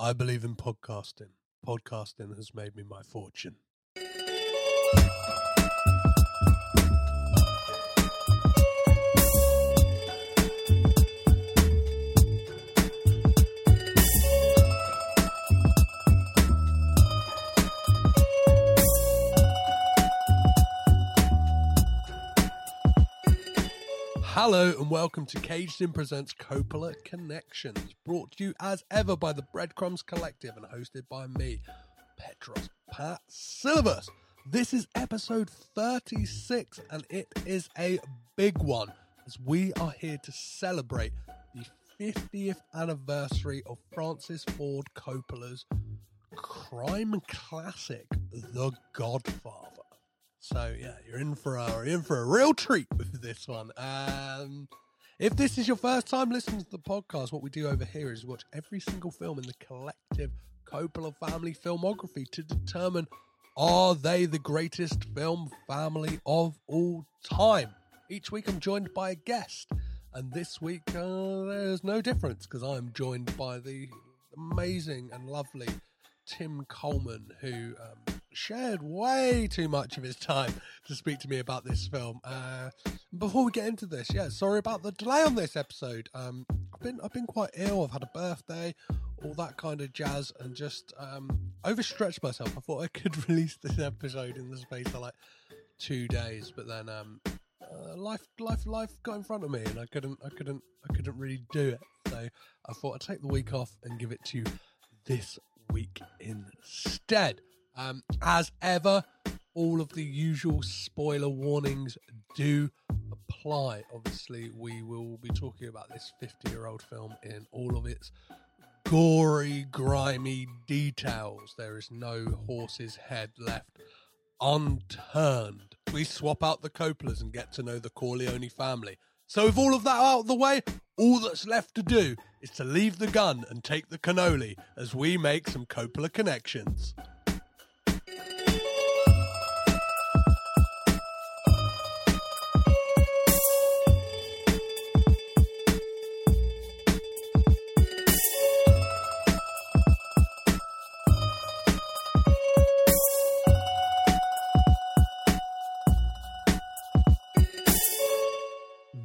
I believe in podcasting. Podcasting has made me my fortune. Hello and welcome to Caged In Presents Coppola Connections, brought to you as ever by the Breadcrumbs Collective and hosted by me, Petros Pat Syllabus. This is episode 36 and it is a big one as we are here to celebrate the 50th anniversary of Francis Ford Coppola's crime classic, The Godfather. So yeah, you're in for a in for a real treat with this one. Um, if this is your first time listening to the podcast, what we do over here is watch every single film in the collective Coppola family filmography to determine are they the greatest film family of all time. Each week I'm joined by a guest, and this week uh, there's no difference because I'm joined by the amazing and lovely Tim Coleman, who um, shared way too much of his time to speak to me about this film. Uh, before we get into this, yeah, sorry about the delay on this episode. Um, I've been I've been quite ill. I've had a birthday, all that kind of jazz, and just um, overstretched myself. I thought I could release this episode in the space of like two days, but then um, uh, life life life got in front of me, and I couldn't I couldn't I couldn't really do it. So I thought I'd take the week off and give it to you this week instead. Um, as ever, all of the usual spoiler warnings do apply. Obviously, we will be talking about this 50 year old film in all of its gory, grimy details. There is no horse's head left unturned. We swap out the Coppolas and get to know the Corleone family. So, with all of that out of the way, all that's left to do is to leave the gun and take the cannoli as we make some Coppola connections.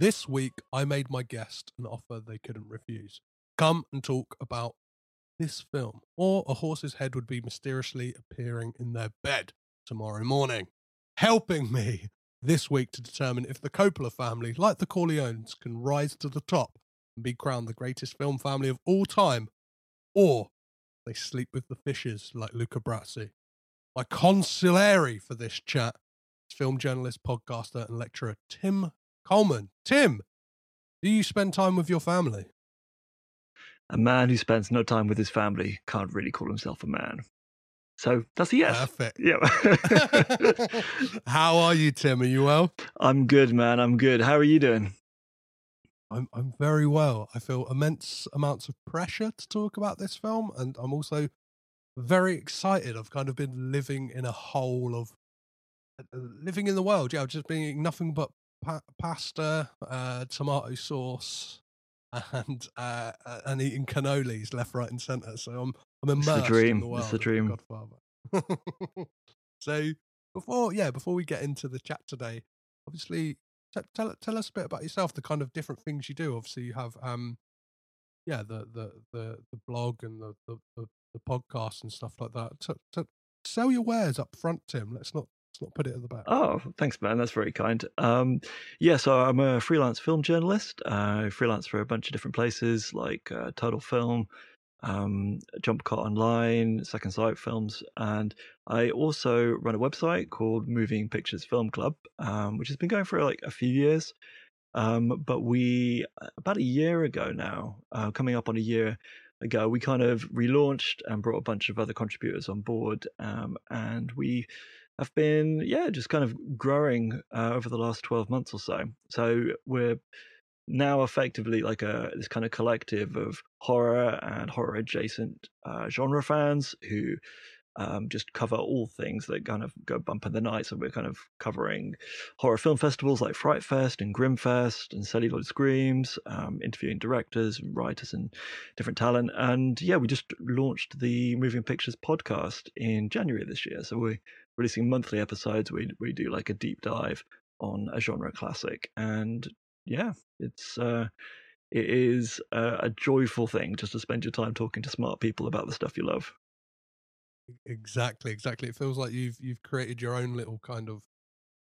This week, I made my guest an offer they couldn't refuse. Come and talk about this film, or a horse's head would be mysteriously appearing in their bed tomorrow morning. Helping me this week to determine if the Coppola family, like the Corleones, can rise to the top and be crowned the greatest film family of all time, or they sleep with the fishes like Luca Brasi. My consigliere for this chat is film journalist, podcaster, and lecturer Tim Coleman. Tim, do you spend time with your family? A man who spends no time with his family can't really call himself a man. So that's a yes. Perfect. Yeah. How are you, Tim? Are you well? I'm good, man. I'm good. How are you doing? I'm I'm very well. I feel immense amounts of pressure to talk about this film, and I'm also very excited. I've kind of been living in a hole of uh, living in the world. Yeah, I've just been nothing but pa- pasta, uh, tomato sauce, and uh, and eating cannolis left, right, and centre. So I'm I'm immersed It's the dream. in the world It's the of dream. Godfather. so before yeah, before we get into the chat today, obviously t- tell tell us a bit about yourself, the kind of different things you do. Obviously, you have um yeah the the the, the blog and the, the the podcast and stuff like that. To, to sell your wares up front, Tim. Let's not not put it at the back. Oh, thanks, man. That's very kind. Um, yeah, so I'm a freelance film journalist. Uh, I freelance for a bunch of different places like uh, Total Film, um, Jump Cut Online, Second Sight Films, and I also run a website called Moving Pictures Film Club, um, which has been going for like a few years. Um, but we about a year ago now, uh, coming up on a year ago, we kind of relaunched and brought a bunch of other contributors on board, um, and we have been yeah just kind of growing uh, over the last 12 months or so so we're now effectively like a this kind of collective of horror and horror adjacent uh, genre fans who um, just cover all things that kind of go bump in the night. So we're kind of covering horror film festivals like Fright Fest and Grimfest and Celluloid Screams, um, interviewing directors and writers and different talent. And yeah, we just launched the Moving Pictures podcast in January this year. So we're releasing monthly episodes. We we do like a deep dive on a genre classic, and yeah, it's. Uh, it is a, a joyful thing just to spend your time talking to smart people about the stuff you love. Exactly, exactly. It feels like you've you've created your own little kind of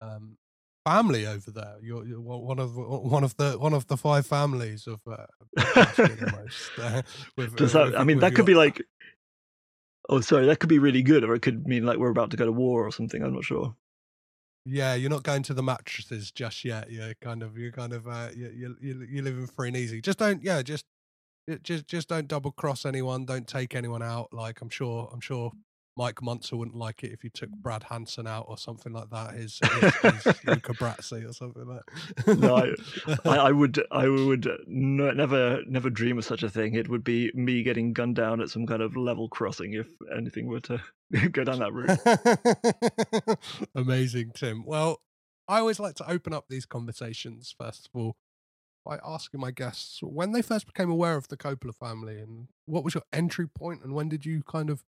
um, family over there. You're, you're one of one of the one of the five families of. Uh, almost, uh, with, Does that? With, I mean, that could be like. Oh, sorry. That could be really good, or it could mean like we're about to go to war or something. I'm not sure. Yeah, you're not going to the mattresses just yet. You're kind of, you're kind of, uh, you you you're living free and easy. Just don't, yeah, just just just don't double cross anyone don't take anyone out like i'm sure i'm sure mike Muncer wouldn't like it if you took mm. brad hanson out or something like that his, his, his luca brasi or something like that. No I, I, would i would never never dream of such a thing. It would be me getting gunned down at some kind of level crossing if anything were to go down that route. Amazing tim. Well i always like to open up these conversations first of all by asking my guests when they first became aware of the Coppola family and what was your entry point and when did you kind of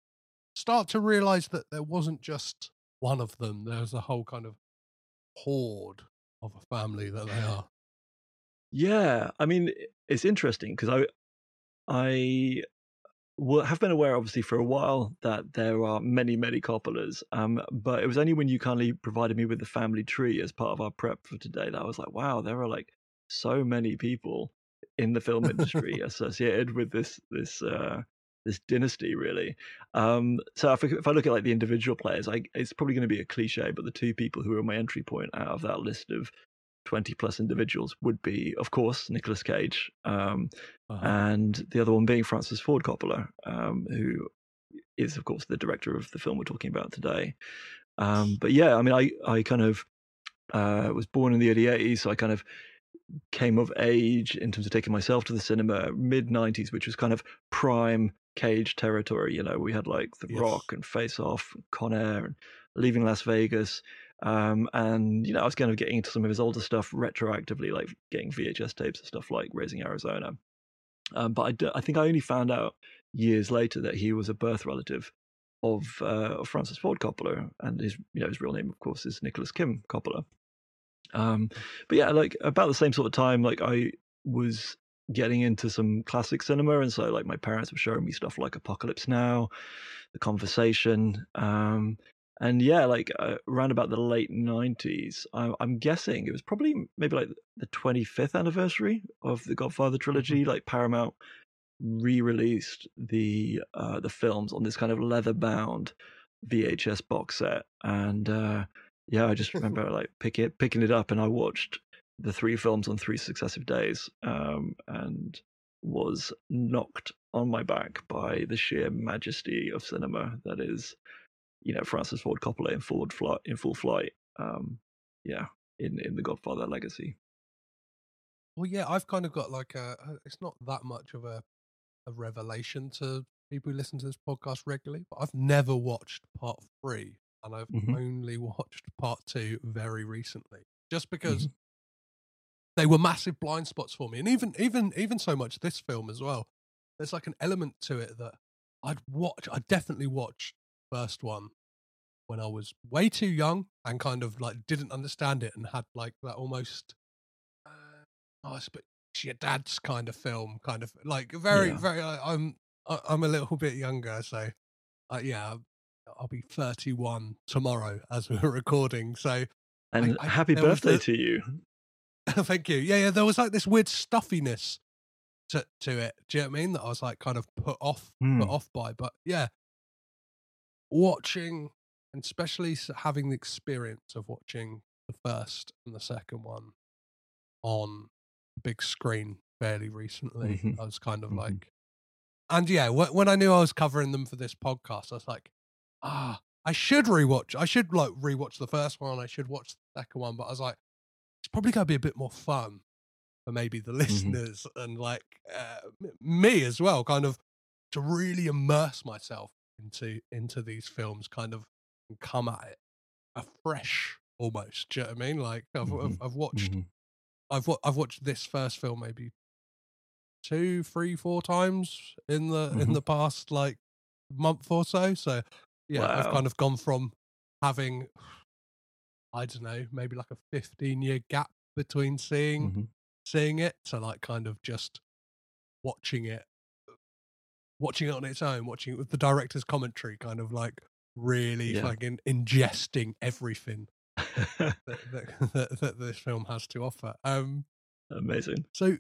start to realize that there wasn't just one of them, there's a whole kind of horde of a family that they are. Yeah, I mean it's interesting because I I have been aware obviously for a while that there are many many Coppolas um, but it was only when you kindly provided me with the family tree as part of our prep for today that I was like wow there are like so many people in the film industry associated with this this uh, this dynasty really um, so if I, if I, look at like the individual players I, it's probably going to be a cliche but the two people who are my entry point out of that list of 20 plus individuals would be of course Nicolas Cage um, uh-huh. and the other one being Francis Ford Coppola um, who is of course the director of the film we're talking about today um, but yeah I mean I I kind of uh, was born in the early 80s so I kind of came of age in terms of taking myself to the cinema mid 90s which was kind of prime cage territory you know we had like the yes. rock and face off con air and leaving las vegas um, and you know i was kind of getting into some of his older stuff retroactively like getting vhs tapes and stuff like raising arizona um, but I, d- I think i only found out years later that he was a birth relative of, uh, of francis ford coppola and his you know his real name of course is nicolas kim coppola um, but yeah, like about the same sort of time, like I was getting into some classic cinema, and so like my parents were showing me stuff like Apocalypse Now, The Conversation, um, and yeah, like uh, around about the late nineties, I'm guessing it was probably maybe like the 25th anniversary of the Godfather trilogy. Mm-hmm. Like Paramount re-released the uh, the films on this kind of leather bound VHS box set, and uh, yeah, I just remember like picking it, picking it up, and I watched the three films on three successive days, um, and was knocked on my back by the sheer majesty of cinema that is, you know, Francis Ford Coppola in full flight, in full flight. Um, yeah, in in the Godfather legacy. Well, yeah, I've kind of got like a. It's not that much of a a revelation to people who listen to this podcast regularly, but I've never watched part three and I've mm-hmm. only watched part two very recently, just because mm-hmm. They were massive blind spots for me, and even even even so much this film as well. There's like an element to it that I'd watch. I definitely watched first one when I was way too young and kind of like didn't understand it and had like that almost. Uh, oh, a your dad's kind of film, kind of like very, Yeah. very. Uh, I'm I- I'm a little bit younger, so uh, yeah, I'll be 31 tomorrow as we're recording. So And I- happy birthday to you. thank you. Yeah, yeah. There was like this weird stuffiness to to it. Do you know what I mean? That I was like kind of put off Hmm. put off by. But yeah, watching and especially having the experience of watching the first and the second one on big screen fairly recently, Mhm. I was kind of Mhm. like, and yeah, wh- when I knew I was covering them for this podcast, I was like, ah, I should rewatch. I should like rewatch the first one. I should watch the second one. But I was like, probably going to be a bit more fun for maybe the listeners and like uh, me as well, kind of to really immerse myself into into these films, kind of come at it afresh almost. Do you know what I mean? Like I've I've, Mhm. I've watched Mhm. I've I've watched this first film maybe two, three, four times in the in Mhm. the past like month or so. So yeah, I've kind of gone from having I don't know, maybe like a fifteen year gap between seeing Mhm. seeing it to like kind of just watching it watching it on its own, watching it with the director's commentary, kind of like really Yeah. fucking ingesting everything that, that, that, that this film has to offer. Um Amazing. so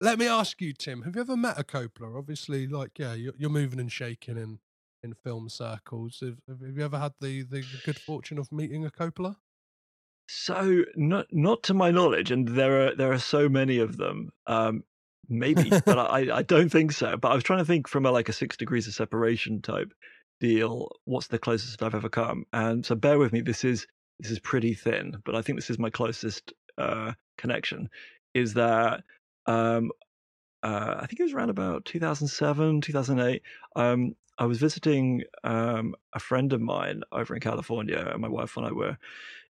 let me ask you, Tim, have you ever met a Coppola? Obviously, like, yeah, you're, you're moving and shaking in, in film circles. Have, have you ever had the, the good fortune of meeting a Coppola? So not not to my knowledge, and there are there are so many of them. Um, maybe, but I I don't think so. But I was trying to think from a like a six degrees of separation type deal. What's the closest I've ever come? And so bear with me. This is this is pretty thin, but I think this is my closest uh, connection. Is that um, uh, I think it was around about 2007, 2008. Um, I was visiting um, a friend of mine over in California, and my wife and I were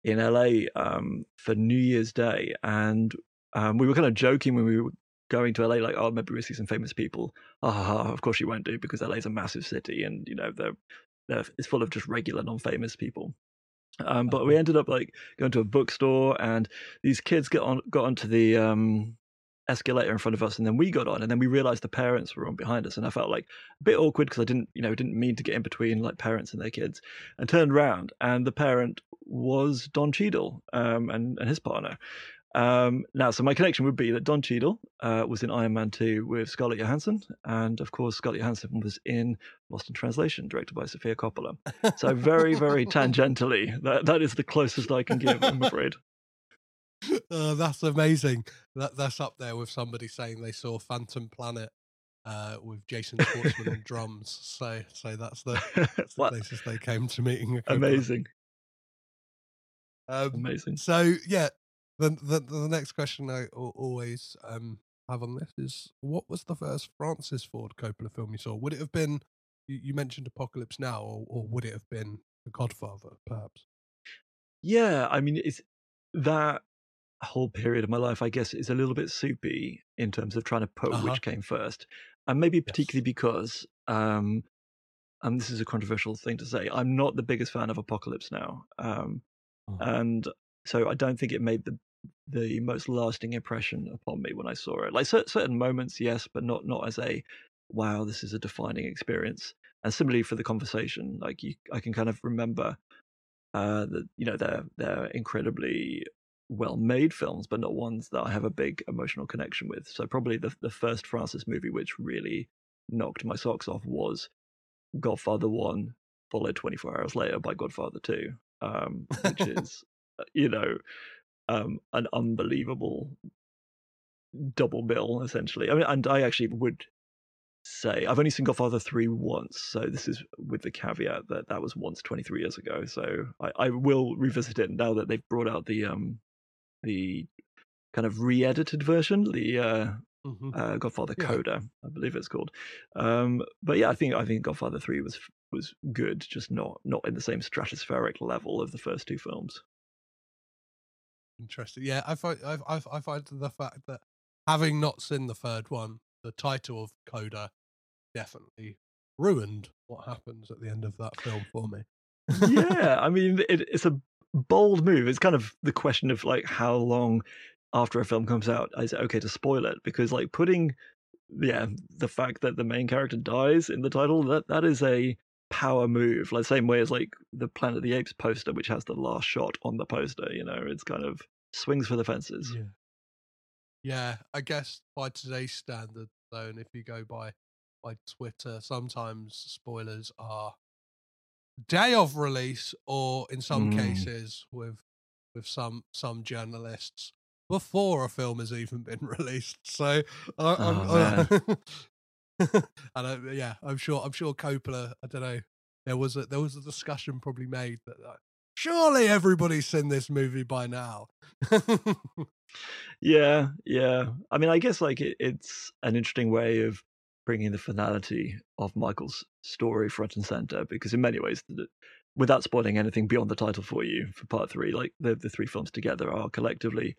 in LA um, for New Year's Day, and um, we were kind of joking when we were going to LA, like, "Oh, maybe we'll see some famous people." Ah, ha, of course you won't do because LA is a massive city, and you know they're, they're it's full of just regular non-famous people. Um, but we ended up like going to a bookstore, and these kids get on got onto the um, escalator in front of us, and then we got on, and then we realized the parents were on behind us, and I felt like a bit awkward because I didn't, you know, didn't mean to get in between like parents and their kids, and turned around, and the parent was Don Cheadle um, and and his partner. Um, now, so my connection would be that Don Cheadle uh, was in Iron Man 2 with Scarlett Johansson, and of course, Scarlett Johansson was in Lost in Translation, directed by Sofia Coppola. So, very, very tangentially, that, that is the closest I can give, I'm afraid. Uh, that's amazing. That That's up there with somebody saying they saw Phantom Planet uh, with Jason Schwartzman on drums. So, so that's the, that's the closest they came to meeting. Amazing. Um, Amazing. So yeah, the, the the next question I always um have on this is what was the first Francis Ford Coppola film you saw? Would it have been you, you mentioned Apocalypse Now, or, or would it have been The Godfather, perhaps? Yeah, I mean, it's that whole period of my life, I guess, is a little bit soupy in terms of trying to put Uh-huh. which came first, and maybe particularly because, um, and this is a controversial thing to say, I'm not the biggest fan of Apocalypse Now, um, Oh. and so I don't think it made the the most lasting impression upon me when I saw it. Like certain moments, yes, but not not as a wow, this is a defining experience. And similarly for the conversation, like you, I can kind of remember uh, that you know they're they're incredibly well made films, but not ones that I have a big emotional connection with. So probably the the first Francis movie which really knocked my socks off was Godfather One, followed 24 hours later by Godfather Two, um, which is uh, you know um, an unbelievable double bill essentially. I mean, and I actually would say I've only seen Godfather three once, so this is with the caveat that that was once 23 years ago. So I, I will revisit it now that they've brought out the um the kind of re-edited version, the uh, Mhm. uh, Godfather Yeah. Coda, I believe it's called. Um, but yeah, I think I think Godfather three was was good, just not not in the same stratospheric level of the first two films. Interesting. Yeah, I find I, I, I find the fact that having not seen the third one, the title of Coda definitely ruined what happens at the end of that film for me. yeah, I mean, it, it's a bold move. It's kind of the question of like how long after a film comes out, is it okay to spoil it? Because like putting, yeah, the fact that the main character dies in the title that that is a power move. Like same way as like the Planet of the Apes poster, which has the last shot on the poster. You know, it's kind of swings for the fences. Yeah. Yeah, I guess by today's standards, though, and if you go by by Twitter, sometimes spoilers are day of release, or in some Mm. cases, with with some some journalists before a film has even been released. So, I, I'm, I, and I, yeah, I'm sure I'm sure Coppola. I don't know. There was a there was a discussion probably made that uh, surely everybody's seen this movie by now. Yeah, yeah. I mean, I guess like it, it's an interesting way of bringing the finality of Michael's story front and center because in many ways, without spoiling anything beyond the title for you for part three, like the the three films together are collectively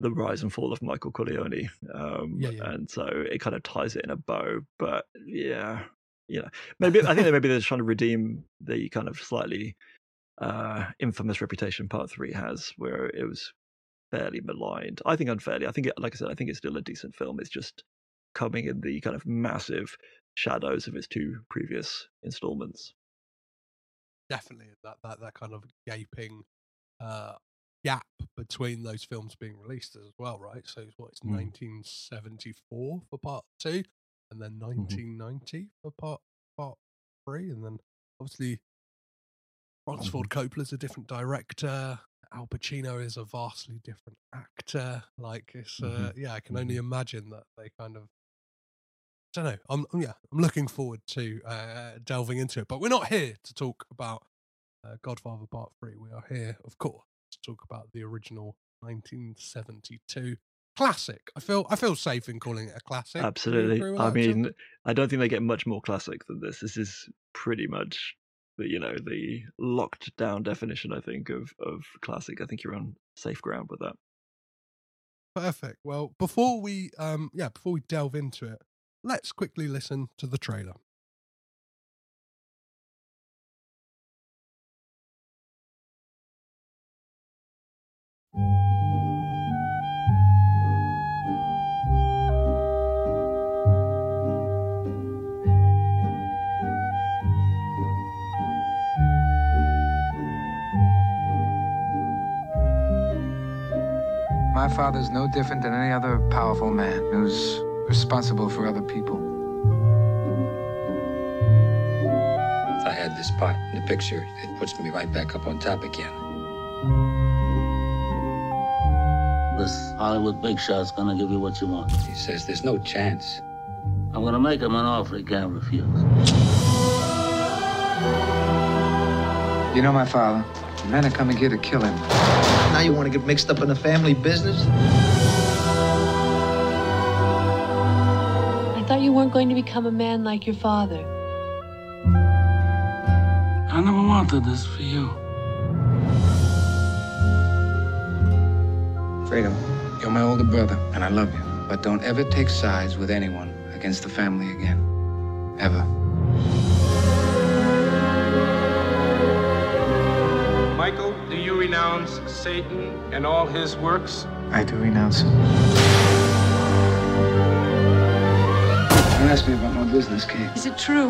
the rise and fall of Michael Corleone. Um, Yeah, yeah. and so it kind of ties it in a bow. But yeah, you know, maybe I think that maybe they're trying to redeem the kind of slightly uh, infamous reputation part three has, where it was fairly maligned. I think unfairly. I think, it, like I said, I think it's still a decent film. It's just coming in the kind of massive shadows of its two previous installments. definitely that that that kind of gaping uh gap between those films being released as well right? So it's what it's Mm. 1974 for part two and then 1990 for part part three and then obviously francis ford coppola's a different director al pacino is a vastly different actor like it's uh yeah i can only imagine that they kind of don't know. I'm yeah. I'm looking forward to uh, delving into it, but we're not here to talk about uh, Godfather Part Three. We are here, of course, to talk about the original 1972 classic. I feel I feel safe in calling it a classic. Absolutely. I mean, I don't think they get much more classic than this. This is pretty much the you know the locked down definition. I think of of classic. I think you're on safe ground with that. perfect. Well, before we um yeah before we delve into it, let's quickly listen to the trailer. My father's no different than any other powerful man who's responsible for other people. If I had this part in the picture, it puts me right back up on top again. This Hollywood big shot's gonna give you what you want. He says there's no chance. I'm gonna make him an offer he can't refuse. You know my father. The men are coming here to kill him. Now you want to get mixed up in the family business? Thought you weren't going to become a man like your father. I never wanted this for you. Fredo, you're my older brother, and I love you. But don't ever take sides with anyone against the family again. Ever. Michael, do you renounce Satan and all his works? I do renounce it. Don't ask me about my business, Kate. Is it true?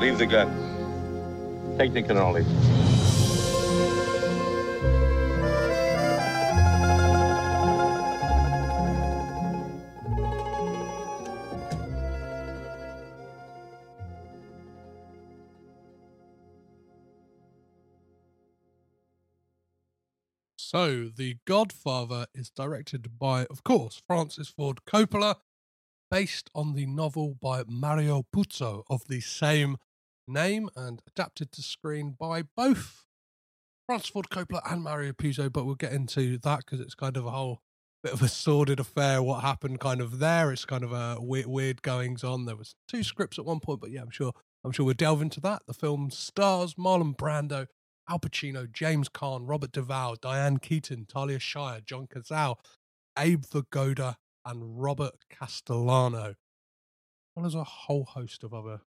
Leave the gun. Take the cannoli. So, The Godfather is directed by, of course, Francis Ford Coppola, based on the novel by Mario Puzo of the same name and adapted to screen by both Francis Ford Coppola and Mario Puzo. But we'll get into that because it's kind of a whole bit of a sordid affair. What happened kind of there? It's kind of a weird, weird goings on. There was two scripts at one point, but yeah, I'm sure I'm sure we'll delve into that. The film stars Marlon Brando, Al Pacino, James Caan, Robert Duvall, Diane Keaton, Talia Shire, John Cazale, Abe Vigoda, and Robert Castellano. well as a whole host of other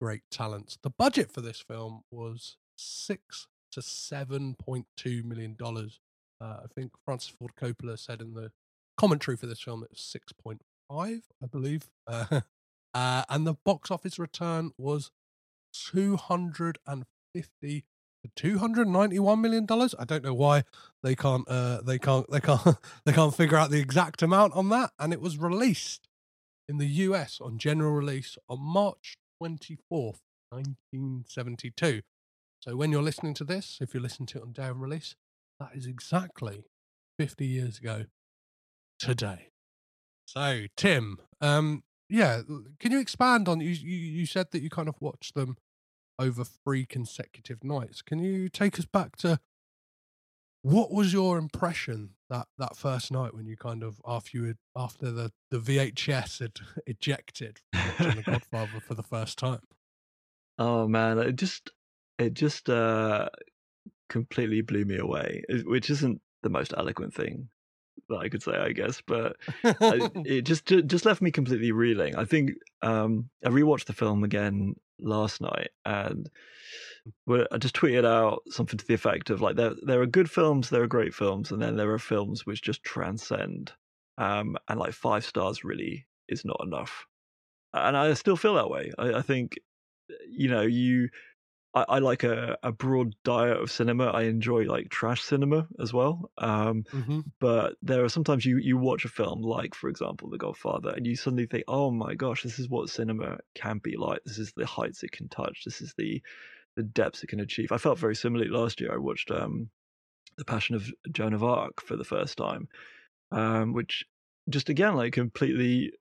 great talents. The budget for this film was six to seven point two million dollars. Uh, I think Francis Ford Coppola said in the commentary for this film it was six point five, I believe. Uh, uh, and the box office return was two hundred and fifty to two hundred ninety-one million dollars. I don't know why they can't uh, they can't they can't they can't figure out the exact amount on that. And it was released in the US on general release on March 24th, 1972. So when you're listening to this, if you listen to it on day of release, that is exactly 50 years ago today. So, Tim, um, yeah, can you expand on you, you? You said that you kind of watched them over three consecutive nights. Can you take us back to what was your impression that that first night when you kind of after you had after the the VHS had ejected from The Godfather for the first time? Oh man, it just it just uh completely blew me away, which isn't the most eloquent thing that I could say, I guess, but it just just left me completely reeling. I think um, I rewatched the film again last night, and I just tweeted out something to the effect of like there there are good films, there are great films, and then there are films which just transcend, um, and like five stars really is not enough, and I still feel that way. I, I think you know you I, I like a, a broad diet of cinema. I enjoy like trash cinema as well. Um, mm-hmm. But there are sometimes you you watch a film like, for example, The Godfather, and you suddenly think, "Oh my gosh, this is what cinema can be like. This is the heights it can touch. This is the the depths it can achieve." I felt very similarly last year. I watched um, The Passion of Joan of Arc for the first time, um, which just again like completely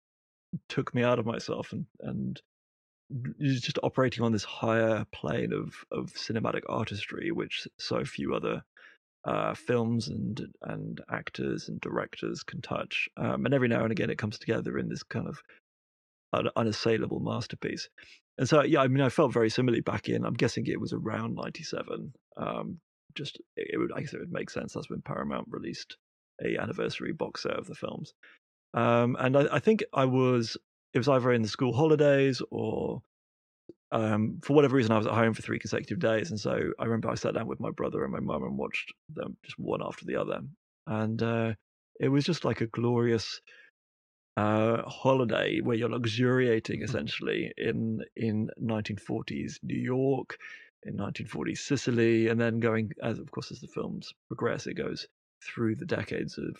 took me out of myself and and just operating on this higher plane of of cinematic artistry, which so few other uh, films and and actors and directors can touch. Um, and every now and again, it comes together in this kind of un- unassailable masterpiece. And so, yeah, I mean, I felt very similarly back in. I'm guessing it was around '97. Um, just it, it would, I guess, it would make sense. That's when Paramount released a anniversary box set of the films. Um, and I, I think I was it was either in the school holidays or um, for whatever reason I was at home for three consecutive days, and so I remember I sat down with my brother and my mum and watched them just one after the other, and uh, it was just like a glorious uh, holiday where you're luxuriating mm-hmm. essentially in in 1940s New York, in 1940s Sicily, and then going as of course as the films progress, it goes through the decades of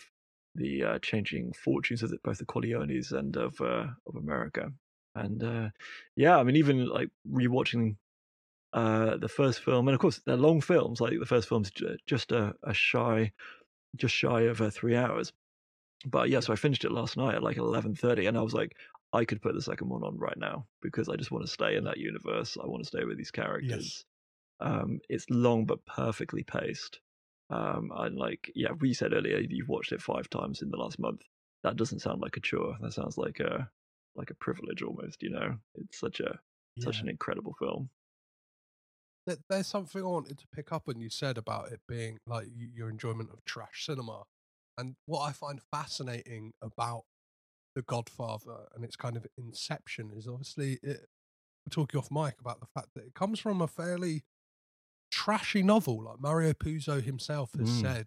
the uh, changing fortunes of both the Corleones and of uh, of America. And uh, yeah, I mean, even like rewatching uh, the first film, and of course they're long films. Like the first film's just a, a shy, just shy of uh, three hours. But yeah, so I finished it last night at like eleven thirty, and I was like, I could put the second one on right now because I just want to stay in that universe. I want to stay with these characters. Yes. Um, it's long but perfectly paced. Um, and like, yeah, we said earlier you've watched it five times in the last month. That doesn't sound like a chore. That sounds like a like a privilege almost. You know, it's such a yeah. such an incredible film. There's something I wanted to pick up on you said about it being like your enjoyment of trash cinema, and what I find fascinating about The Godfather and its kind of inception is obviously it, we're talking off mic about the fact that it comes from a fairly trashy novel. Like Mario Puzo himself has mm. said,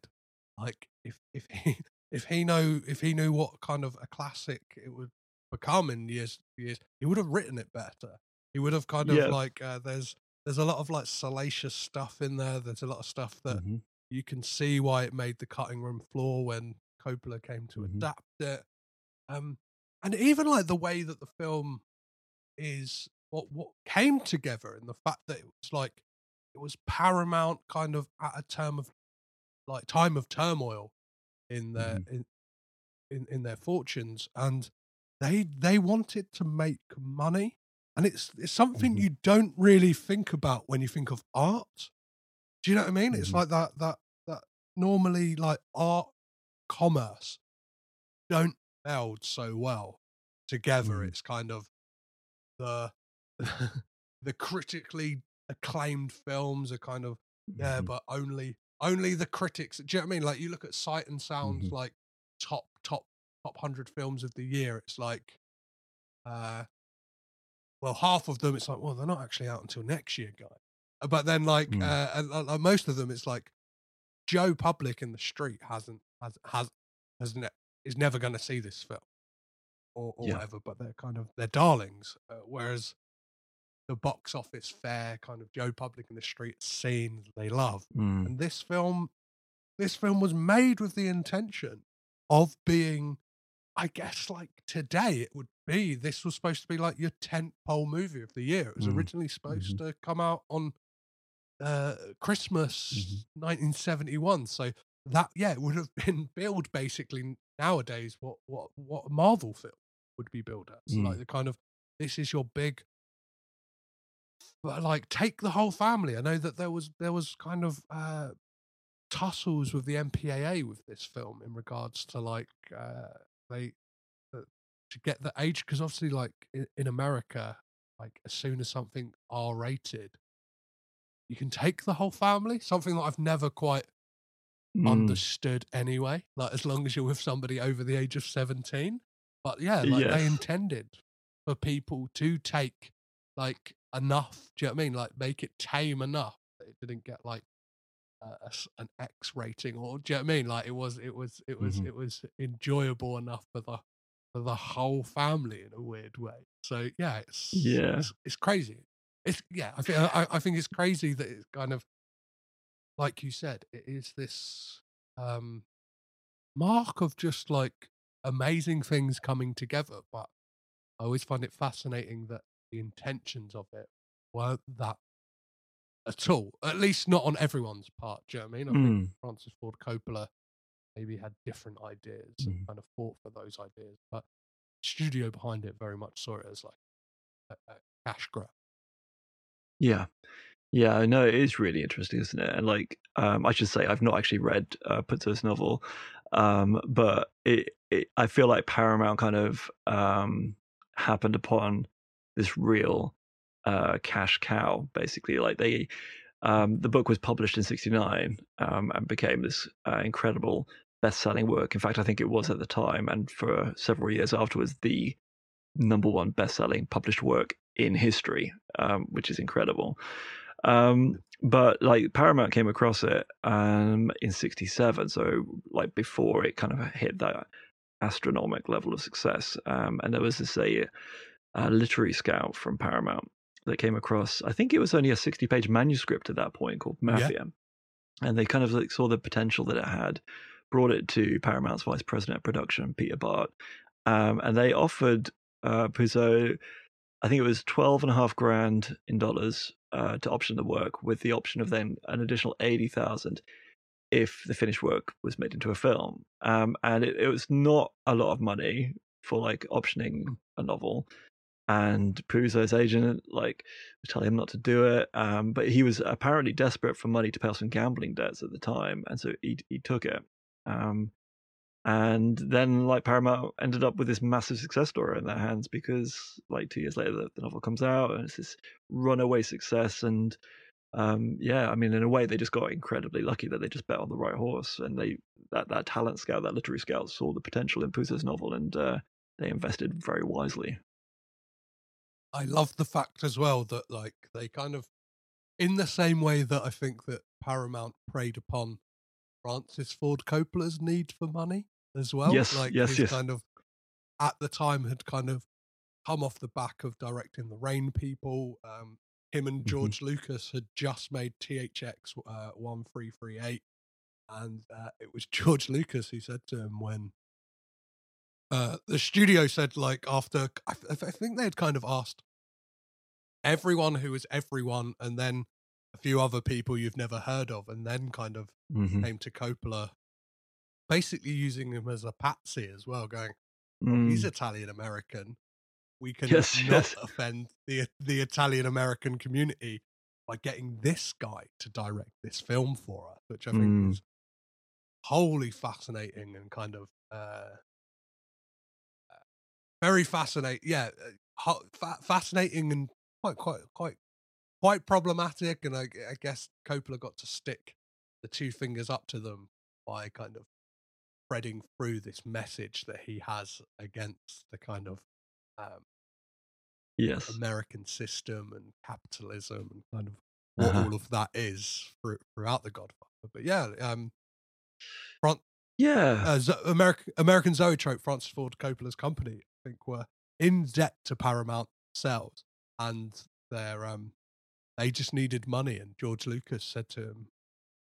like if if he if he know if he knew what kind of a classic it would become in years years, he would have written it better. He would have kind of yeah. like uh, there's there's a lot of like salacious stuff in there. There's a lot of stuff that mm-hmm. you can see why it made the cutting room floor when Coppola came to mm-hmm. adapt it. Um, and even like the way that the film is what what came together and the fact that it was like it was paramount kind of at a term of like time of turmoil in their mm-hmm. in, in in their fortunes and they they wanted to make money and it's it's something mm-hmm. you don't really think about when you think of art do you know what i mean mm-hmm. it's like that that that normally like art commerce don't meld so well together mm-hmm. it's kind of the the critically acclaimed films are kind of yeah, mm-hmm. but only only the critics. Do you know what I mean? Like you look at Sight and Sound's mm-hmm. like top top top hundred films of the year. It's like uh well, half of them it's like, well, they're not actually out until next year, guy. Uh, But then like Mm. uh, and, uh, uh, most of them, it's like Joe Public in the street hasn't has has has ne- is never going to see this film or, or Yeah. whatever. But they're kind of they're darlings. Uh, whereas the box office fare kind of Joe Public in the street scene they love. Mm. And this film, this film was made with the intention of being, I guess, like today it would be. This was supposed to be like your tent pole movie of the year. It was Mm. originally supposed Mhm. to come out on uh, Christmas Mhm. 1971. So that yeah, it would have been billed basically nowadays what what what Marvel film would be billed as. Mm. Like the kind of this is your big like take the whole family. I know that there was there was kind of uh tussles with the MPAA with this film in regards to like uh they uh, to get the age because obviously like in, in America like as soon as something R rated you can take the whole family something that I've never quite Mm. understood anyway like as long as you're with somebody over the age of 17 but yeah like they intended for people to take like enough do you know what I mean like make it tame enough that it didn't get like uh, a an X rating or do you know what I mean like it was it was it was Mhm. it was enjoyable enough for the for the whole family in a weird way so yeah it's Yeah. it's, it's crazy it's yeah I think I, I think it's crazy that it's kind of like you said, it is this um mark of just like amazing things coming together. But I always find it fascinating that the intentions of it weren't that at all. At least not on everyone's part. Do you know what I mean? I think Mm. Francis Ford Coppola maybe had different ideas Mm. and kind of fought for those ideas. But studio behind it very much saw it as like a, a cash grab. Yeah. Yeah, no, it is really interesting, isn't it? And like, um, I should say, I've not actually read uh, novel, um, but it, it, I feel like Paramount kind of um, happened upon this real uh, cash cow, basically. Like they, um, the book was published in '69 um, and became this uh, incredible best-selling work. In fact, I think it was at the time, and for several years afterwards, the number one best-selling published work in history, um, which is incredible. Um, but like Paramount came across it um, in '67, so like before it kind of hit that astronomical level of success. Um, and there was this a, a literary scout from Paramount that came across. I think it was only a 60-page manuscript at that point called Yeah. Mafia, and they kind of like saw the potential that it had, brought it to Paramount's vice president of production, Peter Bart, um, and they offered uh, Puzo, I think it was twelve and a half grand in dollars uh, to option the work, with the option of then an additional eighty thousand if the finished work was made into a film. Um, and it, it was not a lot of money for like optioning a novel. And Puzo's agent like was telling him not to do it, um, but he was apparently desperate for money to pay off some gambling debts at the time, and so he he took it. Um, and then like Paramount ended up with this massive success story in their hands because like two years later the, the novel comes out and it's this runaway success and um yeah i mean in a way they just got incredibly lucky that they just bet on the right horse and they that that talent scout that literary scout saw the potential in Puzo's novel and uh they invested very wisely I love the fact as well that like they kind of in the same way that I think that Paramount preyed upon Francis Ford Coppola's need for money as well. Yes, like yes, yes. kind of at the time had kind of come off the back of directing the Rain People. Um, him and Mhm. George Lucas had just made THX uh, one three three eight, and uh, it was George Lucas who said to him when uh, the studio said like after I, I think they had kind of asked everyone who was everyone and then a few other people you've never heard of and then kind of Mhm. came to Coppola basically using him as a patsy as well going "Well, he's Mm. Italian American we can Yes, not yes. offend the the Italian American community by getting this guy to direct this film for us which I think Mm. was wholly fascinating and kind of uh very fascinating. Yeah, uh, fa- fascinating and quite, quite, quite, quite problematic. And I, I guess Coppola got to stick the two fingers up to them by kind of threading through this message that he has against the kind of um, yes American system and capitalism and kind of what Uh-huh. all of that is through, throughout the Godfather. But yeah, um, Fran- yeah uh, American American Zoetrope, Francis Ford Coppola's company, think, were in debt to Paramount themselves, and they're um, they just needed money. And George Lucas said to him,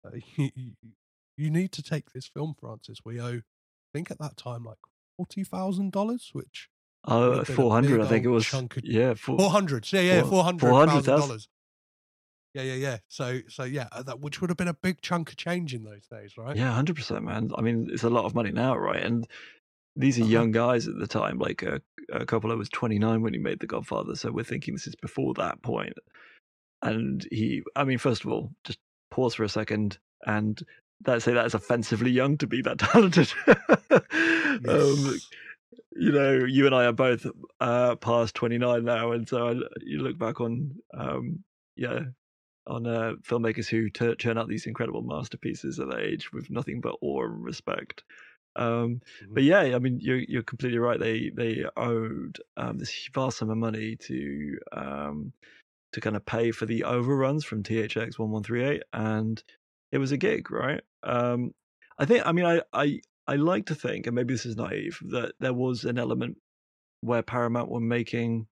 uh, you, you, "You need to take this film, Francis. We owe, I think, at that time, like forty thousand dollars, which Oh, would've been a 400, I think it was. chunk of- Yeah, four, four hundred. Yeah, yeah, four- four hundred 400,000. thousand dollars. Yeah, yeah, yeah. So, so yeah, uh, that which would have been a big chunk of change in those days, right? Yeah, hundred percent, man. I mean, it's a lot of money now, right? And these are Uh-huh. young guys at the time. Like uh, a Coppola was twenty nine when he made The Godfather, so we're thinking this is before that point. And he, I mean, first of all, just pause for a second and that say that is offensively young to be that talented. um, you know, you and I are both uh, past twenty nine now, and so I, you look back on, um, yeah, on uh, filmmakers who churn out these incredible masterpieces at that age with nothing but awe and respect. Um, but yeah, I mean, you're you're completely right. They they owed um, this vast sum of money to um, to kind of pay for the overruns from THX one one three eight, and it was a gig, right? Um, I think. I mean, I I I like to think, and maybe this is naive, that there was an element where Paramount were making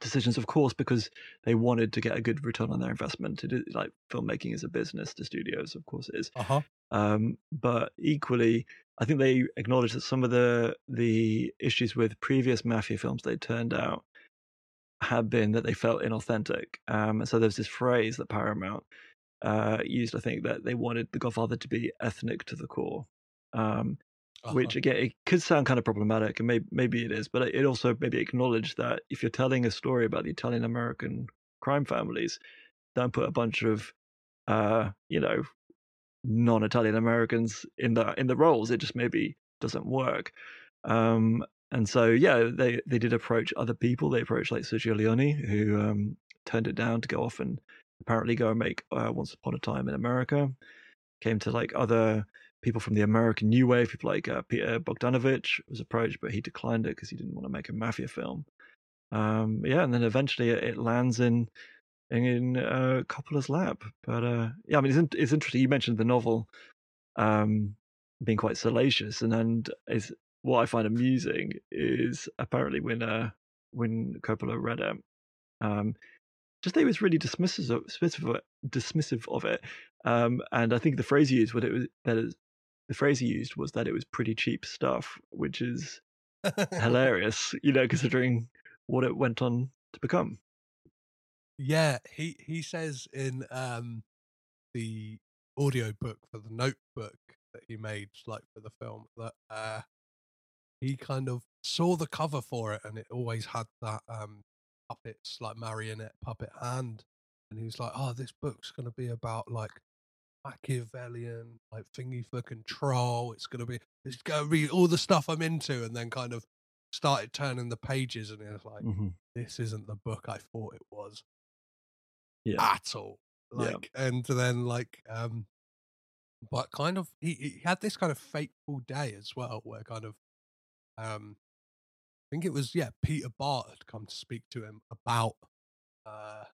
decisions, of course, because they wanted to get a good return on their investment. It is, like filmmaking is a business to studios, of course it is. Uh huh. Um, but equally, I think they acknowledged that some of the the issues with previous mafia films they turned out had been that they felt inauthentic. Um, and so there's this phrase that Paramount uh, used, I think, that they wanted The Godfather to be ethnic to the core. Um, which Uh-huh. again it could sound kind of problematic and maybe maybe it is but it also maybe acknowledged that if you're telling a story about the italian american crime families don't put a bunch of uh you know non-italian americans in the in the roles it just maybe doesn't work um and so yeah they they did approach other people they approached like sergio leone who um turned it down to go off and apparently go and make uh, once upon a time in america came to like other people from the American New Wave, people like uh, Peter Bogdanovich was approached, but he declined it because he didn't want to make a mafia film. Um, yeah, and then eventually it, it lands in in uh, Coppola's lap. But uh, yeah, I mean, it's, in- it's interesting. You mentioned the novel um, being quite salacious, and and is what I find amusing is apparently when uh, when Coppola read it, um, just that he was really dismissive of, dismissive of it. Um, and I think the phrase he used, what it was that the phrase he used was that it was pretty cheap stuff, which is hilarious, you know, considering what it went on to become. Yeah, he he says in um the audio book for the notebook that he made like for the film that uh he kind of saw the cover for it and it always had that um puppets like marionette puppet hand and he was like oh this book's going to be about like machiavellian like thingy for control it's going to be it's going to be all the stuff i'm into and then kind of started turning the pages and was like Mhm. this isn't the book i thought it was Yeah. at all. Yeah. Like, and then like, um, but kind of, he, he had this kind of fateful day as well, where kind of, um, I think it was yeah, Peter Bart had come to speak to him about, uh,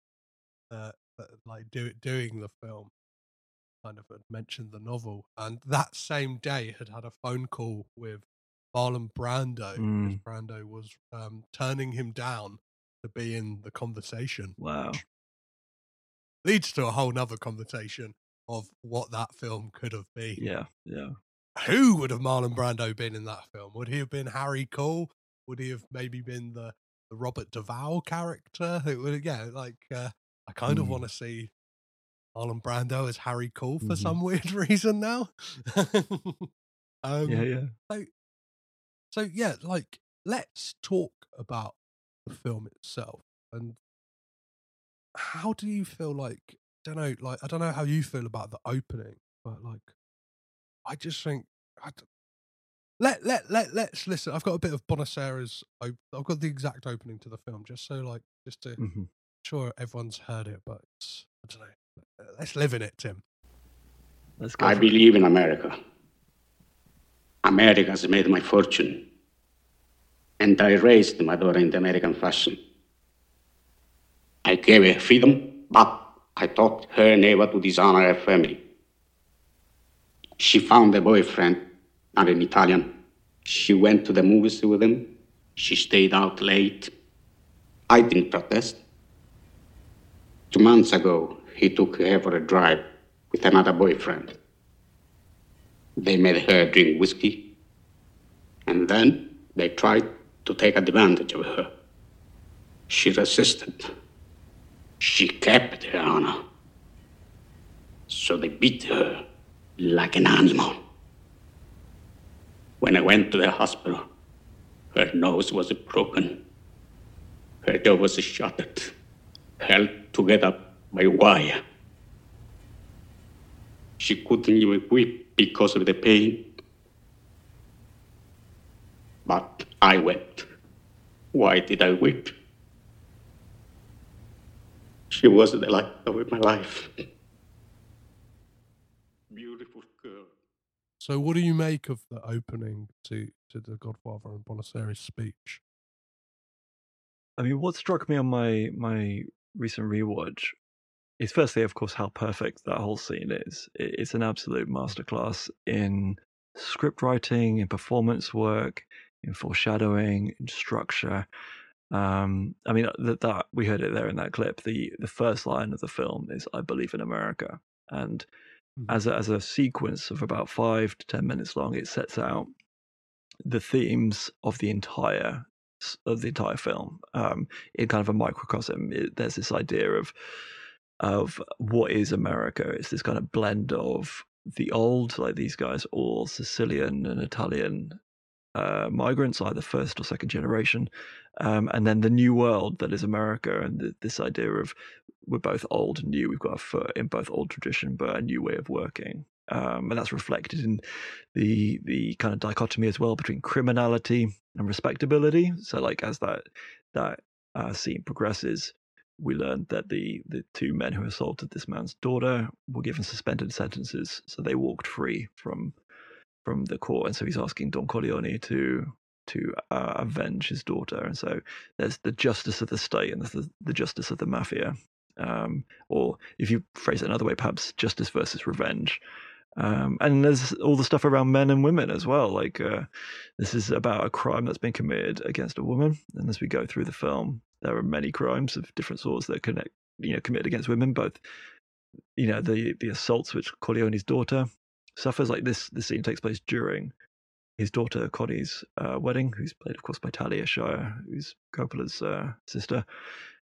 uh, uh, like do, doing the film. Kind of had mentioned the novel, and that same day had had a phone call with Marlon Brando. because Mm. Brando was um, turning him down to be in the conversation Wow. leads to a whole nother conversation of what that film could have been. Yeah. Yeah. Who would have Marlon Brando been in that film? Would he have been Harry Caul? Would he have maybe been the, the Robert Duvall character? It would, yeah, like uh, I kind of Mm. want to see Marlon Brando as Harry Caul for Mhm. some weird reason now. um, Yeah. Yeah. so, so yeah, like let's talk about the film itself and how do you feel like? I Don't know, like I don't know how you feel about the opening, but like I just think I d- let let let let's listen. I've got a bit of Bonasera's. op- I've got the exact opening to the film, just so like just to Mhm. sure everyone's heard it, but it's, I don't know. Let's live in it, Tim. Let's go. I for it. believe in America. America has made my fortune. And I raised my daughter in the American fashion. I gave her freedom, but I taught her never to dishonor her family. She found a boyfriend, not an Italian. She went to the movies with him. She stayed out late. I didn't protest. Two months ago, he took her for a drive with another boyfriend. They made her drink whiskey, and then they tried to take advantage of her. She resisted. She kept her honor. So they beat her like an animal. When I went to the hospital, her nose was broken. Her jaw was shattered, held together by wire. She couldn't even weep because of the pain. But I wept. Why did I weep? She was the light of my life. Beautiful girl. So, what do you make of the opening to to the Godfather and Bonasera's speech? I mean, what struck me on my my recent rewatch is firstly, of course, how perfect that whole scene is. It's an absolute masterclass in script writing, in performance work, in foreshadowing, in structure. Um, I mean, that, that we heard it there in that clip. The the first line of the film is "I believe in America," and mm-hmm. as a, as a sequence of about five to ten minutes long, it sets out the themes of the entire of the entire film um, in kind of a microcosm. It, there's this idea of of what is America. It's this kind of blend of the old, like these guys, all Sicilian and Italian uh, migrants, either first or second generation, um, and then the new world that is America, and the, this idea of we're both old and new. We've got a foot in both old tradition, but a new way of working, um, and that's reflected in the the kind of dichotomy as well between criminality and respectability. So, like as that that uh, scene progresses, we learned that the the two men who assaulted this man's daughter were given suspended sentences, so they walked free from from the court, and so he's asking Don Corleone to to uh, avenge his daughter, and so there's the justice of the state and there's the, the justice of the mafia, um, or if you phrase it another way, perhaps justice versus revenge. Um, and there's all the stuff around men and women as well. Like uh, this is about a crime that's been committed against a woman, and as we go through the film, there are many crimes of different sorts that connect, you know, committed against women. Both, you know, the the assaults which Corleone's daughter suffers. Like this, this scene takes place during his daughter Connie's uh, wedding, who's played, of course, by Talia Shire, who's Coppola's uh, sister.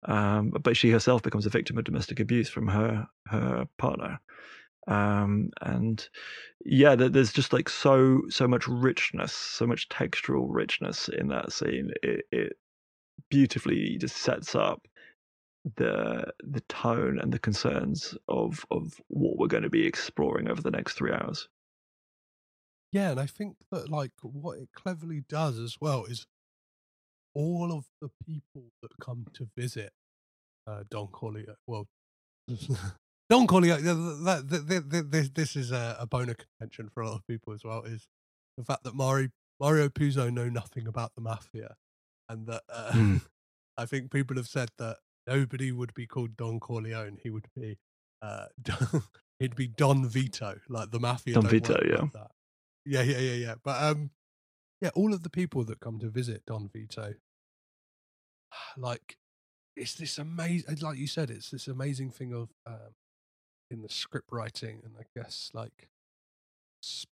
Um, but she herself becomes a victim of domestic abuse from her her partner. Um, and yeah, there's just like so so much richness, so much textural richness in that scene. It, it beautifully just sets up the the tone and the concerns of of what we're going to be exploring over the next three hours. Yeah, and I think that like what it cleverly does as well is all of the people that come to visit uh, Don Corleone. Well, Don Corleone. This this is a, a bone of contention for a lot of people as well. Is the fact that Mario Mario Puzo know nothing about the mafia, and that uh, mm. I think people have said that nobody would be called Don Corleone. He would be uh, he'd be Don Vito, like the mafia. Don Vito, yeah. Like yeah, yeah, yeah, yeah. But um, yeah, all of the people that come to visit Don Vito, like, it's this amazing. Like you said, it's this amazing thing of um, in the script writing, and I guess like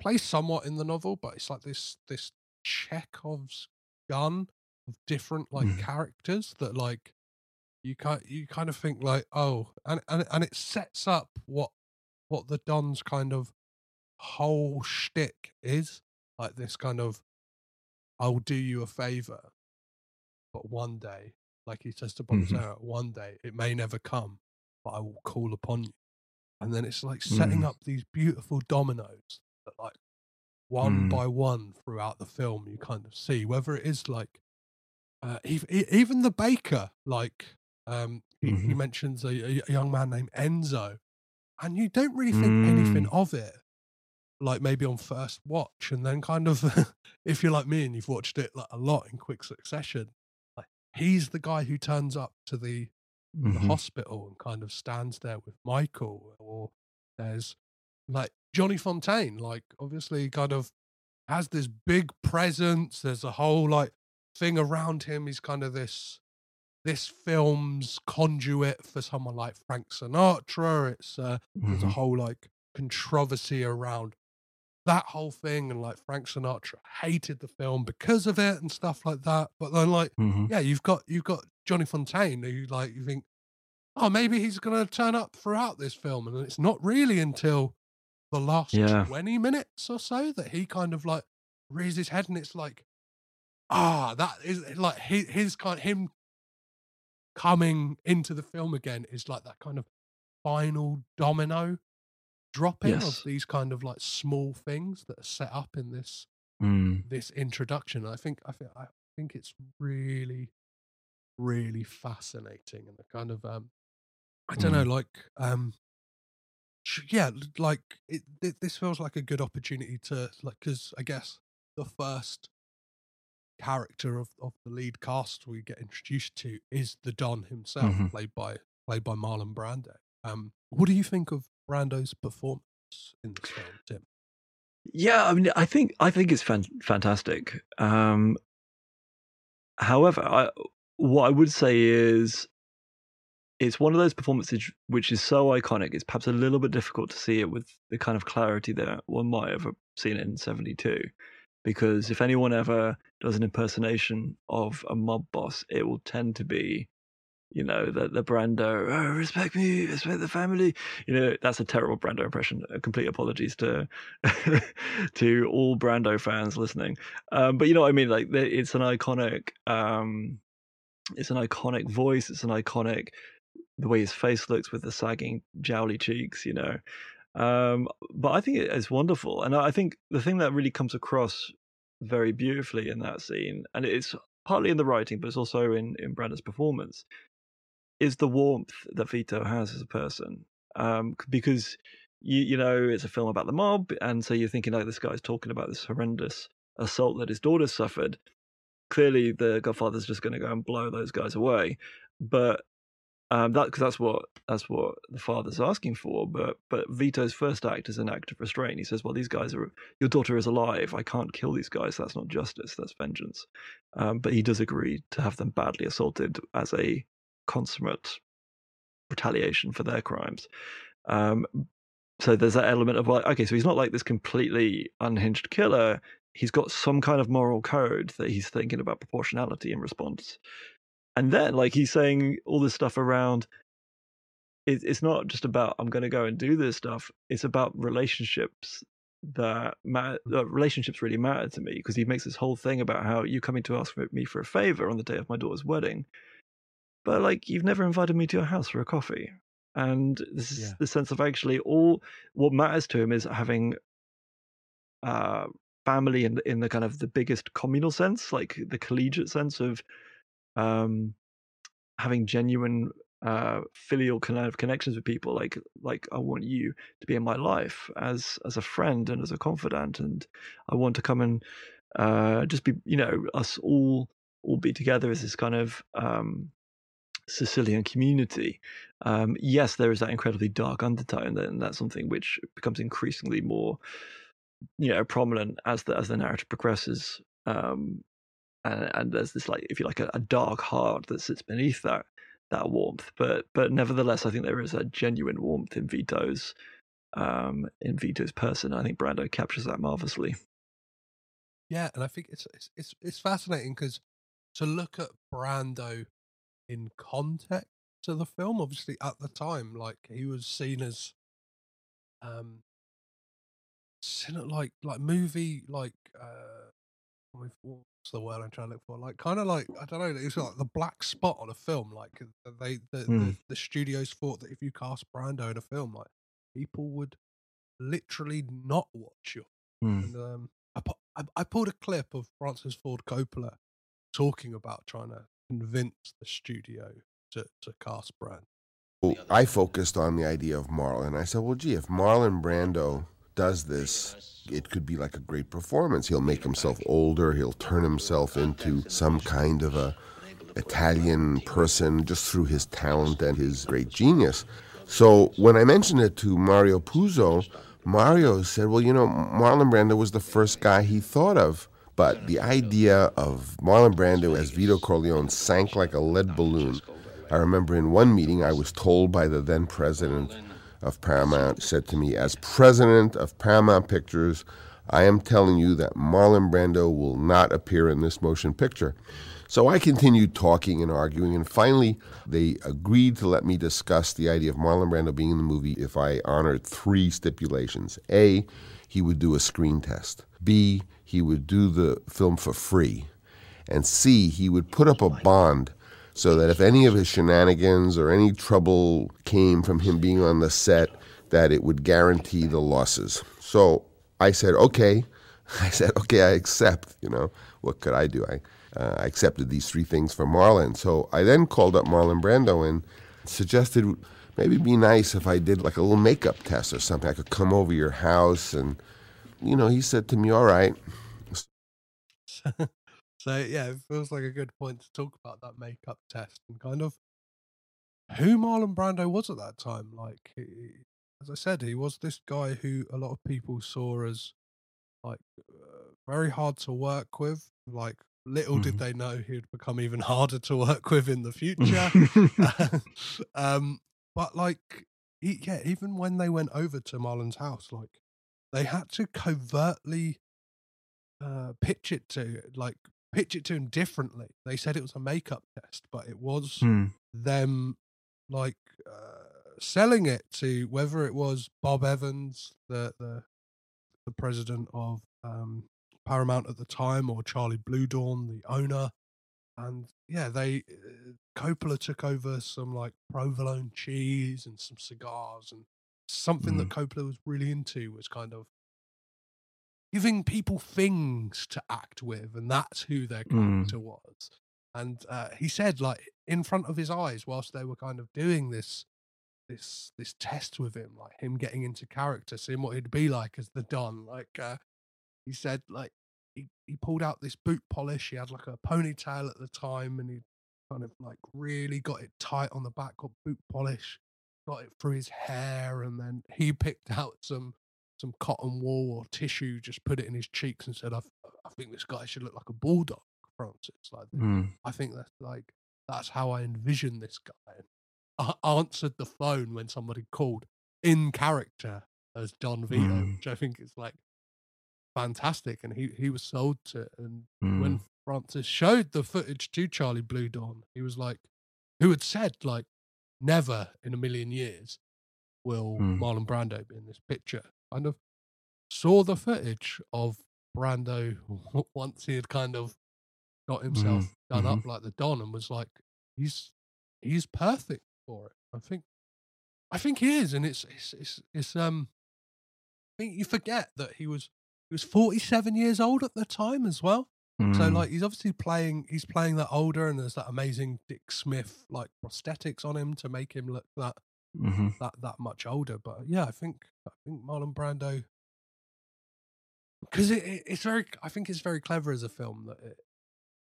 plays somewhat in the novel, but it's like this this Chekhov's gun of different like mm. characters that like you kind you kind of think like oh and and and it sets up what what the Don's kind of whole shtick is like this kind of I'll do you a favor, but one day, like he says to Bonasera, mm-hmm. one day it may never come, but I will call upon you. And then it's like setting mm. up these beautiful dominoes that like one mm. by one throughout the film you kind of see whether it is like uh, even, even the baker like um, he, mm-hmm. he mentions a, a, young man named enzo and you don't really think mm. anything of it like maybe on first watch and then kind of if you're like me and you've watched it like a lot in quick succession like he's the guy who turns up to the in the hospital and kind of stands there with Michael, or there's like Johnny Fontane, like obviously kind of has this big presence. There's a whole like thing around him. He's kind of this this film's conduit for someone like Frank Sinatra. It's uh, there's a Mhm. whole like controversy around that whole thing, and like Frank Sinatra hated the film because of it and stuff like that. But then like Mhm. yeah, you've got you've got Johnny Fontane who like you think, oh maybe he's gonna turn up throughout this film, and it's not really until the last Yeah. 20 minutes or so that he kind of like raises his head and it's like ah that is like his, his kind him coming into the film again is like that kind of final domino dropping Yes. of these kind of like small things that are set up in this Mm. this introduction i think i think i think it's really really fascinating and the kind of um i don't know Mm. like um yeah like it, thi- this feels like a good opportunity to like because i guess the first character of, of the lead cast we get introduced to is the don himself Mhm. played by played by marlon brando um what do you think of brando's performance in this film tim Yeah, I mean, I think I think it's fan- fantastic. Um, however, I, what I would say is, it's one of those performances which is so iconic. It's perhaps a little bit difficult to see it with the kind of clarity that one might have seen it in '72, because if anyone ever does an impersonation of a mob boss, it will tend to be you know, the the Brando, oh, respect me, respect the family. You know, that's a terrible Brando impression. Uh, Complete apologies to to all Brando fans listening. Um, but you know what I mean? Like, it's an iconic, um, it's an iconic voice. It's an iconic the way his face looks with the sagging jowly cheeks. You know, um, but I think it's wonderful, and I think the thing that really comes across very beautifully in that scene, and it's partly in the writing, but it's also in in Brando's performance is the warmth that Vito has as a person. Um, because you you know it's a film about the mob, and so you're thinking like this guy's talking about this horrendous assault that his daughter suffered. Clearly, the Godfather's just going to go and blow those guys away, but um, that because that's what that's what the father's asking for. But but Vito's first act is an act of restraint. He says, "Well, these guys are your daughter is alive. I can't kill these guys. That's not justice. That's vengeance." Um, but he does agree to have them badly assaulted as a consummate retaliation for their crimes. Um, so there's that element of like, okay, so he's not like this completely unhinged killer. He's got some kind of moral code that he's thinking about proportionality in response. And then, like, he's saying all this stuff around. It, it's not just about I'm going to go and do this stuff. It's about relationships that matter. Uh, relationships really matter to me because he makes this whole thing about how you coming to ask me for a favor on the day of my daughter's wedding, but like you've never invited me to your house for a coffee. And this is Yeah. the sense of actually all what matters to him is having uh, family in in the kind of the biggest communal sense, like the collegiate sense of um, having genuine uh, filial kind of connections with people. Like like I want you to be in my life as as a friend and as a confidant, and I want to come and uh, just be you know us all all be together as this kind of um, Sicilian community. Um, yes, there is that incredibly dark undertone, and that's something which becomes increasingly more, you know, prominent as the as the narrative progresses. Um, and, and there's this like, if you like, a, a dark heart that sits beneath that that warmth. But but nevertheless, I think there is a genuine warmth in Vito's um, in Vito's person. I think Brando captures that marvelously. Yeah, and I think it's it's it's, it's fascinating because to look at Brando in context to the film, obviously at the time, like he was seen as um seen like like movie like uh what's the word I'm trying to look for? Like kind of like I don't know, it's like the black spot on a film. Like uh, they the, Hmm. the the studios thought that if you cast Brando in a film, like people would literally not watch you. Hmm. And um, I, pu- I, I pulled a clip of Francis Ford Coppola talking about trying to convince the studio to, to cast Brando. Well, I focused on the idea of Marlon. I said, well, gee, if Marlon Brando does this, it could be like a great performance. He'll make himself older. He'll turn himself into some kind of a Italian person just through his talent and his great genius. So when I mentioned it to Mario Puzo, Mario said, well, you know, Marlon Brando was the first guy he thought of. But the idea of Marlon Brando as Vito Corleone sank like a lead balloon. I remember in one meeting, I was told by the then president of Paramount, said to me, as president of Paramount Pictures, I am telling you that Marlon Brando will not appear in this motion picture. So I continued talking and arguing, and finally they agreed to let me discuss the idea of Marlon Brando being in the movie if I honored three stipulations. A, he would do a screen test. B, he would do the film for free. And C, he would put up a bond so that if any of his shenanigans or any trouble came from him being on the set, that it would guarantee the losses. So I said, okay. I said, okay, I accept. You know, what could I do? I, uh, I accepted these three things for Marlon. So I then called up Marlon Brando and suggested maybe it'd be nice if I did like a little makeup test or something. I could come over your house and, you know, he said to me, all right. so yeah, it feels like a good point to talk about that makeup test and kind of who Marlon Brando was at that time. Like, he, as I said, he was this guy who a lot of people saw as like uh, very hard to work with. Like, little Mm-hmm. did they know he'd become even harder to work with in the future. um, but like, he, yeah, even when they went over to Marlon's house, like, they had to covertly uh, pitch it to like pitch it to him differently. They said it was a makeup test, but it was Hmm. them like uh, selling it to whether it was Bob Evans, the the the president of um, Paramount at the time, or Charlie Bluhdorn, the owner. And yeah, they uh, Coppola took over some like provolone cheese and some cigars and something that Coppola was really into was kind of giving people things to act with, and that's who their Mm. character was. And uh, he said, like in front of his eyes, whilst they were kind of doing this, this, this test with him, like him getting into character, seeing what he'd be like as the Don. Like uh, he said, like he he pulled out this boot polish. He had like a ponytail at the time, and he kind of like really got it tight on the back, got boot polish, got it through his hair, and then he picked out some some cotton wool or tissue, just put it in his cheeks and said, I, I think this guy should look like a bulldog, Francis. Like, Mm. I think that's like, that's how I envision this guy. I answered the phone when somebody called in character as Don Vito, Mm. which I think is like fantastic. And he, he was sold to it. And Mm. when Francis showed the footage to Charlie Bluhdorn, he was like, who had said, like, never in a million years will Mm. Marlon Brando be in this picture. Kind of saw the footage of Brando once he had kind of got himself Mhm, done mhm. up like the Don and was like, he's he's perfect for it. I think I think he is, and it's it's it's, it's um I think you forget that he was he was 47 years old at the time as well. So Mm. like he's obviously playing he's playing that older and there's that amazing Dick Smith like prosthetics on him to make him look that Mhm. that that much older. But yeah, I think I think Marlon Brando because it, it, it's very I think it's very clever as a film that it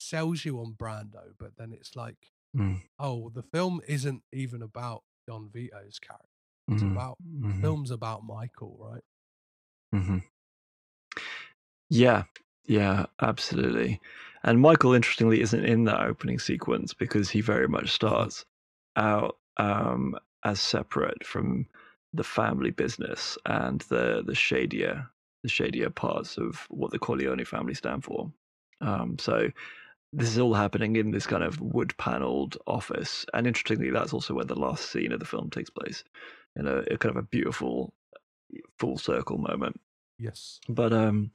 sells you on Brando, but then it's like Mm. oh the film isn't even about Don Vito's character. It's Mhm, about the mhm. film's about Michael, right? hmm Yeah, yeah, absolutely. And Michael, interestingly, isn't in that opening sequence because he very much starts out um, as separate from the family business and the the shadier the shadier parts of what the Corleone family stand for. Um, so this is all happening in this kind of wood paneled office, and interestingly, that's also where the last scene of the film takes place in a, a kind of a beautiful full circle moment. Yes. But um,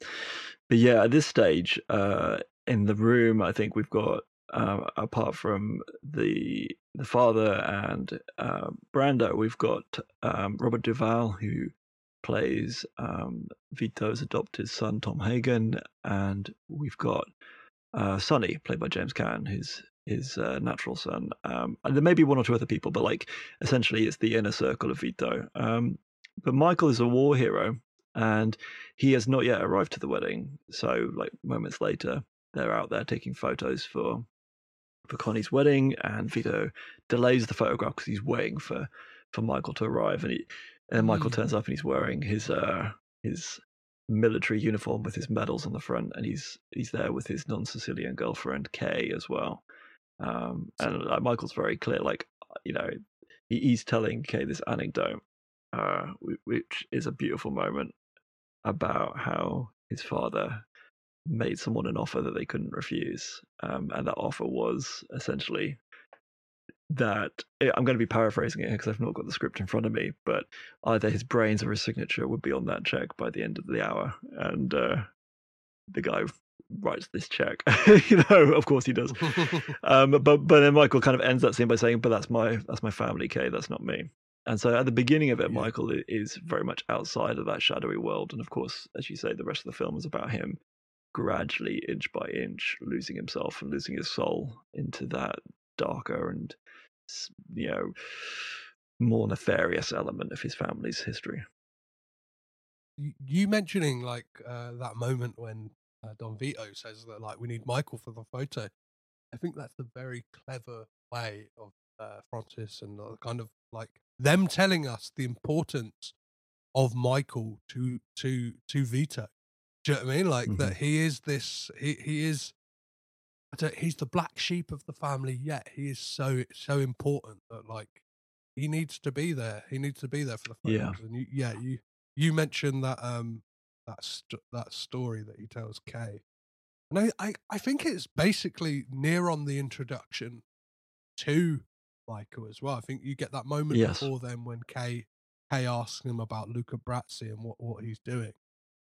but yeah, at this stage, uh, in the room, I think we've got uh, apart from the the father and uh, Brando, we've got um, Robert Duvall who plays um, Vito's adopted son Tom Hagen, and we've got uh, Sonny played by James Caan, his his uh, natural son. Um, and there may be one or two other people, but like essentially, it's the inner circle of Vito. Um, but Michael is a war hero, and he has not yet arrived to the wedding. So, like moments later, they're out there taking photos for for Connie's wedding, and Vito delays the photograph because he's waiting for for Michael to arrive, and he and then Michael Mm. turns up and he's wearing his uh his military uniform with his medals on the front, and he's he's there with his non-Sicilian girlfriend Kay as well. Um, and like, Michael's very clear, like you know, he, he's telling Kay this anecdote, uh, which is a beautiful moment about how his father made someone an offer that they couldn't refuse, um, and that offer was essentially that eh, I'm going to be paraphrasing it because I've not got the script in front of me, but either his brains or his signature would be on that check by the end of the hour, and uh, the guy writes this check. you know, of course he does. um, but but then Michael kind of ends that scene by saying, "But that's my that's my family, Kay. That's not me." And so at the beginning of it, Michael is very much outside of that shadowy world, and of course, as you say, the rest of the film is about him gradually, inch by inch, losing himself and losing his soul into that darker and you know more nefarious element of his family's history. you- mentioning like uh, that moment when uh, Don Vito says that like we need Michael for the photo. I think that's a very clever way of uh, Francis and kind of like them telling us the importance of Michael to to to Vito. Do you know what I mean? Like that he is this he he is I don't, he's the black sheep of the family yet he is so so important that like he needs to be there. He needs to be there for the Yeah. And you, yeah, you you mentioned that um that st- that story that he tells Kay, and I, I I think it's basically near on the introduction to Michael as well. I think you get that moment Yes. before then when Kay Kay asks him about Luca Brasi and what what he's doing.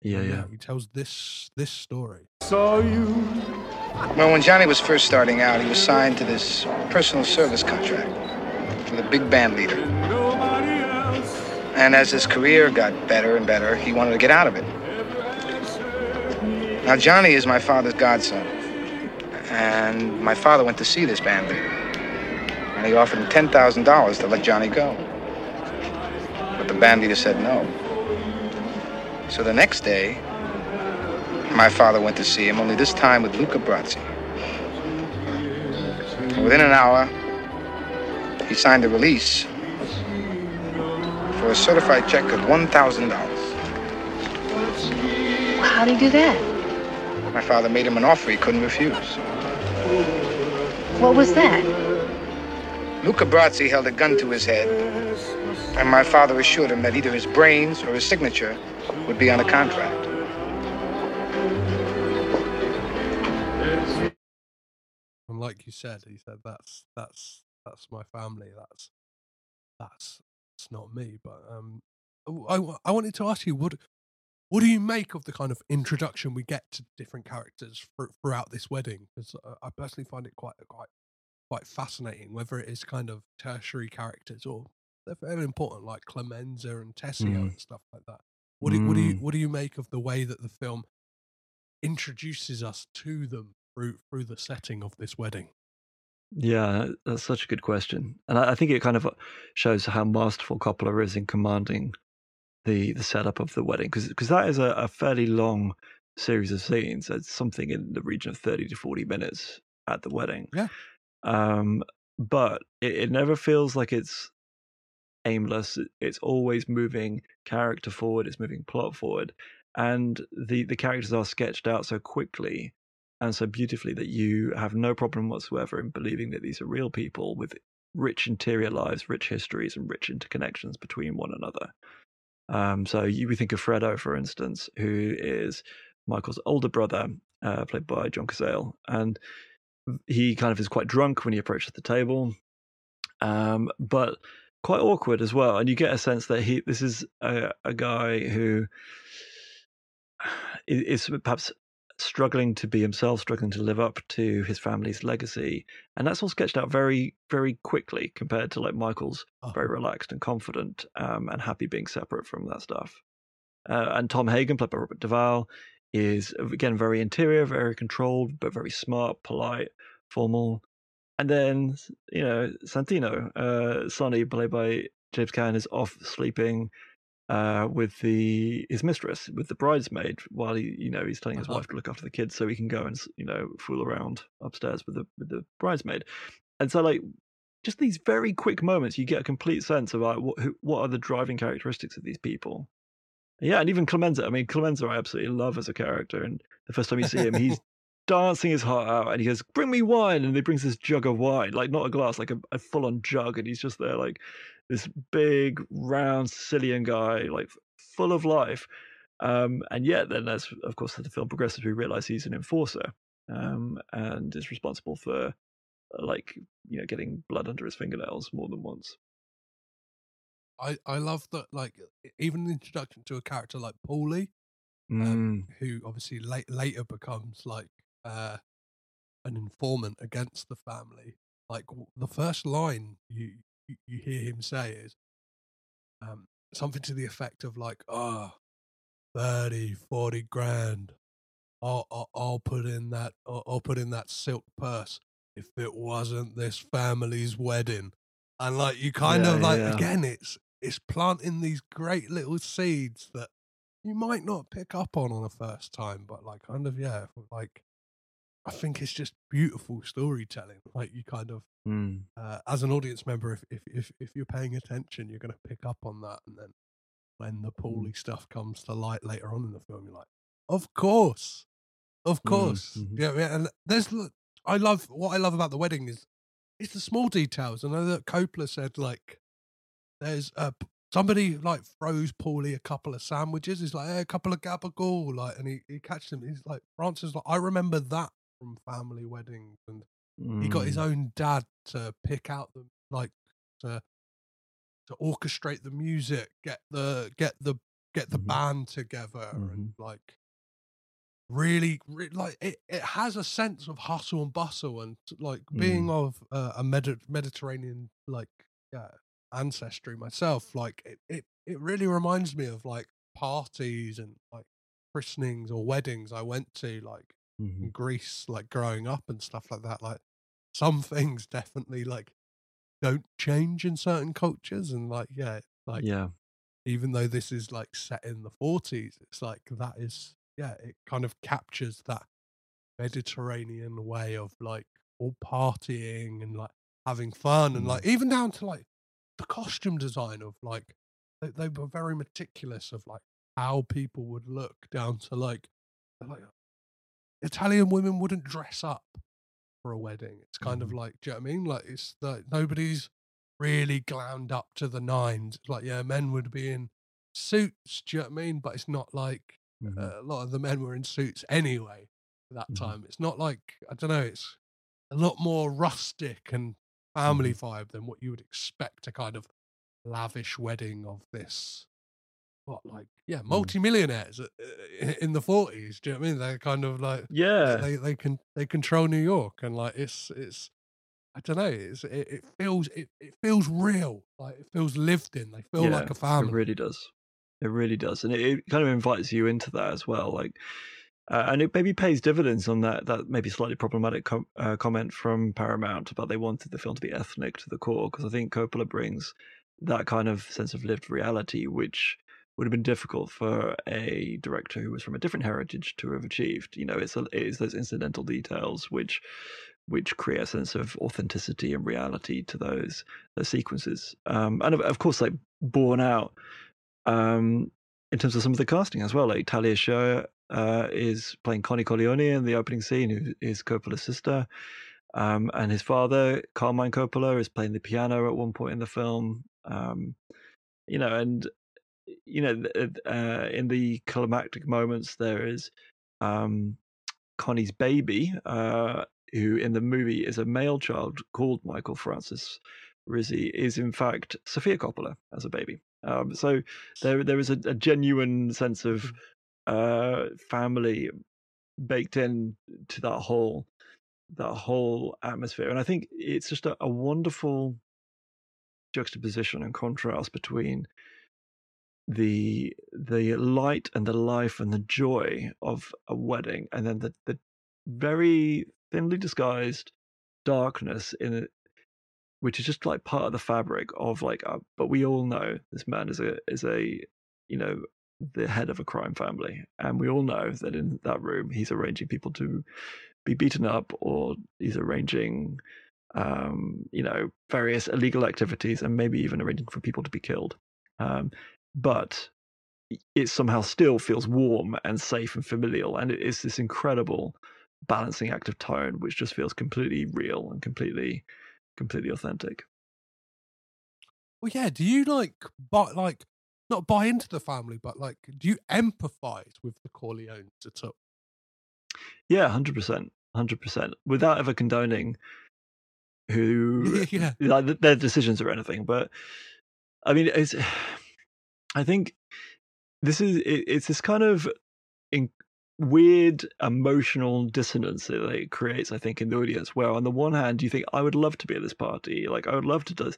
Yeah, And, uh, yeah. He tells this this story. Saw you. Well, when Johnny was first starting out, he was signed to this personal service contract with a big band leader. And as his career got better and better, he wanted to get out of it. Now, Johnny is my father's godson. And my father went to see this band leader. And he offered him $10,000 to let Johnny go. But the band leader said no. So the next day, my father went to see him, only this time with Luca Brasi. And within an hour, he signed a release for a certified check of $1,000. How'd he do that? My father made him an offer he couldn't refuse. What was that? Luca Brasi held a gun to his head, and my father assured him that either his brains or his signature would be on a contract. And like you said, he said that's that's that's my family. That's that's that's not me. But um, w- I wa- I wanted to ask you what what do you make of the kind of introduction we get to different characters thr- throughout this wedding? Because uh, I personally find it quite quite quite fascinating. Whether it is kind of tertiary characters or they're very important, like Clemenza and Tessio Mm. and stuff like that. What do, what do you Mm. what do you make of the way that the film introduces us to them through through the setting of this wedding? Yeah, that's such a good question, and I, I think it kind of uh, shows how masterful Coppola is in commanding the the setup of the wedding, because that is a, a fairly long series of scenes. It's something in the region of thirty to forty minutes at the wedding. Yeah. Um, but it, it never feels like it's aimless. It's always moving character forward. It's moving plot forward, and the the characters are sketched out so quickly and so beautifully that you have no problem whatsoever in believing that these are real people with rich interior lives, rich histories, and rich interconnections between one another. Um, so you we think of Fredo, for instance, who is Michael's older brother, uh, played by John Cazale, and he kind of is quite drunk when he approaches the table, um, but quite awkward as well. And you get a sense that he this is a, a guy who is perhaps struggling to be himself, struggling to live up to his family's legacy, and that's all sketched out very, very quickly compared to like Michael's very relaxed and confident um, and happy being separate from that stuff. Uh, and Tom Hagen, played by Robert Duvall, is again very interior, very controlled, but very smart, polite, formal. And then you know Santino, uh, Sonny, played by James Caan, is off sleeping uh, with the his mistress, with the bridesmaid, while he, you know, he's telling his Uh-huh. wife to look after the kids so he can go and, you know, fool around upstairs with the with the bridesmaid. And so, like, just these very quick moments, you get a complete sense of like what who, what are the driving characteristics of these people. Yeah, and even Clemenza. I mean, Clemenza, I absolutely love as a character. And the first time you see him, he's dancing his heart out, and he goes, "Bring me wine," and he brings this jug of wine, like not a glass, like a, a full-on jug, and he's just there, like this big, round Sicilian guy, like full of life. Um, and yet, then as of course as the film progresses, we realize he's an enforcer um, and is responsible for uh, like you know getting blood under his fingernails more than once. I, I love that, like, even the introduction to a character like Paulie, Mm. um, who obviously late, later becomes like uh, an informant against the family. Like, the first line you, you, hear him say is um, something to the effect of, like, oh, 30, 40 grand. I'll, I'll, I'll put in that, I'll, I'll put in that silk purse if it wasn't this family's wedding. And like, you kind Yeah, of like, yeah. again, it's, it's planting these great little seeds that you might not pick up on on a first time, but like kind of yeah, like I think it's just beautiful storytelling. Like you kind of Mm. uh, as an audience member, if if if if you're paying attention, you're going to pick up on that, and then when the Paulie stuff comes to light later on in the film, you're like, of course, of course, mhm. yeah. yeah, And there's I love what I love about the wedding is it's the small details. I know that Coppola said like there's a somebody like throws Paulie a couple of sandwiches. He's like, hey, a couple of gabagool, like, and he, he catches him. He's like, Francis, like, I remember that from family weddings, and he got his Mm. own dad to pick out the like to to orchestrate the music, get the get the get the Mhm. band together, Mhm. and like really, re- like it, it has a sense of hustle and bustle, and like being Mm. of uh, a Medi- Mediterranean like yeah ancestry myself, like it, it it really reminds me of like parties and like christenings or weddings I went to like Mhm. Greece, like growing up and stuff like that. Like some things definitely like don't change in certain cultures, and like yeah, like yeah. even though this is like set in the forties, it's like that is yeah, it kind of captures that Mediterranean way of like all partying and like having fun and like even down to like the costume design of like they, they were very meticulous of like how people would look down to like like Italian women wouldn't dress up for a wedding. It's kind of like, do you know what I mean? Like it's like nobody's really glammed up to the nines. It's like, yeah, men would be in suits, do you know what I mean? But it's not like Mhm. uh, a lot of the men were in suits anyway at that Mhm. time. It's not like I don't know, it's a lot more rustic and family Mm-hmm. vibe than what you would expect a kind of lavish wedding of this what like yeah Mm. multimillionaires uh, uh, in the 40s do you know what i mean they're kind of like Yeah. they they can they control new york and like it's it's i don't know it's it, it feels it, it feels real like it feels lived in they feel like a family It really does. It really does, and it, it kind of invites you into that as well. Like, uh, and it maybe pays dividends on that that maybe slightly problematic com- uh, comment from Paramount about they wanted the film to be ethnic to the core because I think Coppola brings that kind of sense of lived reality, which would have been difficult for a director who was from a different heritage to have achieved. You know, it's a, it's those incidental details which which create a sense of authenticity and reality to those those sequences. Um, and of, of course, like borne out um, in terms of some of the casting as well. Like Talia Shire uh, is playing Connie Corleone in the opening scene, who is Coppola's sister. Um, and his father, Carmine Coppola, is playing the piano at one point in the film. Um, you know, and you know, uh, in the climactic moments, there is um, Connie's baby, uh, who in the movie is a male child called Michael Francis Rizzi, is in fact Sofia Coppola as a baby. Um, so there, there is a, a genuine sense of uh, family baked in to that whole that whole atmosphere, and I think it's just a, a wonderful juxtaposition and contrast between the the light and the life and the joy of a wedding and then the, the very thinly disguised darkness in it which is just like part of the fabric of like uh, but we all know this man is a is a you know, the head of a crime family, and we all know that in that room he's arranging people to be beaten up, or he's arranging, um, you know, various illegal activities, and maybe even arranging for people to be killed. Um, but it somehow still feels warm and safe and familial, and it is this incredible balancing act of tone, which just feels completely real and completely, completely authentic. Well, yeah. Do you like, but like, not buy into the family, but like, do you empathize with the Corleones at all? Yeah, hundred percent, hundred percent, without ever condoning who yeah. like their decisions or anything. But I mean, it's. I think this is it, it's this kind of in, weird emotional dissonance that it creates. I think in the audience, where on the one hand you think I would love to be at this party, like I would love to do this,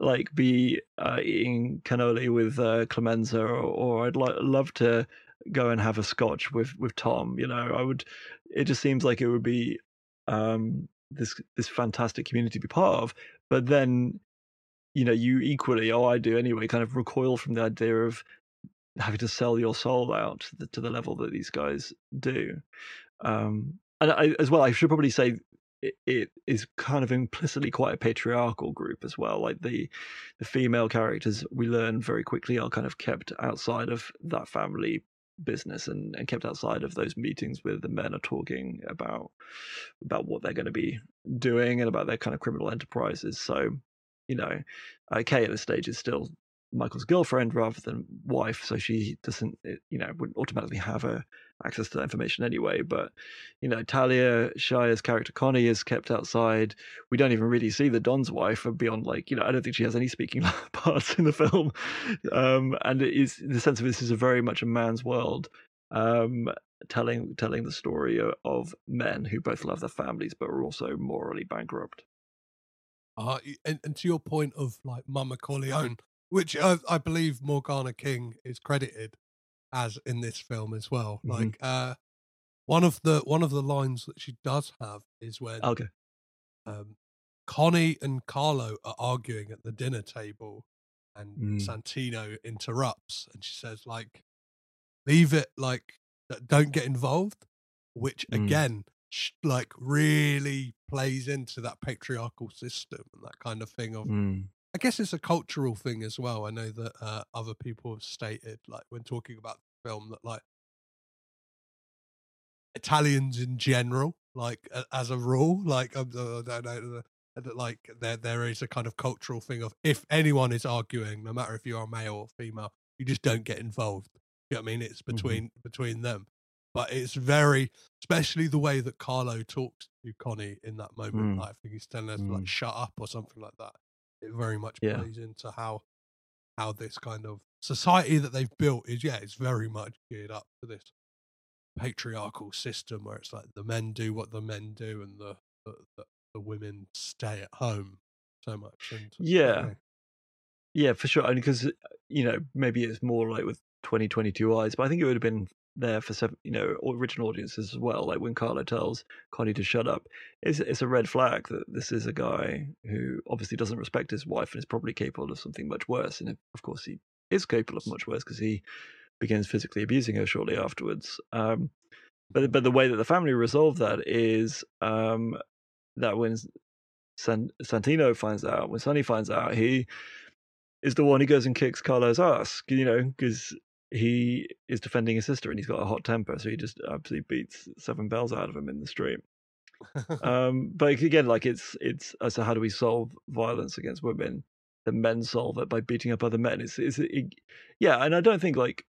like be uh, eating cannoli with uh, Clemenza, or, or I'd lo- love to go and have a scotch with with Tom. You know, I would. It just seems like it would be um, this this fantastic community to be part of. But then, you know, you equally, oh, I do anyway, kind of recoil from the idea of having to sell your soul out to the, to the level that these guys do. Um, and I, as well, I should probably say it, it is kind of implicitly quite a patriarchal group as well. Like the the female characters, we learn very quickly are kind of kept outside of that family business and, and kept outside of those meetings where the men are talking about about what they're going to be doing and about their kind of criminal enterprises. So, you know, uh, Kay at this stage is still Michael's girlfriend rather than wife, so she doesn't, eh, you know, wouldn't automatically have a, access to that information anyway. But you know, Talia Shire's character Connie is kept outside. We don't even really see the Don's wife beyond like, you know, I don't think she has any speaking parts in the film. Um, and it is the sense of this is a very much a man's world, um, telling telling the story of men who both love their families but are also morally bankrupt. Uh, and, and to your point of like Mama Corleone, which I, I believe Morgana King is credited as in this film as well. Mhm. Like uh, one of the one of the lines that she does have is when Okay. um, Connie and Carlo are arguing at the dinner table, and Mm. Santino interrupts, and she says like, "Leave it, like, don't get involved," which Mm. again, like, really plays into that patriarchal system and that kind of thing of Mm. I guess it's a cultural thing as well. I know that uh, other people have stated, like when talking about the film, that like Italians in general, like a, as a rule, like um, uh, I don't know, uh, like there there is a kind of cultural thing of if anyone is arguing, no matter if you are male or female, you just don't get involved. You know what I mean? It's between between them. But it's very, especially the way that Carlo talks to Connie in that moment. Mm. Like, I think he's telling her to like Mm. shut up or something like that. It very much Yeah. plays into how how this kind of society that they've built is. Yeah, it's very much geared up for this patriarchal system where it's like the men do what the men do and the the, the, the women stay at home so much. And Yeah. Yeah, for sure. And because you know, maybe it's more like with 2022 eyes, but I think it would have been there for seven, you know, original audiences as well. Like when Carlo tells Connie to shut up, it's it's a red flag that this is a guy who obviously doesn't respect his wife and is probably capable of something much worse. And of course, he is capable of much worse because he begins physically abusing her shortly afterwards. Um, but but the way that the family resolve that is um, that when San, Santino finds out, when Sonny finds out, he is the one who goes and kicks Carlo's ass, you know, because he is defending his sister and he's got a hot temper, so he just absolutely beats seven bells out of him in the street. um, but again, like it's it's uh, so how do we solve violence against women? The men solve it by beating up other men. It's, it's it, yeah, and I don't think like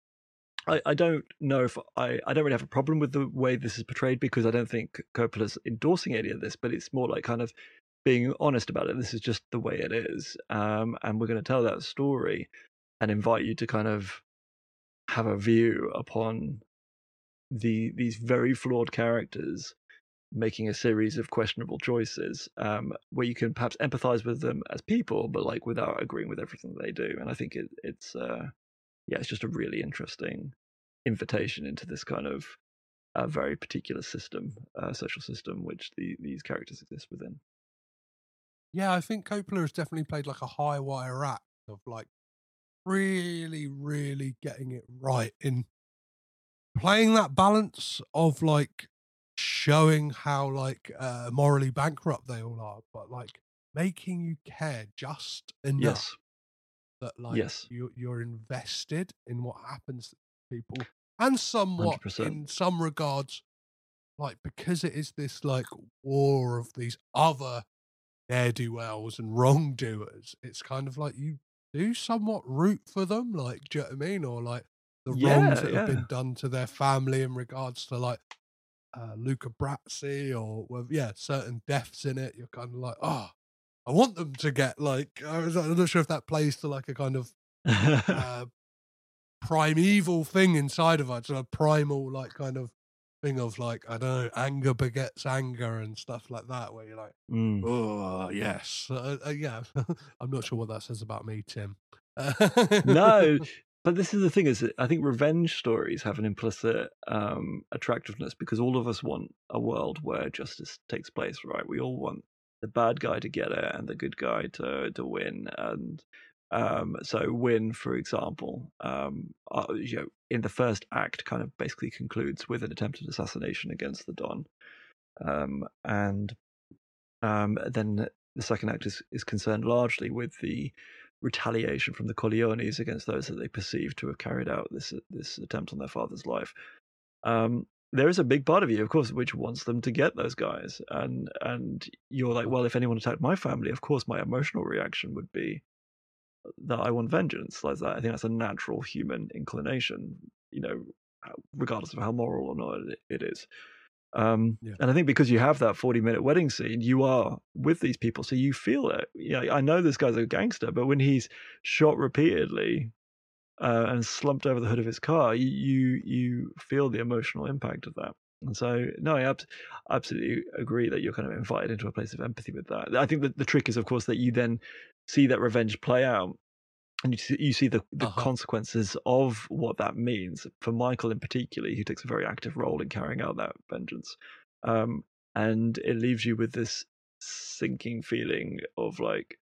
I, I don't know if I, I don't really have a problem with the way this is portrayed because I don't think Coppola's endorsing any of this, but it's more like kind of being honest about it. This is just the way it is, um, and we're going to tell that story and invite you to kind of have a view upon the these very flawed characters making a series of questionable choices um, where you can perhaps empathize with them as people, but like without agreeing with everything they do. And I think it, it's uh, yeah, it's just a really interesting invitation into this kind of uh, very particular system, uh, social system, which the, these characters exist within. Yeah, I think Coppola has definitely played like a high wire act of like really, really getting it right in playing that balance of like showing how like uh, morally bankrupt they all are, but like making you care just enough Yes. that like Yes. you you're invested in what happens to people, and somewhat 100%. in some regards, like because it is this like war of these other ne'er do wells and wrongdoers. It's kind of like you do you somewhat root for them, like do you know what I mean, or like the Yeah, wrongs that have been done to their family in regards to like uh, Luca Brasi or well, yeah, certain deaths in it. You're kind of like, oh, I want them to get like. I was, I'm not sure if that plays to like a kind of uh, primeval thing inside of us, a primal like kind of thing of like I don't know, anger begets anger and stuff like that, where you're like, Mm. oh yes, uh, uh, yeah. I'm not sure what that says about me, Tim. no, but this is the thing: is I think revenge stories have an implicit um, attractiveness because all of us want a world where justice takes place, right? We all want the bad guy to get it and the good guy to to win, and um, so win, for example, um, uh, you know, in the first act, kind of basically concludes with an attempted assassination against the Don, um, and um, then the second act is, is concerned largely with the retaliation from the Corleones against those that they perceive to have carried out this this attempt on their father's life. Um, there is a big part of you, of course, which wants them to get those guys, and and you're like, well, if anyone attacked my family, of course, my emotional reaction would be that I want vengeance. Like that, I think that's a natural human inclination, you know, regardless of how moral or not it, is. Um, Yeah. And I think because you have that 40 minute wedding scene, you are with these people, so you feel it. Yeah, I know this guy's a gangster, but when he's shot repeatedly uh, and slumped over the hood of his car, you, you you feel the emotional impact of that. And so, no, I ab- absolutely agree that you're kind of invited into a place of empathy with that. I think that the trick is, of course, that you then see that revenge play out and you see, you see the, the Uh-huh. consequences of what that means for Michael in particular, who takes a very active role in carrying out that vengeance. Um, and it leaves you with this sinking feeling of like,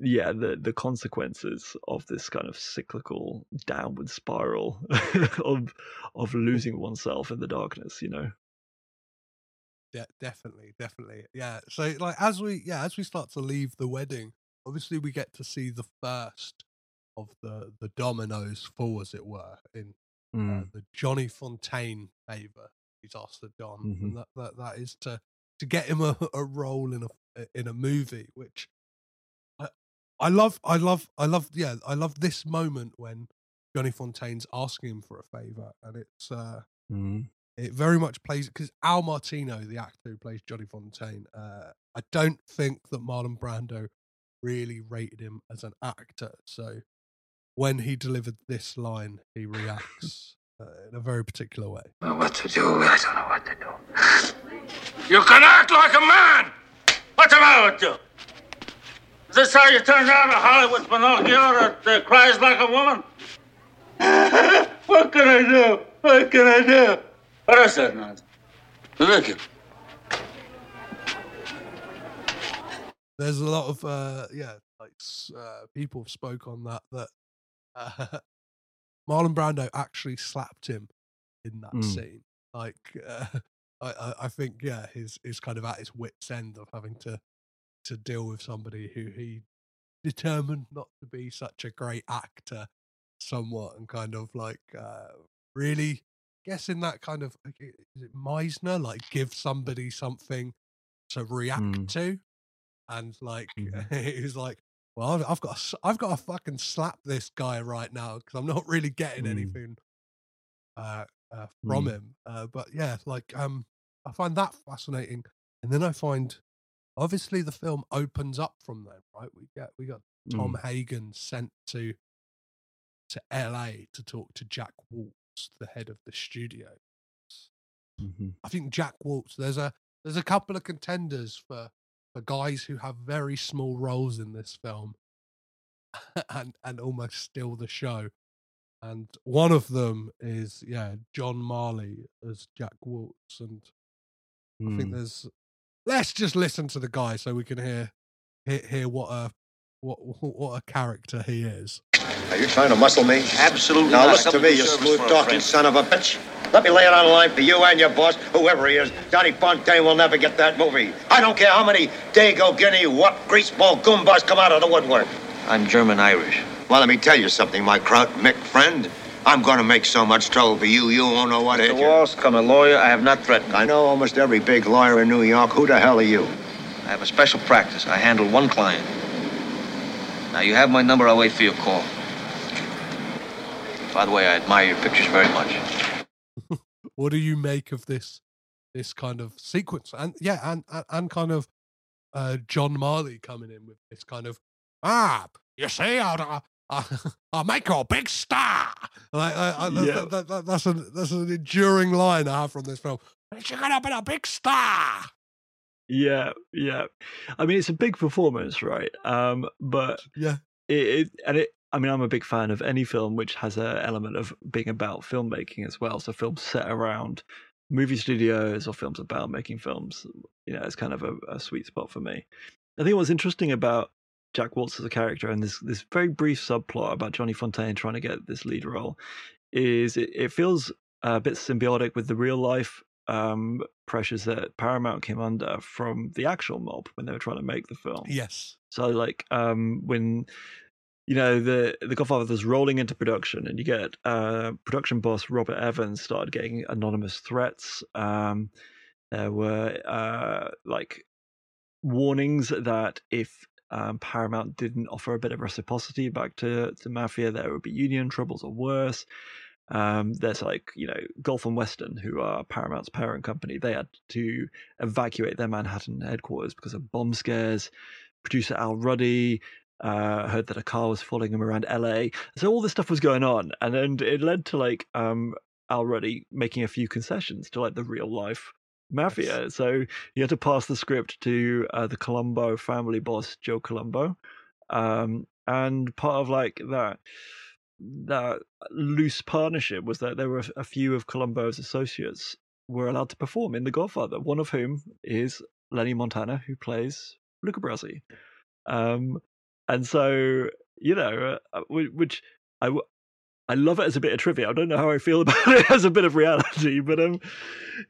yeah, the the consequences of this kind of cyclical downward spiral of of losing oneself in the darkness, you know. De- definitely, definitely. Yeah. So like as we yeah, as we start to leave the wedding, obviously we get to see the first of the the dominoes fall, as it were, in uh, Mm. the Johnny Fontane favor. He's asked the Don, Mhm. and that, that that is to to get him a, a role in a in a movie, which I I love. I love. I love. Yeah, I love this moment when Johnny Fontane's asking him for a favor, and it's. uh Mm. it very much plays because Al Martino, the actor who plays Johnny Fontane, uh, I don't think that Marlon Brando really rated him as an actor. So when he delivered this line, he reacts uh, in a very particular way. know what to do. I don't know what to do. You can act like a man! What's the matter with you? Is this how you turn down a Hollywood Pinocchio that uh, cries like a woman? what can I do? What can I do? What is that nonsense? Look There's a lot of uh, yeah, like uh, people have spoke on that that uh, Marlon Brando actually slapped him in that Mm. scene. Like uh, I, I think yeah, he's is kind of at his wits end of having to to deal with somebody who he determined not to be such a great actor somewhat and kind of like uh really guessing that kind of is it Meisner like give somebody something to react Mm. to and like Mhm. he was like well I've, I've got to, I've got to fucking slap this guy right now because I'm not really getting Mm. anything uh, uh from Mm. him uh but yeah like um I find that fascinating and then I find obviously the film opens up from there right we get we got Tom Mm. Hagen sent to to LA to talk to Jack Woltz the head of the studio Mhm. I think Jack Woltz. There's a there's a couple of contenders for for guys who have very small roles in this film, and and almost steal the show. And one of them is yeah John Marley as Jack Woltz, and I think Mm. there's. Let's just listen to the guy so we can hear hear, hear what a what what a character he is. Are you trying to muscle me? Absolutely Now not. listen to me, you smooth talking son of a bitch. Let me lay it on the line for you and your boss, whoever he is. Johnny Fontane will never get that movie. I don't care how many Dago Guinea, what greaseball goombas come out of the woodwork. I'm German Irish. Well, let me tell you something, my Kraut Mick friend. I'm going to make so much trouble for you, you won't know what hit Mr. you. Walsh, come a lawyer. I have not threatened. I know almost every big lawyer in New York. Who the hell are you? I have a special practice. I handle one client. Now, you have my number. I'll wait for your call. By the way, I admire your pictures very much. What do you make of this this kind of sequence? And yeah, and and, and kind of uh, John Marley coming in with this kind of ah, you see, I'll, I'll, I'll make you a big star. Like, I, I, Yeah. that, that, that, that's an that's an enduring line I have from this film. You're gonna be a big star. Yeah, yeah. I mean, it's a big performance, right? Um, but Yeah. it, it and it. I mean, I'm a big fan of any film which has an element of being about filmmaking as well. So films set around movie studios or films about making films, you know, it's kind of a, a sweet spot for me. I think what's interesting about Jack Woltz as a character and this this very brief subplot about Johnny Fontane trying to get this lead role is it, it feels a bit symbiotic with the real life um, pressures that Paramount came under from the actual mob when they were trying to make the film. Yes. So like um when you know the the Godfather's rolling into production and you get uh production boss Robert Evans started getting anonymous threats. Um there were uh like warnings that if um, Paramount didn't offer a bit of reciprocity back to, to Mafia, there would be union troubles or worse. Um, there's like, you know, Gulf and Western, who are Paramount's parent company, they had to evacuate their Manhattan headquarters because of bomb scares. Producer Al Ruddy uh, heard that a car was following him around LA. So all this stuff was going on. And then it led to like um, Al Ruddy making a few concessions to like the real life mafia. So he had to pass the script to uh, the Colombo family boss, Joe Colombo. Um, and part of like that that loose partnership was that there were a few of Colombo's associates were allowed to perform in The Godfather. One of whom is Lenny Montana, who plays Luca Brasi. Um, and so you know, uh, whi- which I I love it as a bit of trivia. I don't know how I feel about it as a bit of reality, but um,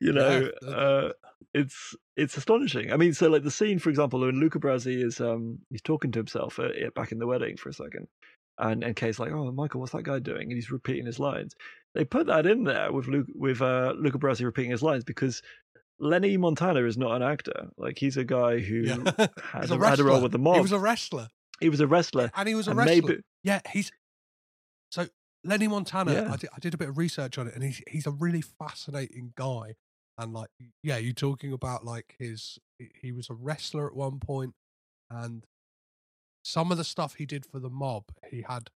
you know, uh, it's it's astonishing. I mean, so like the scene, for example, when Luca Brasi is um he's talking to himself uh, back in the wedding for a second, and and Kay's like, "Oh, Michael, what's that guy doing?" And he's repeating his lines. They put that in there with Luke with uh, Luca Brasi repeating his lines because Lenny Montana is not an actor. Like he's a guy who Yeah. had, a, had a role with the mob. He was a wrestler. He was a wrestler, and he was a and wrestler. maybe- Yeah, he's so Lenny Montana. Yeah. I, did, I did a bit of research on it, and he's he's a really fascinating guy. And like, yeah, you're talking about like his he was a wrestler at one point, and some of the stuff he did for the mob, he had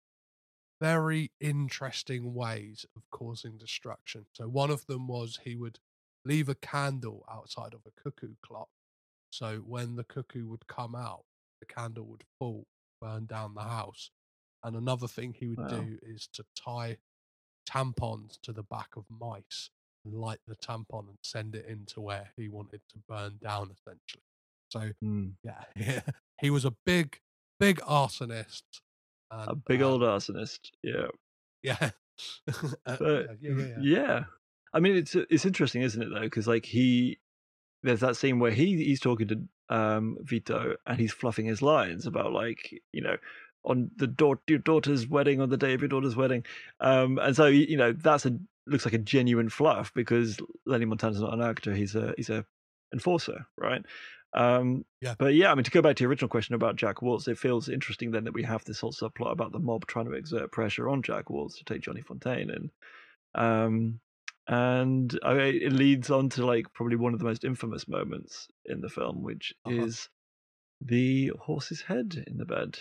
very interesting ways of causing destruction. So one of them was he would leave a candle outside of a cuckoo clock. So when the cuckoo would come out, the candle would fall, burn down the house. And another thing he would Wow. do is to tie tampons to the back of mice and light the tampon and send it into where he wanted to burn down, essentially. So Mm. yeah, yeah, he was a big, big arsonist. And, a big old um, arsonist. Yeah. yeah. Uh, But yeah, yeah, yeah. I mean, it's it's interesting, isn't it? Though, because like he, there's that scene where he he's talking to um Vito and he's fluffing his lines about like you know on the your daughter's wedding on the day of your daughter's wedding, um, and so you know that's a looks like a genuine fluff because Lenny Montana's not an actor; he's a he's a enforcer, right? Um, Yeah. But yeah, I mean, to go back to your original question about Jack Woltz, it feels interesting then that we have this whole subplot about the mob trying to exert pressure on Jack Woltz to take Johnny Fontane, and um, and I, it leads on to like probably one of the most infamous moments in the film, which Uh-huh. is the horse's head in the bed.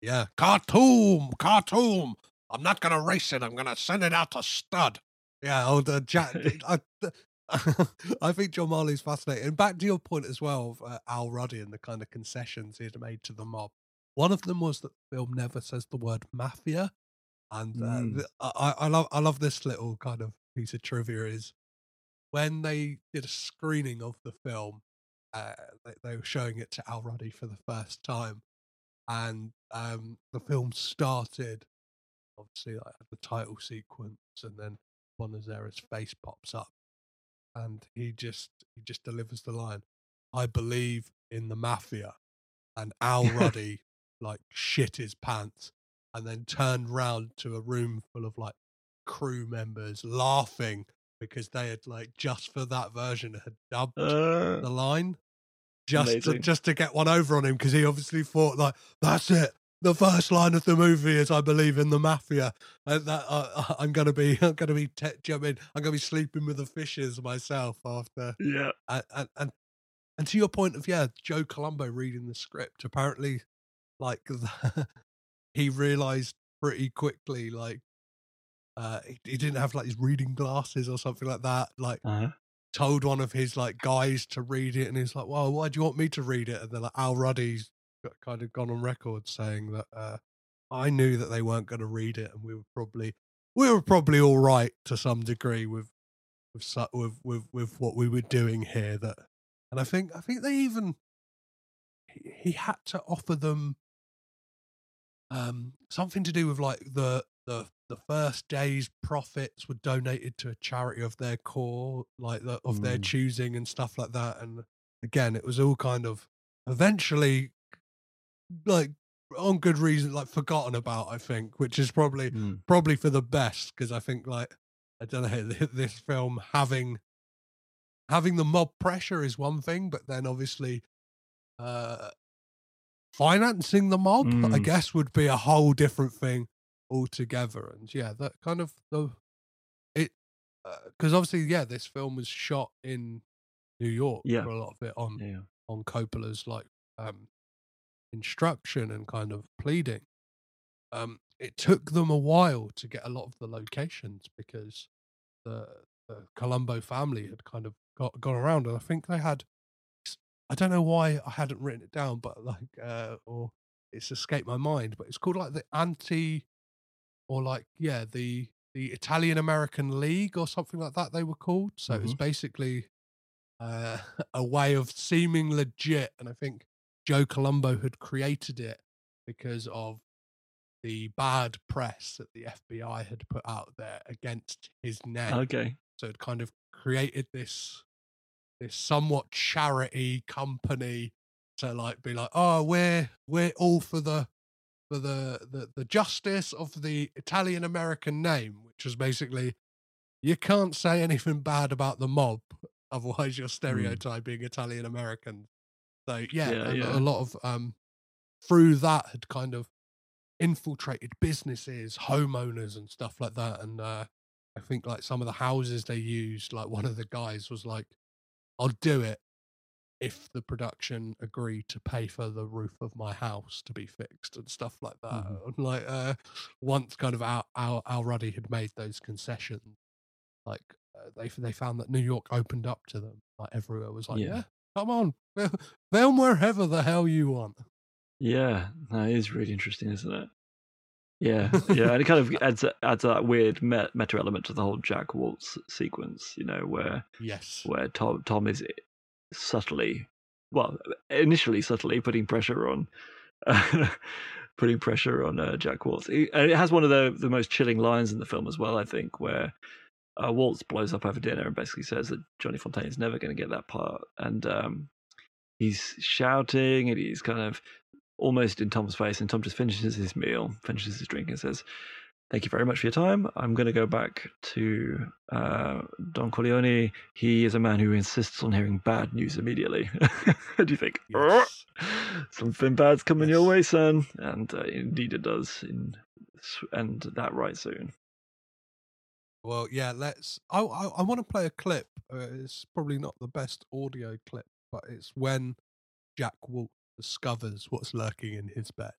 Yeah, Khartoum, Khartoum. I'm not gonna race it. I'm gonna send it out to stud. Yeah, oh, the Jack. I, I think John Marley's fascinating. And back to your point as well of uh, Al Ruddy and the kind of concessions he had made to the mob. One of them was that the film never says the word mafia, and uh, Mm. I, I love I love this little kind of piece of trivia is when they did a screening of the film, uh, they, they were showing it to Al Ruddy for the first time, and um, the film started. Obviously, like the title sequence, and then Bonasera's face pops up, and he just he just delivers the line, "I believe in the mafia," and Al Ruddy like shit his pants, and then turned round to a room full of like crew members laughing because they had like just for that version had dubbed Uh, the line just to, just to get one over on him because he obviously thought like that's it the first line of the movie is I believe in the mafia and that uh, I'm gonna be I'm gonna be te- do you know I mean? I'm gonna be sleeping with the fishes myself after yeah. and, and and and to your point of yeah Joe Colombo reading the script apparently like the, he realized pretty quickly like uh he, he didn't have like his reading glasses or something like that like Uh-huh. told one of his like guys to read it and he's like well why do you want me to read it and they're like Al Ruddy's kind of gone on record saying that uh I knew that they weren't going to read it and we were probably we were probably all right to some degree with with with with with what we were doing here that and I think I think they even he, he had to offer them um something to do with like the the the first day's profits were donated to a charity of their core like the, of their Mm. choosing and stuff like that and again it was all kind of eventually like on good reason like forgotten about i think which is probably Mm. probably for the best because i think like i don't know this film having having the mob pressure is one thing but then obviously uh financing the mob i Mm. guess would be a whole different thing altogether and yeah that kind of the it because obviously yeah this film was shot in new york Yeah. for a lot of it on Yeah. on coppola's like um instruction and kind of pleading um it took them a while to get a lot of the locations because the the colombo family had kind of got gone around and i think they had i don't know why i hadn't written it down but like uh or it's escaped my mind but it's called like the anti or like yeah the the italian american league or something like that they were called so it was Mhm. basically uh, a way of seeming legit and i think joe colombo had created it because of the bad press that the fbi had put out there against his name Okay. so it kind of created this this somewhat charity company to like be like, oh, we're we're all for the for the the, the justice of the Italian American name, which was basically you can't say anything bad about the mob, otherwise you're hmm. stereotyping Italian Americans. So yeah, Yeah, a, yeah. a lot of um through that had kind of infiltrated businesses, homeowners and stuff like that. And uh I think like some of the houses they used, like one of the guys was like, I'll do it if the production agree to pay for the roof of my house to be fixed and stuff like that. Mhm. And like uh once kind of Al, Al, Al Ruddy had made those concessions, like uh, they they found that New York opened up to them. Like everywhere was like, Yeah. yeah, come on, fil- film wherever the hell you want. Yeah, that is really interesting, isn't it? Yeah, yeah, and it kind of adds adds that weird meta element to the whole Jack Woltz sequence, you know, where Yes. where Tom Tom is subtly, well, initially subtly putting pressure on, putting pressure on uh, Jack Woltz. And it has one of the the most chilling lines in the film as well, I think, where uh, Woltz blows up over dinner and basically says that Johnny Fontane is never going to get that part, and um, he's shouting and he's kind of almost in Tom's face, and Tom just finishes his meal, finishes his drink, and says. Thank you very much for your time. I'm going to go back to uh, Don Corleone. He is a man who insists on hearing bad news immediately. What do you think? Yes. Something bad's coming your way, son. And uh, indeed it does. In, and that right soon. Well, yeah, let's. I I, I want to play a clip. Uh, it's probably not the best audio clip, but it's when Jack Walt discovers what's lurking in his bed.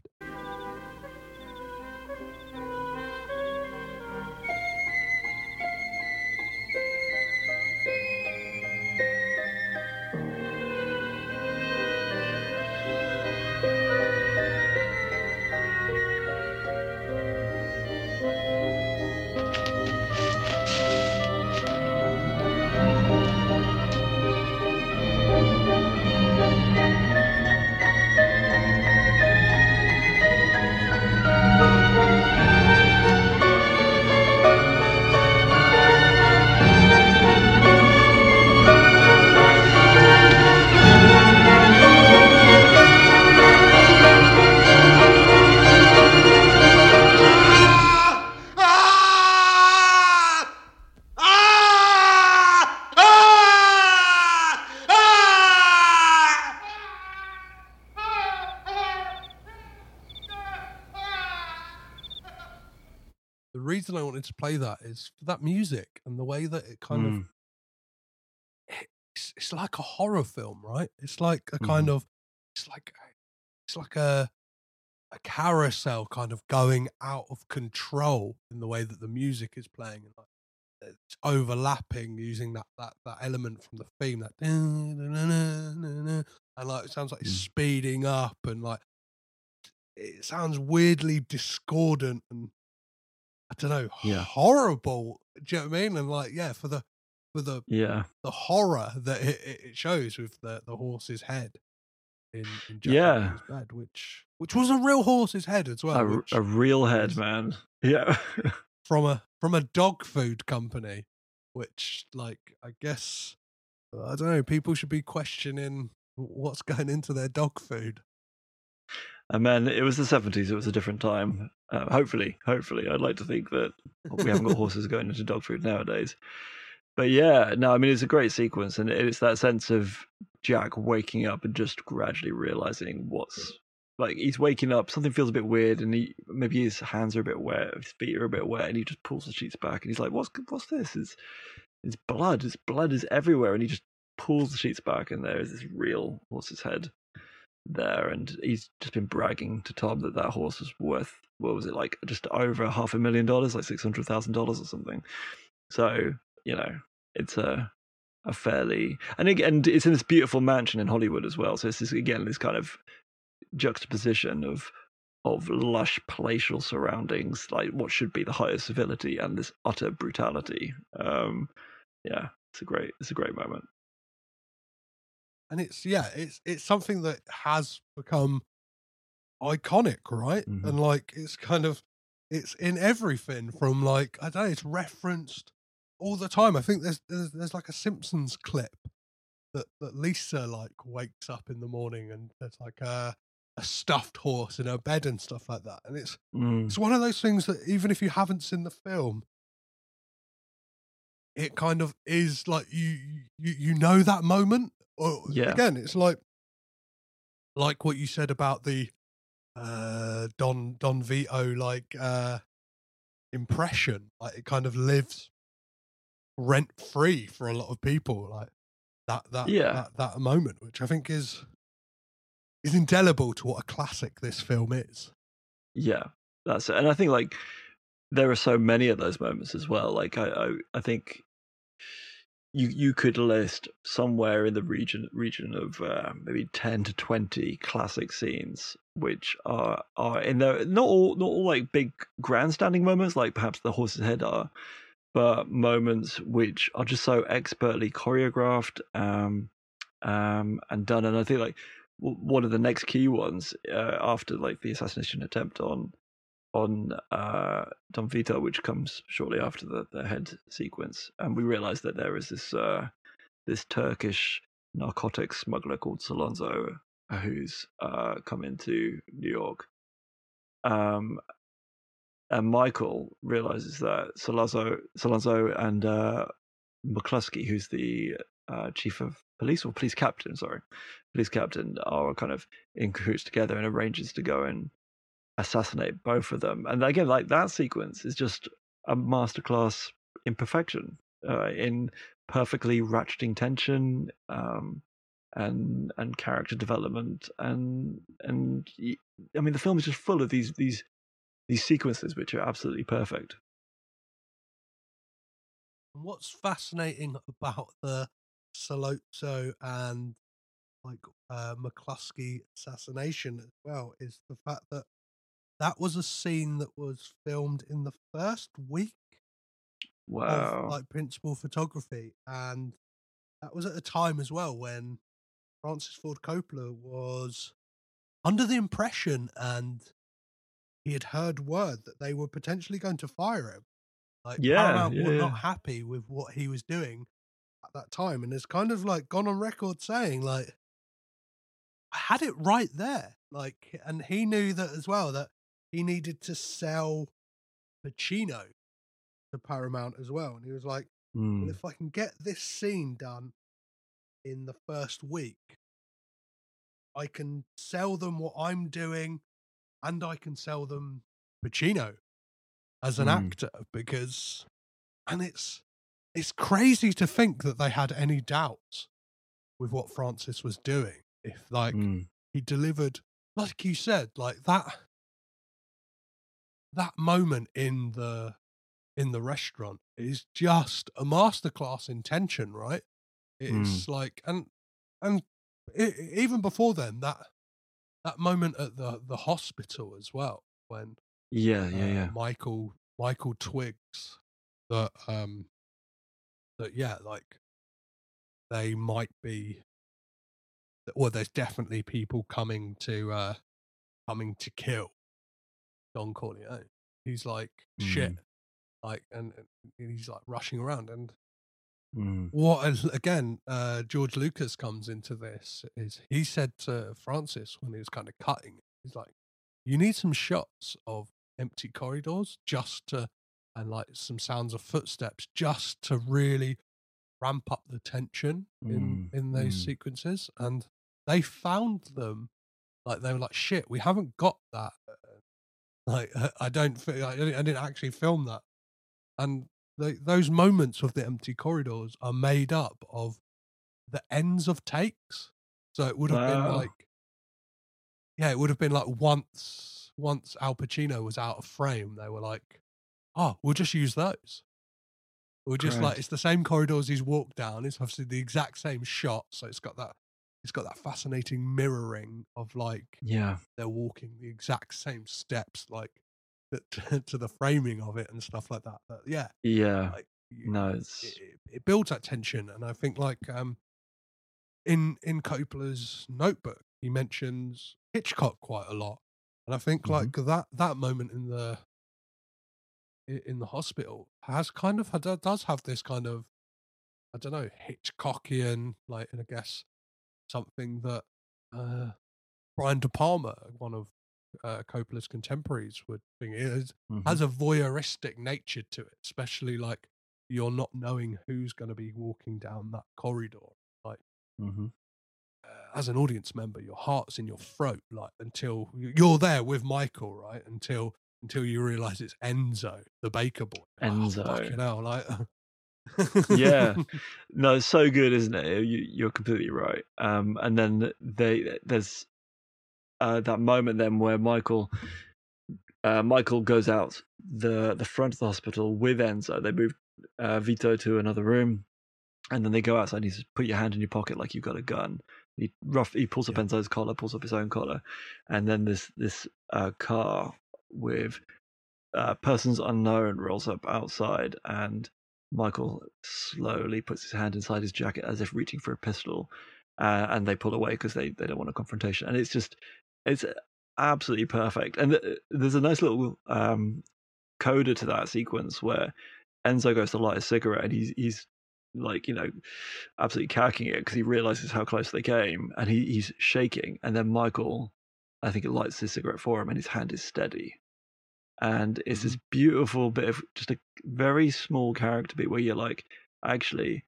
Reason I wanted to play that is for that music and the way that it kind of Mm. it's, it's like a horror film, right? It's like a kind Mhm. of it's like it's like a a carousel kind of going out of control in the way that the music is playing and like it's overlapping using that that that element from the theme that and like it sounds like it's Mm. speeding up and like it sounds weirdly discordant and I don't know Yeah. horrible. Do you know what I mean? And like yeah, for the for the Yeah. the horror that it, it shows with the the horse's head in, in Yeah. Bed, which which was a real horse's head as well, a, which a real head, man. Yeah. from a from a dog food company, which like I guess I don't know, people should be questioning what's going into their dog food. And man, it was the seventies. It was a different time. Uh, hopefully, hopefully, I'd like to think that we haven't got horses going into dog food nowadays. But yeah, no, I mean it's a great sequence, and it's that sense of Jack waking up and just gradually realizing what's like he's waking up. Something feels a bit weird, and he maybe his hands are a bit wet, his feet are a bit wet, and he just pulls the sheets back, and he's like, "What's what's this? It's it's blood. It's blood is everywhere," and he just pulls the sheets back, and there is this real horse's head there, and he's just been bragging to Tom that that horse was worth what was it like just over half a million dollars, like six hundred thousand dollars or something. So you know, it's a a fairly and again it's in this beautiful mansion in Hollywood as well. So it's this, again this kind of juxtaposition of of lush palatial surroundings, like what should be the highest civility and this utter brutality. Um, yeah, it's a great it's a great moment. And it's yeah it's it's something that has become iconic right Mhm. and like it's kind of it's in everything from like i don't know it's referenced all the time i think there's there's, there's like a simpsons clip that that lisa like wakes up in the morning and there's like a a stuffed horse in her bed and stuff like that and it's Mm. it's one of those things that even if you haven't seen the film it kind of is like you you you know that moment or Yeah. again it's like like what you said about the uh don don vito like uh impression like it kind of lives rent free for a lot of people like that that Yeah. that, that moment which i think is is indelible to what a classic this film is Yeah, that's it. And I think like there are so many of those moments as well. Like I, I, I think you you could list somewhere in the region region of uh, maybe ten to twenty classic scenes, which are are in there. Not all not all like big grandstanding moments, like perhaps the horse's head are, but moments which are just so expertly choreographed um, um, and done. And I think like one of the next key ones uh, after like the assassination attempt on on uh, Don Vito, which comes shortly after the, the head sequence, and we realize that there is this uh, this Turkish narcotics smuggler called Sollozzo who's uh, come into New York. Um, and Michael realizes that Sollozzo, Sollozzo and uh, McCluskey, who's the uh, chief of police or police captain, sorry, police captain, are kind of in cahoots together and arranges to go and assassinate both of them. And again, like that sequence is just a masterclass in perfection, uh, in perfectly ratcheting tension, um, and and character development, and and I mean the film is just full of these these these sequences which are absolutely perfect. What's fascinating about the Sollozzo and like uh, McCluskey assassination as well is the fact that that was a scene that was filmed in the first week Wow. of like principal photography, and that was at a time as well when Francis Ford Coppola was under the impression and he had heard word that they were potentially going to fire him. Like Yeah, Paramount yeah, were yeah. not happy with what he was doing at that time, and has kind of like gone on record saying like, "I had it right there," like, and he knew that as well that he needed to sell Pacino to Paramount as well, and he was like, Mm. "Well, if I can get this scene done in the first week, I can sell them what I'm doing, and I can sell them Pacino." as an Mm. actor because, and it's it's crazy to think that they had any doubts with what Francis was doing. If like Mm. he delivered, like you said, like that that moment in the in the restaurant is just a masterclass in tension, right? It's like and and e even before then that that moment at the the hospital as well when Yeah, yeah, uh, yeah. Michael Michael twigs that um that yeah like they might be well there's definitely people coming to uh coming to kill Don Corleone. He's like shit Mm. like and, and he's like rushing around and Mm. what again uh George Lucas comes into this is he said to Francis when he was kind of cutting he's like you need some shots of empty corridors just to and like some sounds of footsteps just to really ramp up the tension in Mm, in those mm. sequences and they found them like they were like shit we haven't got that like I- I don't feel I didn't, actually film that. And the, those moments of the empty corridors are made up of the ends of takes. So it would have been like yeah it would have been like once once Al Pacino was out of frame they were like oh we'll just use those. We're just like it's the same corridors he's walked down it's obviously the exact same shot so it's got that it's got that fascinating mirroring of like Yeah. they're walking the exact same steps like to, to the framing of it and stuff like that but yeah Yeah. like you- No, it's it, it- builds that tension and i think like um in in coppola's notebook he mentions hitchcock quite a lot and i think Mhm. like that that moment in the in the hospital has kind of does have this kind of i don't know hitchcockian like and i guess something that uh brian de palma one of uh, Coppola's contemporaries would think it is, Mhm. has a voyeuristic nature to it, especially like you're not knowing who's going to be walking down that corridor. Like Mhm. uh, as an audience member, your heart's in your throat, like until you- you're there with Michael, right? Until until you realize it's Enzo, the baker boy. Oh, Enzo. fucking hell, like yeah. No it's so good isn't it? You, you're completely right. Um and then they there's uh that moment then where michael uh michael goes out the the front of the hospital with enzo. They move uh vito to another room and then they go outside and he says put your hand in your pocket like you've got a gun. He rough he pulls up enzo's collar pulls up his own collar and then this this uh car with uh, persons unknown rolls up outside and Michael slowly puts his hand inside his jacket as if reaching for a pistol, uh, and they pull away because they, they don't want a confrontation. And it's just, it's absolutely perfect. And th- there's a nice little um, coda to that sequence where Enzo goes to light a cigarette and he's he's like you know absolutely cacking it because he realizes how close they came and he, he's shaking. And then Michael, I think, it lights his cigarette for him and his hand is steady and it's this beautiful bit of just a very small character beat where you're like, actually,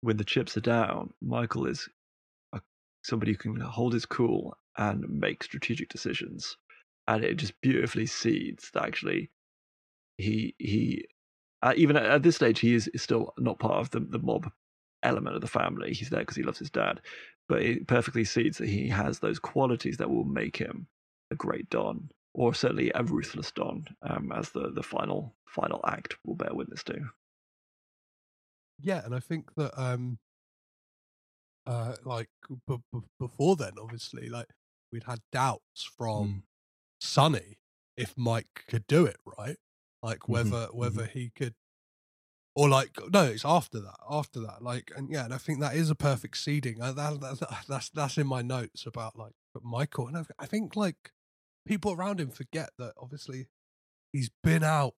when the chips are down, Michael is a, somebody who can hold his cool and make strategic decisions, and it just beautifully seeds that actually he he uh, even at, at this stage he is, is still not part of the the mob element of the family. He's there because he loves his dad, but it perfectly seeds that he has those qualities that will make him a great Don, or certainly a ruthless Don, um, as the the final final act will bear witness to. yeah, and I think that um uh like b- b- before then, obviously, like we'd had doubts from Sonny if Mike could do it, right? Like whether whether he could or like no, it's after that, after that, like and yeah, and I think that is a perfect seeding. That, that, that's that's in my notes about like Michael, and I, I think like people around him forget that obviously he's been out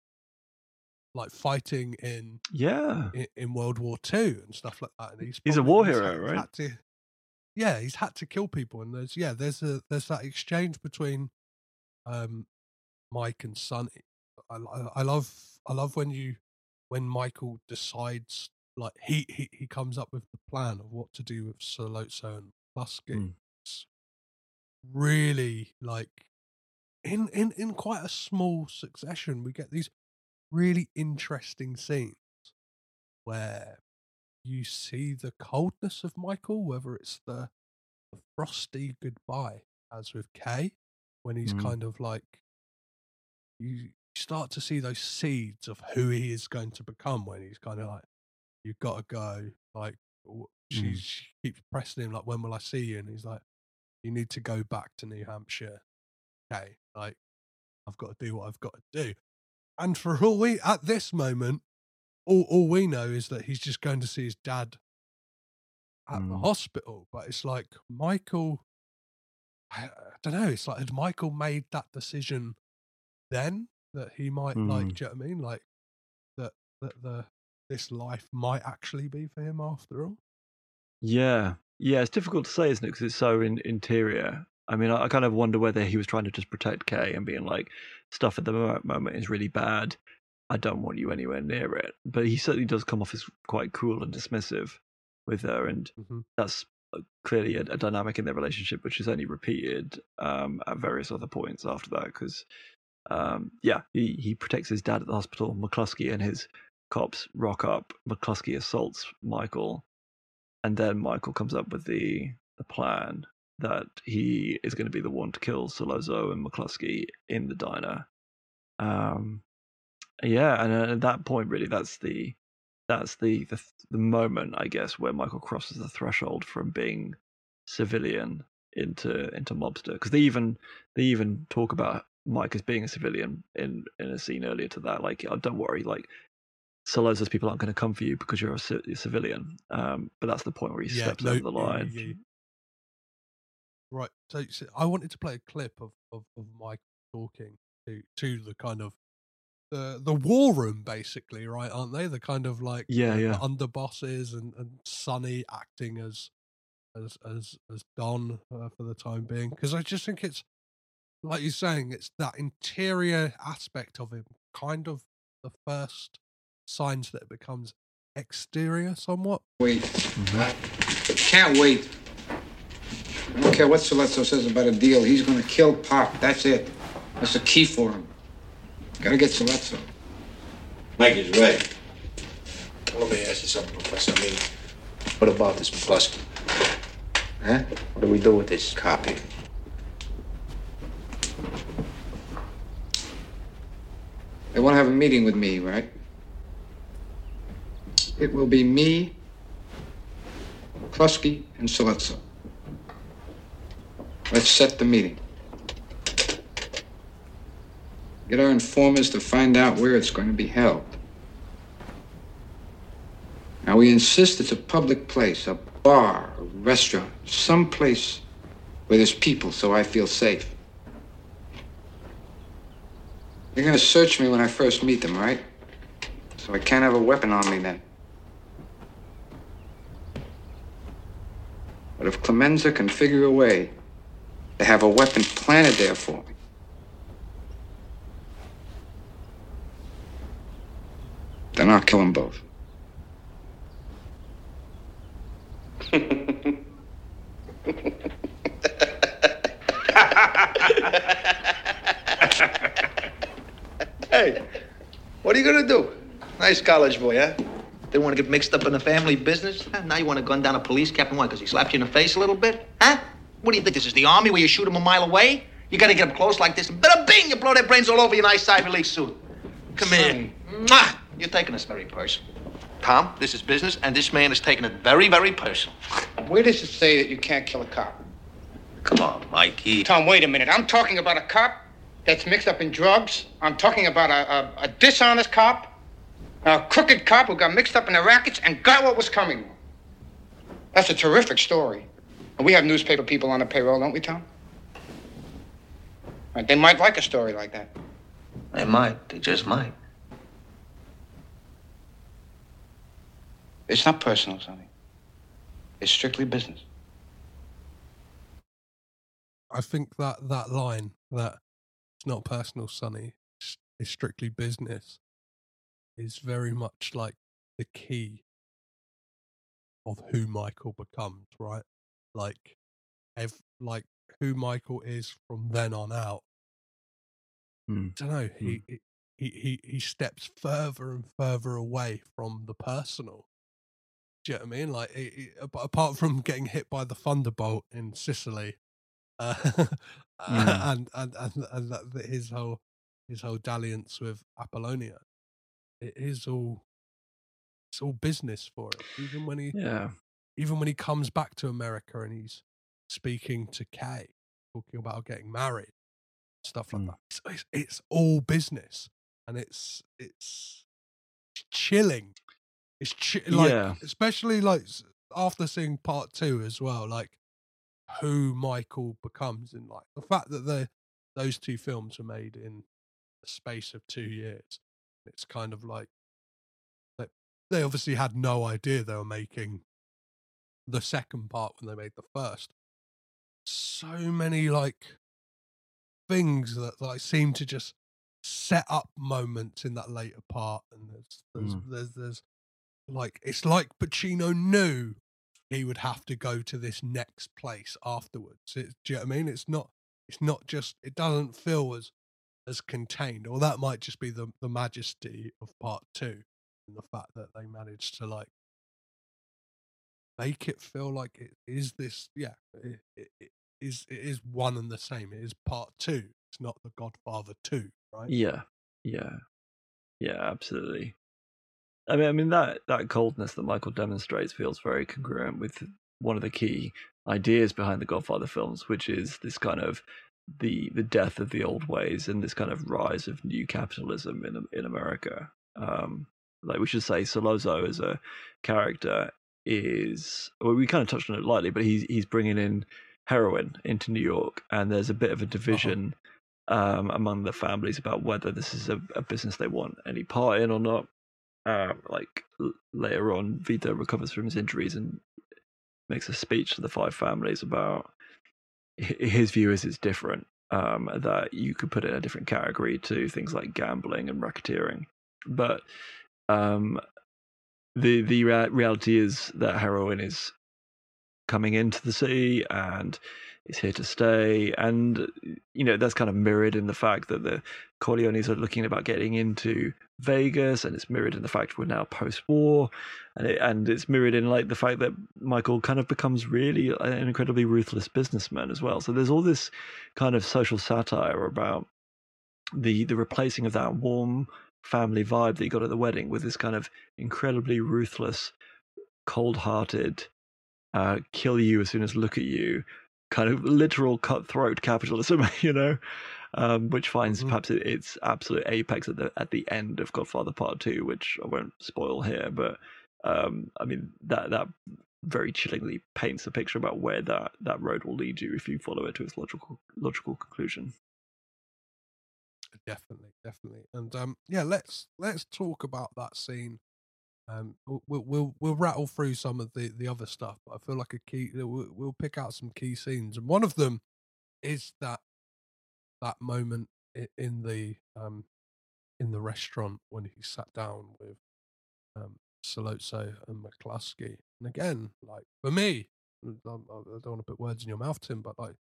like fighting in Yeah. in, in World War Two and stuff like that. And he's He's a war hero, had- right? to, yeah, he's had to kill people, and there's yeah, there's a there's that exchange between um Mike and Sonny. I, I, I love I love when you when Michael decides like he, he he comes up with the plan of what to do with Sollozzo and Lusky. Mm. Really like in in in quite a small succession we get these really interesting scenes where you see the coldness of Michael, whether it's the, the frosty goodbye, as with Kay, when he's Mm. kind of like you start to see those seeds of who he is going to become when he's kind of like, you've got to go. Like, she, Mm. she keeps pressing him, like, when will I see you? And he's like, you need to go back to New Hampshire. Okay. Like, I've got to do what I've got to do. And for all we, at this moment, all, all we know is that he's just going to see his dad at the Mm. hospital. But it's like, Michael, I, I don't know. It's like, had Michael made that decision then that he might like, Mm. do you know what I mean? Like that that the this life might actually be for him after all. Yeah, yeah, it's difficult to say, isn't it? Because it's so in, interior. I mean, I, I kind of wonder whether he was trying to just protect Kay and being like, stuff at the moment is really bad. I don't want you anywhere near it. But he certainly does come off as quite cool and dismissive with her, and Mhm. that's uh, clearly a, a dynamic in their relationship, which is only repeated um, at various other points after that. Because, um, yeah, he, he protects his dad at the hospital. McCluskey and his cops rock up. McCluskey assaults Michael, and then Michael comes up with the the plan that he is going to be the one to kill Sollozzo and McCluskey in the diner. Um, yeah, and uh, at that point, really, that's the that's the, the the moment, I guess, where Michael crosses the threshold from being civilian into into mobster. Because they even they even talk about Mike as being a civilian in in a scene earlier to that. Like, oh, don't worry, like Sollozzo's people aren't going to come for you because you're a, civilian. Um, but that's the point where he Yeah, steps no, over the yeah, line. yeah. Right. So, so I wanted to play a clip of, of, of Mike talking to to the kind of the the war room, basically, right? Aren't they the kind of like Yeah, yeah. the underbosses and and Sonny acting as as as as Don uh, for the time being? Because I just think it's like you're saying, it's that interior aspect of him, kind of the first signs that it becomes exterior somewhat. Wait. Can't wait. I don't care what Sollozzo says about a deal. He's gonna kill Pop. That's it. That's the key for him. Gotta get Sollozzo. Mike is right. Let me ask you something, Professor. I mean, what about this McCluskey? Huh? What do we do with this copy? They want to have a meeting with me, right? It will be me, Klusky, and Sollozzo. Let's set the meeting. Get our informers to find out where it's going to be held. Now, we insist it's a public place, a bar, a restaurant, some place where there's people so I feel safe. They're gonna search me when I first meet them, right? So I can't have a weapon on me then. But if Clemenza can figure a way to have a weapon planted there for me, then I'll kill them both. Hey, what are you gonna do? Nice college boy, huh? Didn't want to get mixed up in the family business? Now you want to gun down a police captain? Why? Because he slapped you in the face a little bit? Huh? What do you think? This is the army where you shoot them a mile away? You gotta get up close like this, and bada bing, you blow their brains all over your nice Ivy League suit. Come here. Mwah! You're taking this very personal. Tom, this is business, and this man is taking it very, very personal. Where does it say that you can't kill a cop? Come on, Mikey. Tom, wait a minute. I'm talking about a cop that's mixed up in drugs. I'm talking about a, a, a dishonest cop, a crooked cop who got mixed up in the rackets and got what was coming. That's a terrific story. And we have newspaper people on the payroll, don't we, Tom? Right, they might like a story like that. They might. They just might. It's not personal, Sonny. It's strictly business. I think that that line that it's not personal, Sonny, it's, it's strictly business, is very much like the key of who Michael becomes, right? Like, ev- like who Michael is from then on out. Hmm. I don't know. He he- he he he steps further and further away from the personal. Do you know what I mean? Like, he- ap- apart from getting hit by the thunderbolt in Sicily, uh, Mm. and and and, and that, that his whole his whole dalliance with Apollonia, it is all it's all business for him. Even when he Yeah. Even when he comes back to America and he's speaking to Kay, talking about getting married, stuff like hmm. that. It's, it's, it's all business, and it's it's chilling. It's chi- like, Yeah. especially like after seeing part two as well, like who Michael becomes, in like the fact that the those two films were made in the space of two years. It's kind of like they obviously had no idea they were making the second part when they made the first. So many like things that like seem to just set up moments in that later part, and there's there's Mm. there's, there's like it's like Pacino knew he would have to go to this next place afterwards. It, do you know what I mean? It's not it's not just it doesn't feel as as contained, or that might just be the the majesty of part two and the fact that they managed to like make it feel like it is this yeah it, it, it is it is one and the same it is part two it's not the godfather 2 right Yeah, yeah, yeah, absolutely. I mean, I mean that that coldness that Michael demonstrates feels very congruent with one of the key ideas behind the Godfather films, which is this kind of the the death of the old ways and this kind of rise of new capitalism in in America. Um, like we should say, Sollozzo as a character is well, we kind of touched on it lightly, but he's he's bringing in heroin into New York, and there's a bit of a division um, among the families about whether this is a, a business they want any part in or not. Um, like l- later on, Vito recovers from his injuries and makes a speech to the five families about his view is it's different. Um, that you could put it in a different category to things like gambling and racketeering, but um, the the rea- reality is that heroin is coming into the city and it's here to stay. And you know that's kind of mirrored in the fact that the Corleones are looking about getting into Vegas, and it's mirrored in the fact we're now post-war, and it, and it's mirrored in like the fact that Michael kind of becomes really an incredibly ruthless businessman as well. So there's all this kind of social satire about the the replacing of that warm family vibe that you got at the wedding with this kind of incredibly ruthless, cold-hearted, uh, kill you as soon as look at you, kind of literal cutthroat capitalism, you know, um, which finds perhaps its absolute apex at the at the end of Godfather Part Two, which I won't spoil here, but um, I mean that that very chillingly paints a picture about where that that road will lead you if you follow it to its logical logical conclusion. Definitely definitely and um yeah let's let's talk about that scene um we'll we'll we'll, rattle through some of the the other stuff but i feel like a key we'll, we'll pick out some key scenes and one of them is that that moment in the um in the restaurant when he sat down with um Sollozzo and McCluskey and again like for me I don't want to put words in your mouth Tim but like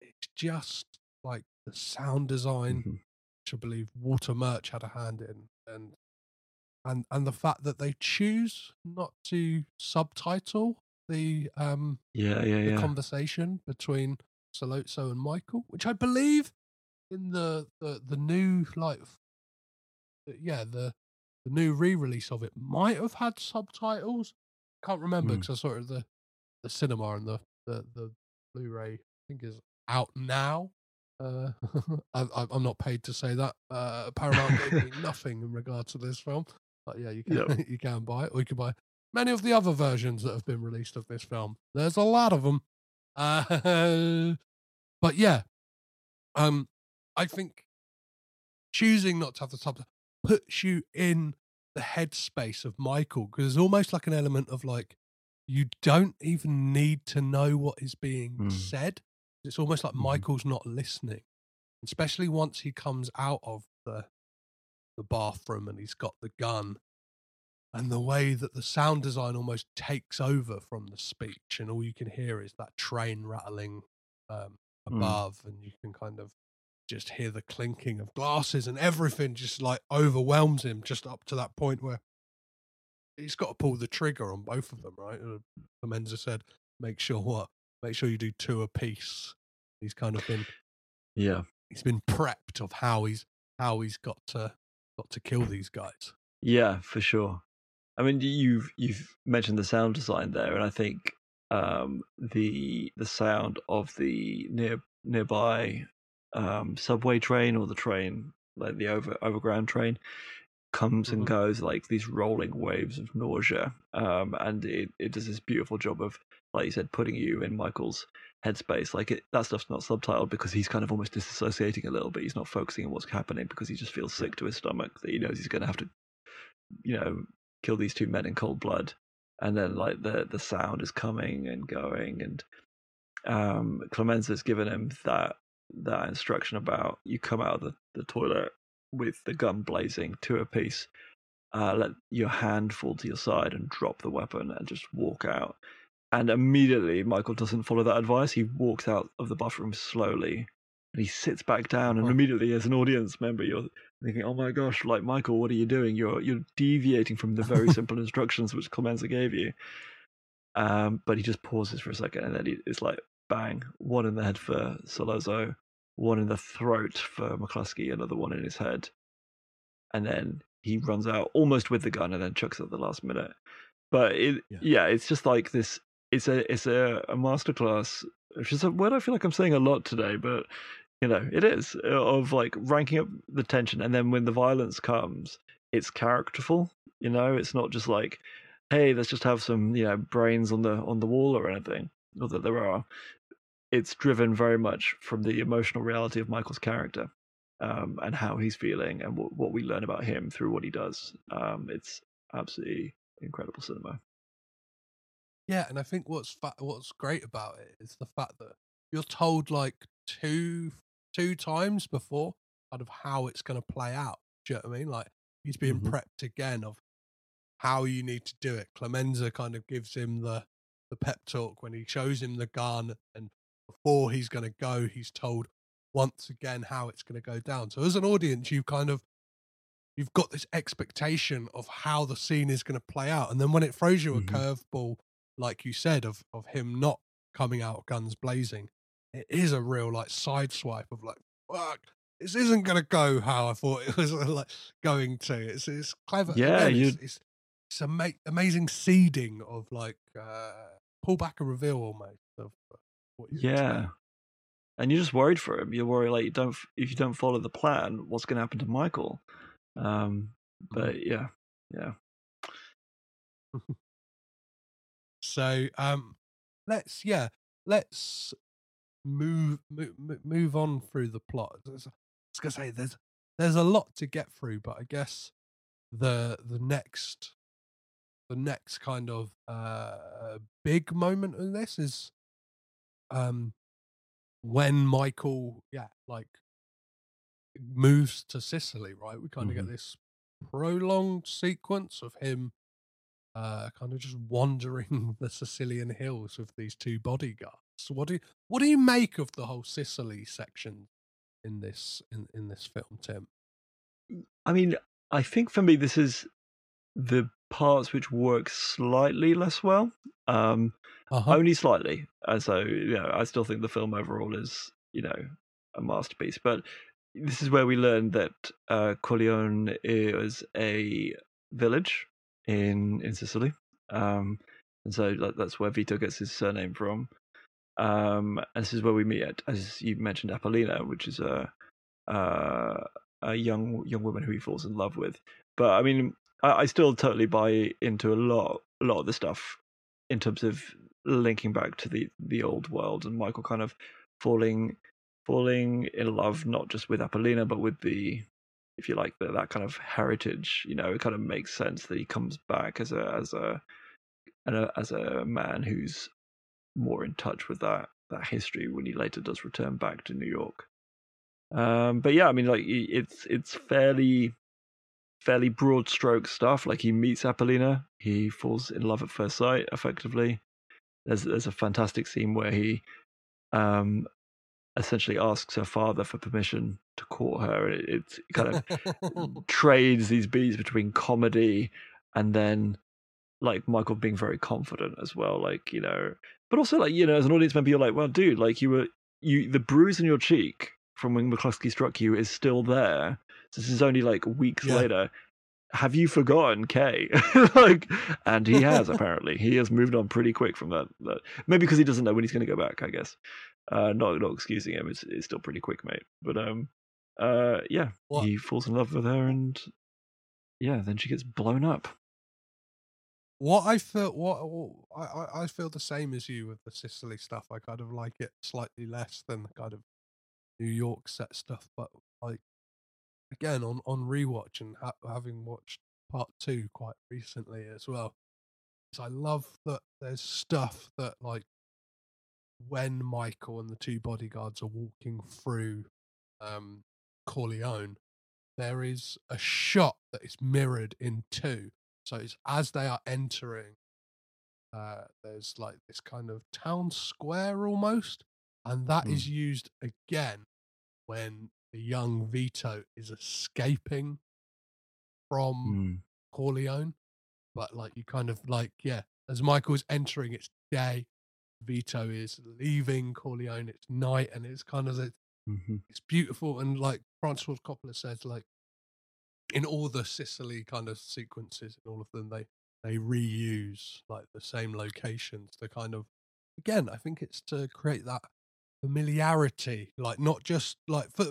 it's just like the sound design Mm-hmm. which I believe Walter Murch had a hand in, and and and the fact that they choose not to subtitle the um Yeah, yeah, the yeah. conversation between Sollozzo and Michael, which I believe in the the the new like yeah the the new re-release of it might have had subtitles. Can't remember Hmm. because I saw it at the the cinema and the the the Blu-ray I think is out now. Uh, I, I- I'm not paid to say that. Uh, Paramount gave me nothing in regard to this film, but yeah, you can Yep. you can buy it, or you can buy many of the other versions that have been released of this film. There's a lot of them. Uh, but yeah, um, I think choosing not to have the subtitle puts you in the headspace of Michael because there's almost like an element of like you don't even need to know what is being Mm. said. It's almost like Mhm. Michael's not listening, especially once he comes out of the the bathroom and he's got the gun and the way that the sound design almost takes over from the speech and all you can hear is that train rattling um, Mm. above and you can kind of just hear the clinking of glasses and everything just like overwhelms him just up to that point where he's got to pull the trigger on both of them, right? Uh, Clemenza said, make sure what? Make sure you do two a piece. He's kind of been Yeah. he's been prepped of how he's how he's got to got to kill these guys. Yeah, for sure. I mean, you've you've mentioned the sound design there, and I think um, the the sound of the near nearby um, subway train or the train, like the over overground train, comes and goes like these rolling waves of nausea. Um, and it, it does this beautiful job of, like you said, putting you in Michael's headspace. Like it, that stuff's not subtitled because he's kind of almost disassociating a little bit. He's not focusing on what's happening because he just feels sick to his stomach that he knows he's going to have to, you know, kill these two men in cold blood. And then like the the sound is coming and going, and um, Clemenza's given him that that instruction about you come out of the, the toilet with the gun blazing two apiece. Uh, let your hand fall to your side and drop the weapon and just walk out. And immediately, Michael doesn't follow that advice. He walks out of the bathroom slowly and he sits back down. And immediately, as an audience member, you're thinking, "Oh my gosh, like Michael, what are you doing? You're you're deviating from the very simple instructions which Clemenza gave you." Um, but he just pauses for a second, and then he, it's like bang, one in the head for Sollozzo, one in the throat for McCluskey, another one in his head, and then he runs out almost with the gun, and then chucks it at the last minute. But it, yeah. it's just like this. It's a it's a, a masterclass, which is a word I feel like I'm saying a lot today, but you know it is uh, of like ranking up the tension, and then when the violence comes, it's characterful. You know, it's not just like, hey, let's just have some you know brains on the on the wall or anything. Not that there are. It's driven very much from the emotional reality of Michael's character um, and how he's feeling and what, what we learn about him through what he does. Um, it's absolutely incredible cinema. Yeah, and I think what's fa- what's great about it is the fact that you're told like two two times before kind of how it's going to play out. Do you know what I mean? Like he's being Mhm. prepped again of how you need to do it. Clemenza kind of gives him the the pep talk when he shows him the gun, and before he's going to go, he's told once again how it's going to go down. So as an audience, you kind of you've got this expectation of how the scene is going to play out, and then when it throws you a curveball, like you said, of of him not coming out guns blazing, it is a real like side swipe of like fuck. This isn't going to go how I thought it was like going to. It's it's clever. Yeah, Again, you- it's, it's, it's ama- amazing seeding of like uh, pull back and reveal almost of Yeah. And you're just worried for him. You're worried like you don't if you don't follow the plan, what's going to happen to Michael? Um, but yeah, yeah. So um, let's yeah, let's move move move on through the plot. I was gonna say there's there's a lot to get through, but I guess the the next the next kind of uh big moment in this is um when Michael yeah like moves to Sicily, right? We kind of Mhm. get this prolonged sequence of him uh, kind of just wandering the Sicilian hills with these two bodyguards. So what do you, what do you make of the whole Sicily section in this in, in this film, Tim? I mean, I think for me, this is the parts which work slightly less well. Um, Only slightly. And so, you know, I still think the film overall is, you know, a masterpiece. But this is where we learn that uh, Corleone is a village in in Sicily. Um, and so that, that's where Vito gets his surname from. Um, and this is where we meet, at, as you mentioned, Apollina, which is a uh, a young young woman who he falls in love with. But I mean, I, I still totally buy into a lot a lot of the stuff in terms of linking back to the the old world and Michael kind of falling falling in love not just with Apollina but with the if you like the, that kind of heritage. You know, it kind of makes sense that he comes back as a as a as a man who's more in touch with that that history when he later does return back to New York. Um, but yeah, I mean, like it's it's fairly fairly broad stroke stuff. Like he meets Apollina, he falls in love at first sight, effectively. There's there's a fantastic scene where he um essentially asks her father for permission to court her. It, it kind of trades these beats between comedy and then like Michael being very confident as well. Like you know, but also like you know, as an audience member, you're like, well, dude, like you were you the bruise on your cheek from when McCluskey struck you is still there. This is only like weeks Yeah. later. Have you forgotten Kay? like, and he has apparently. He has moved on pretty quick from that. that maybe because he doesn't know when he's going to go back. I guess. Uh, not not excusing him. It's it's still pretty quick, mate. But um, uh, yeah, What- he falls in love with her, and yeah, then she gets blown up. What I feel, what, what I, I- I feel the same as you with the Sicily stuff. I kind of like it slightly less than the kind of New York set stuff, but like again on on rewatch and ha- having watched part two quite recently as well, is I love that there's stuff that like when Michael and the two bodyguards are walking through um Corleone, there is a shot that is mirrored in two. So it's as they are entering, uh, there's like this kind of town square almost, and that is used again when the young Vito is escaping from Corleone. But like you kind of like, yeah, as Michael's entering, it's day. Vito is leaving Corleone. It's night, and it's kind of a, Mm-hmm. it's beautiful. And like Francis Coppola says, like in all the Sicily kind of sequences, in all of them, they they reuse like the same locations to kind of again. I think it's to create that familiarity, like not just like for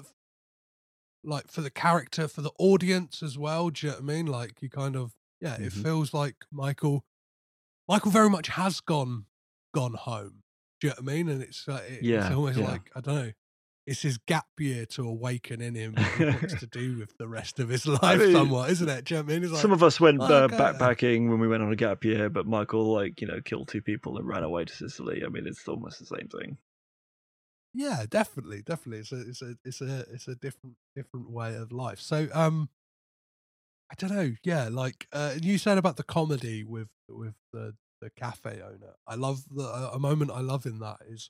like for the character, for the audience as well. Do you know what I mean? Like you kind of yeah, it Mhm. feels like Michael Michael very much has gone gone home. Do you know what I mean? And it's uh, it, Yeah, it's almost yeah. like I don't know. It's his gap year to awaken in him what he wants to do with the rest of his life, mean, somewhat, isn't it? Do you know what I mean? Like, Some of us went "Oh, uh, okay." backpacking when we went on a gap year, but Michael, like, you know, killed two people and ran away to Sicily. I mean, it's almost the same thing. Yeah, definitely, definitely. It's a, it's a, it's a, it's a different, different way of life. So, um, I don't know. Yeah, like uh, you said about the comedy with with the the cafe owner. I love the a moment I love in that is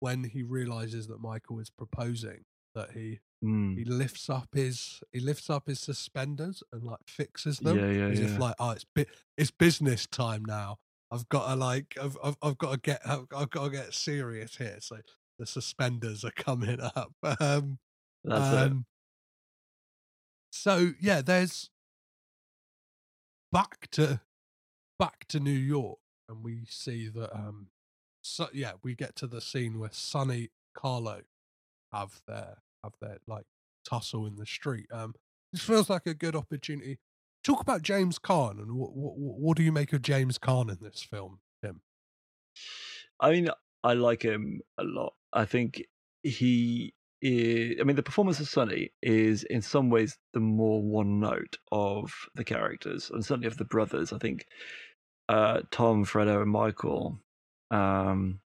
when he realizes that Michael is proposing that he Mm. he lifts up his he lifts up his suspenders and like fixes them Yeah, yeah, as yeah. if like oh it's bi- it's business time now. I've got to like I've I've, I've got to get I've, I've got to get serious here. So the suspenders are coming up. Um, That's it. um, So yeah, there's back to back to New York, and we see that. Um, so yeah, we get to the scene where Sonny Carlo have their have their like tussle in the street. Um, this feels like a good opportunity. Talk about James Caan and what what what do you make of James Caan in this film, Tim? I mean, I like him a lot. I think he is, I mean, the performance of Sonny is in some ways the more one note of the characters, and certainly of the brothers. I think uh, Tom, Fredo, and Michael um,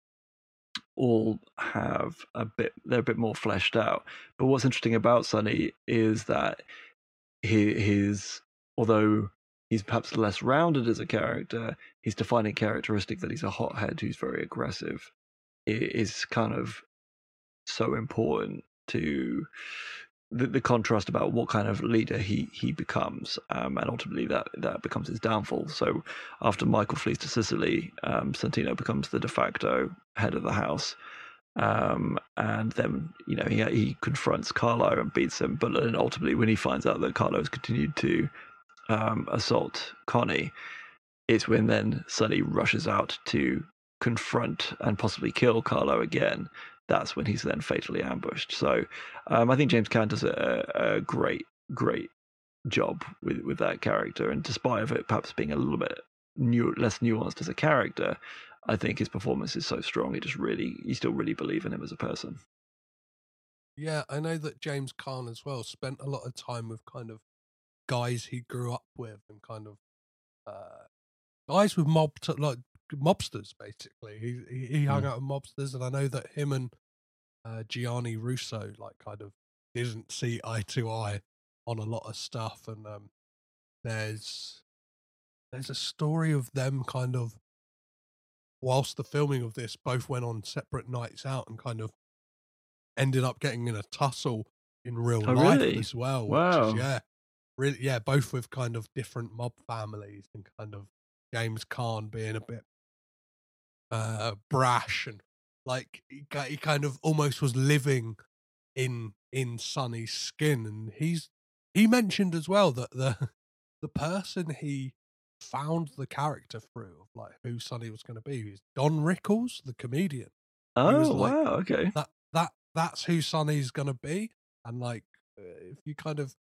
all have a bit, they're a bit more fleshed out. But what's interesting about Sonny is that he, his, although he's perhaps less rounded as a character, his defining characteristic that he's a hothead who's very aggressive is kind of so important to the, the contrast about what kind of leader he he becomes, um, and ultimately that that becomes his downfall. So after Michael flees to Sicily, um, Santino becomes the de facto head of the house. Um, and then you know he he confronts Carlo and beats him, but then ultimately when he finds out that Carlo has continued to um, assault Connie, it's when then Sonny rushes out to confront and possibly kill Carlo again. That's when he's then fatally ambushed. So um, I think James Caan does a, a great, great job with, with that character. And despite of it perhaps being a little bit new, less nuanced as a character, I think his performance is so strong. You just really, you still really believe in him as a person. Yeah, I know that James Caan as well spent a lot of time with kind of guys he grew up with and kind of uh, guys with mob t- like mobsters basically. He he, hung Mm. out with mobsters, and I know that him and uh, Gianni Russo like kind of didn't see eye to eye on a lot of stuff. And um, there's there's a story of them kind of whilst the filming of this both went on separate nights out and kind of ended up getting in a tussle in real Oh, life really? as well. Which Wow. is, yeah, really, yeah, both with kind of different mob families and kind of James Caan being a bit uh brash and like he—he kind of almost was living in in Sonny's skin, and he's he mentioned as well that the the person he found the character through of like who Sonny was going to be is Don Rickles, the comedian. Oh like, wow, okay. That that that's who Sonny's going to be, and like uh, if you kind of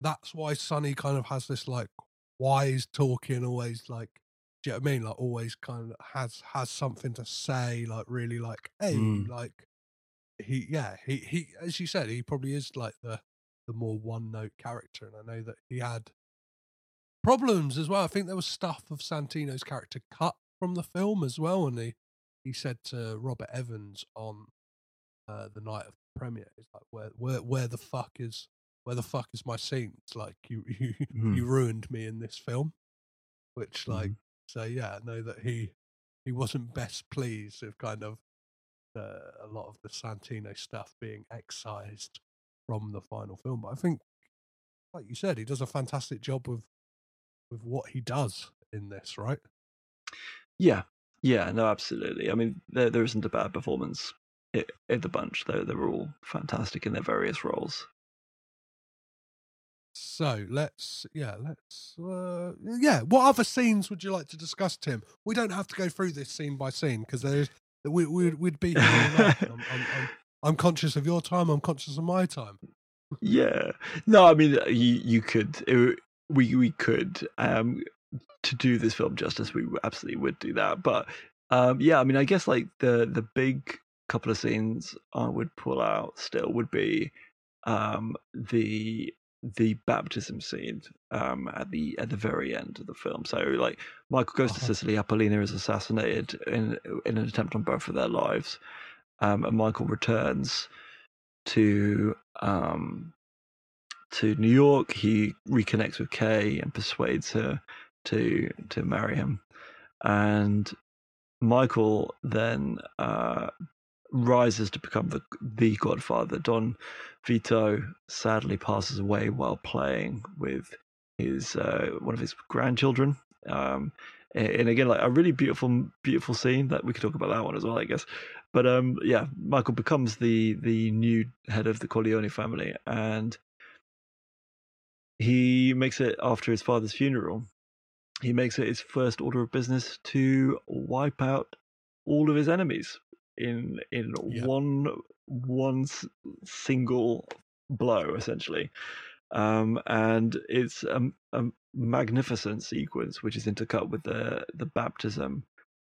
that's why Sonny kind of has this like wise talking, always like do you know what I mean? Like always kind of has has something to say, like really like hey, Mm. like he yeah he he as you said he probably is like the the more one note character, and I know that he had problems as well. I think there was stuff of Santino's character cut from the film as well, and he he said to Robert Evans on uh, the night of the premiere, "He's like, where where where the fuck is where the fuck is my scenes? Like you you Mhm. you ruined me in this film." Which like so yeah, I know that he he wasn't best pleased with kind of uh, a lot of the Santino stuff being excised from the final film. But I think, like you said, he does a fantastic job with with what he does in this, right? Yeah, yeah, no, absolutely. I mean, there there isn't a bad performance in the bunch. They're they're all fantastic in their various roles. So let's, yeah, let's, uh, yeah. What other scenes would you like to discuss, Tim? We don't have to go through this scene by scene because there's we we'd, we'd be here all night. I'm, I'm, I'm, I'm conscious of your time. I'm conscious of my time. Yeah, no, I mean, uh, you you could it, we we could um to do this film justice, we absolutely would do that. But um yeah, I mean, I guess like the the big couple of scenes I would pull out still would be um the the baptism scene um at the at the very end of the film. So like michael goes to Uh-huh. sicily apollina is assassinated in in an attempt on both of their lives um and michael returns to um to new york. He reconnects with kay and persuades her to to marry him. And michael then uh rises to become the the godfather. Don vito sadly passes away while playing with his uh, one of his grandchildren. Um and again like a really beautiful beautiful scene that we could talk about that one as well i guess. But um yeah michael becomes the the new head of the corleone family and he makes it after his father's funeral. He makes it his first order of business to wipe out all of his enemies in in one one s- single blow essentially. Um and it's a, a magnificent sequence which is intercut with the the baptism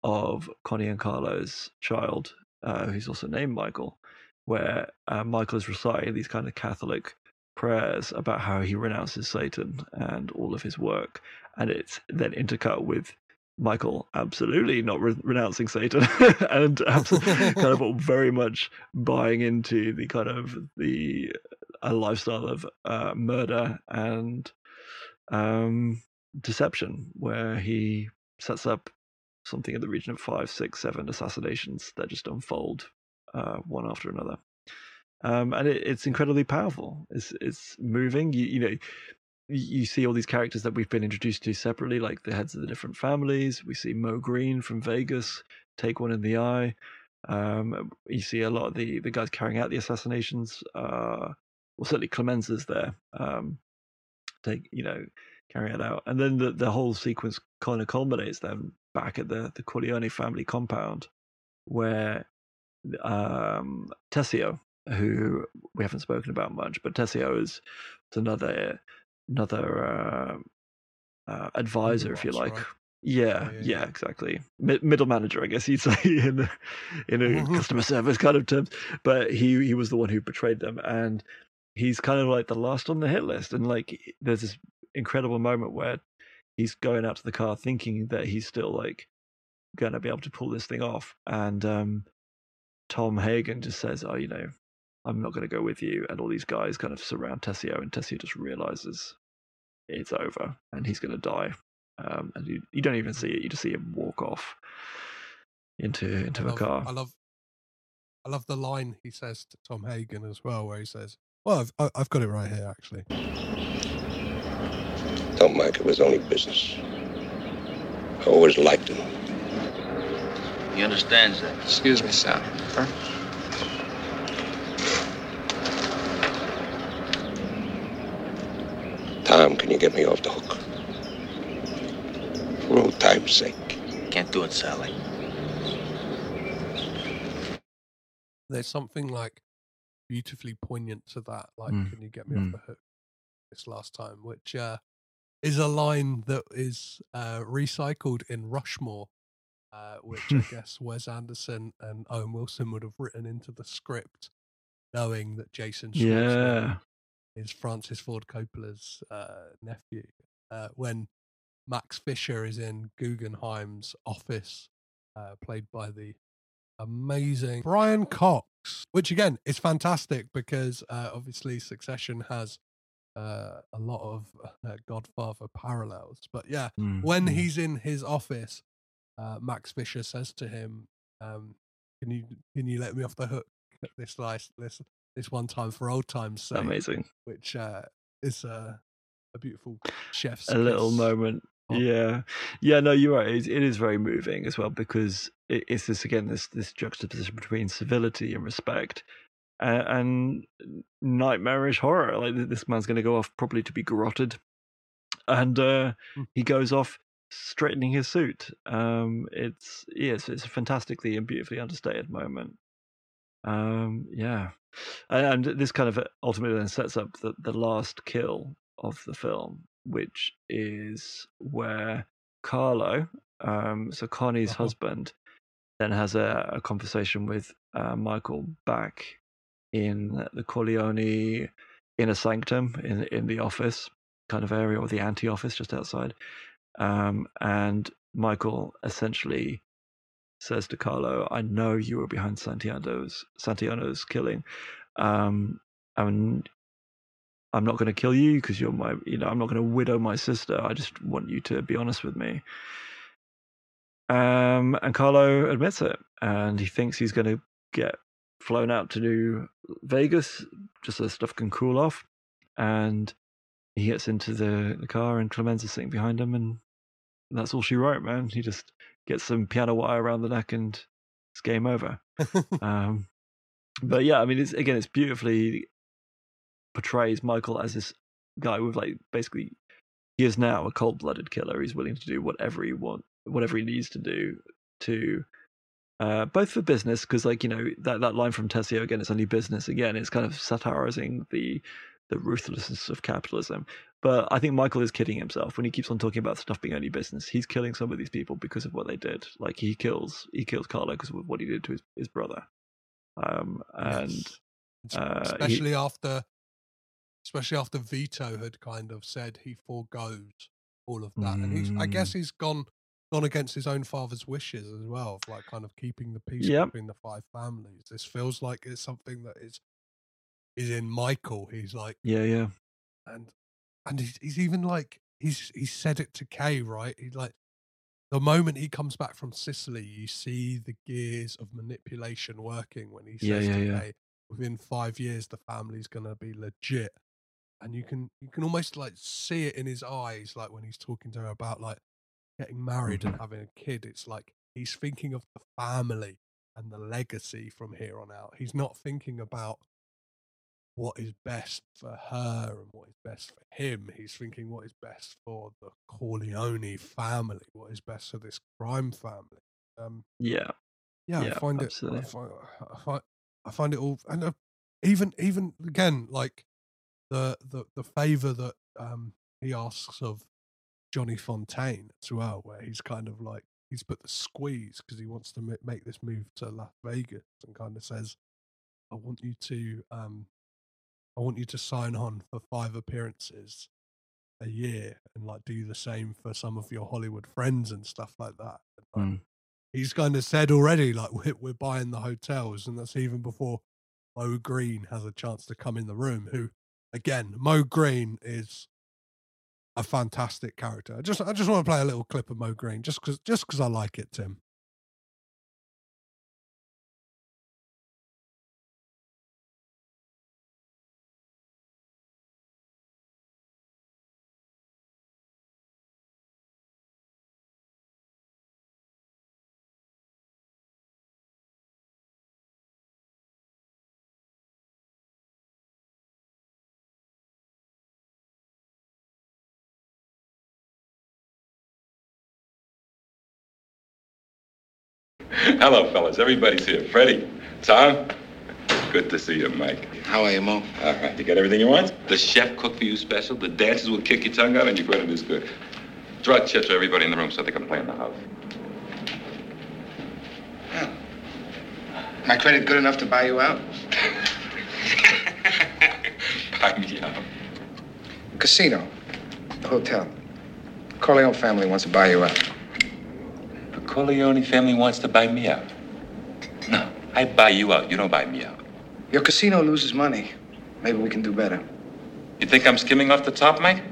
of connie and carlo's child uh, who's also named michael where uh, michael is reciting these kind of catholic prayers about how he renounces satan and all of his work. And it's then intercut with Michael absolutely not re- renouncing Satan and kind of very much buying into the kind of the a lifestyle of uh, murder and um, deception, where he sets up something in the region of five, six, seven assassinations that just unfold uh, one after another. Um, and it, it's incredibly powerful. It's it's moving. You you know you see all these characters that we've been introduced to separately, like the heads of the different families. We see Moe Greene from Vegas take one in the eye. Um, you see a lot of the, the guys carrying out the assassinations. Uh, well, certainly Clemenza's there. Um, take you know carry it out, and then the the whole sequence kind of culminates then back at the the Corleone family compound, where um, Tessio, who we haven't spoken about much, but Tessio is, is another another uh, uh, advisor, if you like. right? Yeah, Yeah, yeah, yeah, exactly. Mi- middle manager, I guess you'd say, in in a customer service kind of terms. But he he was the one who betrayed them, and he's kind of like the last on the hit list. And like, there's this incredible moment where he's going out to the car, thinking that he's still like going to be able to pull this thing off, and um, Tom Hagen just says, "Oh, you know, I'm not going to go with you." And all these guys kind of surround Tessio, and Tessio just realizes it's over, and he's going to die. Um, and you, you don't even see it; you just see him walk off into into I a love, car. I love, I love the line he says to Tom Hagen as well, where he says, "Well, I've I- I've got it right here actually." Tell Mike it was only business. I always liked him. He understands that. Excuse me, sir. Tom, can you get me off the hook? For old time's sake. Can't do it, Sally. There's something like beautifully poignant to that. Like, Mm, can you get me mm. off the hook this last time? Which uh, is a line that is uh, recycled in Rushmore, uh, which I guess Wes Anderson and Owen Wilson would have written into the script, knowing that Jason Schwartzman Yeah. Is Francis Ford Coppola's uh, nephew. Uh, when Max Fisher is in Guggenheim's office, uh, played by the amazing Brian Cox, which again is fantastic because uh, obviously Succession has uh, a lot of uh, Godfather parallels. But yeah, Mm, when he's in his office, uh, Max Fisher says to him, um, "Can you can you let me off the hook this last this this one time for old times' sake?" Amazing. which uh, is uh, a beautiful chef's a little moment. Oh. Yeah, yeah. No, you're right. It, it is very moving as well because it, it's this again this this juxtaposition between civility and respect, uh, and nightmarish horror. Like this man's going to go off probably to be garroted, and uh, Hmm. he goes off straightening his suit. Um, it's yes, it's a fantastically and beautifully understated moment. Um, yeah, and, and this kind of ultimately then sets up the the last kill of the film, which is where Carlo, um, so Connie's Uh-huh. husband, then has a, a conversation with uh, Michael back in the Corleone inner sanctum in in the office kind of area or the anti office just outside, um, and Michael essentially says to Carlo, "I know you were behind Santiago's Santiano's killing, um, and I'm not going to kill you because you're my, you know, I'm not going to widow my sister. I just want you to be honest with me." Um, and Carlo admits it, and he thinks he's going to get flown out to New Vegas just so stuff can cool off. And he gets into the, the car, and Clemenza's sitting behind him, and that's all she wrote, man. He just gets some piano wire around the neck, and it's game over. um, but yeah, I mean, it's again, it's beautifully portrays Michael as this guy with like basically he is now a cold-blooded killer. He's willing to do whatever he want, whatever he needs to do to uh, both for business because like you know that that line from Tessio again, it's only business again. It's kind of satirizing the the ruthlessness of capitalism. But I think Michael is kidding himself when he keeps on talking about stuff being only business. He's killing some of these people because of what they did. Like he kills he kills Carlo because of what he did to his, his brother. Um, and Yes. Es- uh, he- especially after especially after Vito had kind of said he foregoes all of that, and he's I guess Mm. he's gone gone against his own father's wishes as well, of like kind of keeping the peace Yep. between the five families. This feels like it's something that is is in Michael. He's like yeah, yeah. and and he's, he's even like he's he said it to Kay, right? He's like the moment he comes back from Sicily, you see the gears of manipulation working when he says Yeah, yeah, to yeah. Kay, within five years the family's gonna be legit. And you can you can almost like see it in his eyes, like when he's talking to her about like getting married Mm-hmm. and having a kid. It's like he's thinking of the family and the legacy from here on out. He's not thinking about what is best for her and what is best for him. He's thinking what is best for the Corleone family, what is best for this crime family. Um, Yeah. yeah, Yeah, I find absolutely. it. I find, I find, I find it all, and uh, even even again, like the the the favor that um he asks of Johnny Fontane as well, where he's kind of like he's put the squeeze because he wants to ma- make this move to Las Vegas and kind of says, "I want you to um, I want you to sign on for five appearances a year and like do the same for some of your Hollywood friends and stuff like that." Like, Mm. He's kind of said already, like we're we're buying the hotels, and that's even before Moe Greene has a chance to come in the room. Who, again, Moe Greene is a fantastic character. I just I just want to play a little clip of Moe Greene just because just because I like it, Tim. Hello, fellas. Everybody's here. Freddie, Tom. Good to see you, Mike. How are you, Moe? All right. You got everything you want? The chef cooked for you special. The dancers will kick your tongue out, and your credit is good. Draw a check to everybody in the room so they can play in the house. My credit good enough to buy you out? Buy me out. Casino. The hotel. Corleone family wants to buy you out. Corleone family wants to buy me out. No, I buy you out. You don't buy me out. Your casino loses money. Maybe we can do better. You think I'm skimming off the top, Mike?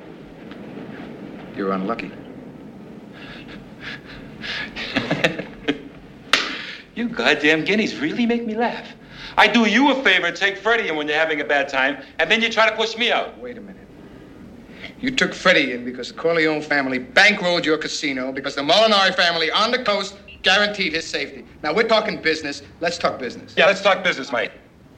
You're unlucky. You goddamn guineas really make me laugh. I do you a favor and take Freddie in when you're having a bad time, and then you try to push me out. Wait a minute. You took Freddie in because the Corleone family bankrolled your casino because the Molinari family on the coast guaranteed his safety. Now we're talking business. Let's talk business. Yeah, let's talk business, mate.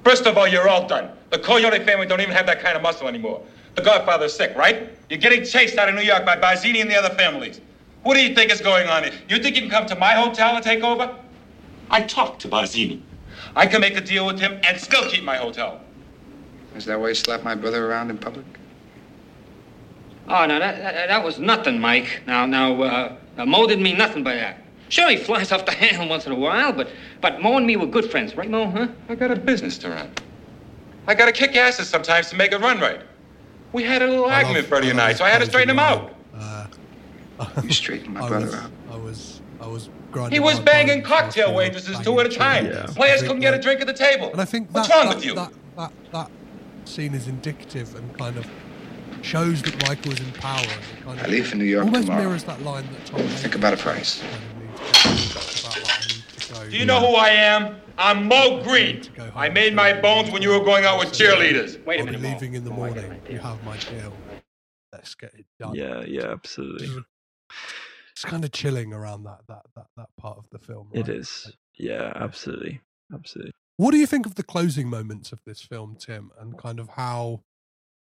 First of all, you're all done. The Corleone family don't even have that kind of muscle anymore. The Godfather's sick, right? You're getting chased out of New York by Barzini and the other families. What do you think is going on here? You think you can come to my hotel and take over? I talked to Barzini. I can make a deal with him and still keep my hotel. Is that why you slapped my brother around in public? Oh, no, that, that, that was nothing, Mike. Now, now, uh, uh, Moe didn't mean nothing by that. Sure, he flies off the handle once in a while, but, but Moe and me were good friends, right, Moe, huh? I got a business to run. I gotta kick asses sometimes to make it run right. We had a little I argument, love- Freddie and I, so I had to straighten him closing out. You straightened my I brother was, out. I was, I was grinding. He was banging times cocktail waitresses banging two at a time. Yeah. Players couldn't get a drink at the table. And I think What's that, wrong that, with you? That, that, that scene is indicative and kind of shows that Michael is in power. And it kind of I leave for New York almost tomorrow. mirrors that line that Tom Think about a price. Do you know who I am? I'm Moe Greene. I made my bones when you were going out with cheerleaders. Wait a I'll be leaving in the morning. You have my deal. Let's get it done. Yeah, yeah, absolutely. It's kind of chilling around that that that, that part of the film. It right? is. Yeah, absolutely. Absolutely. What do you think of the closing moments of this film, Tim, and kind of how,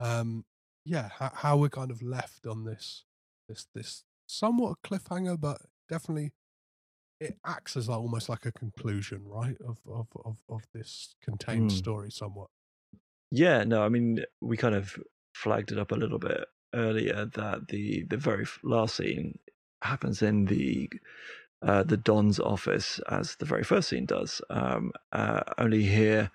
um, yeah, how, how we're kind of left on this, this, this somewhat a cliffhanger, but definitely it acts as like, almost like a conclusion, right, of of of, of this contained Mm. story, somewhat. Yeah, no, I mean, we kind of flagged it up a little bit earlier that the the very last scene happens in the uh, the Don's office, as the very first scene does. Um, uh, only here,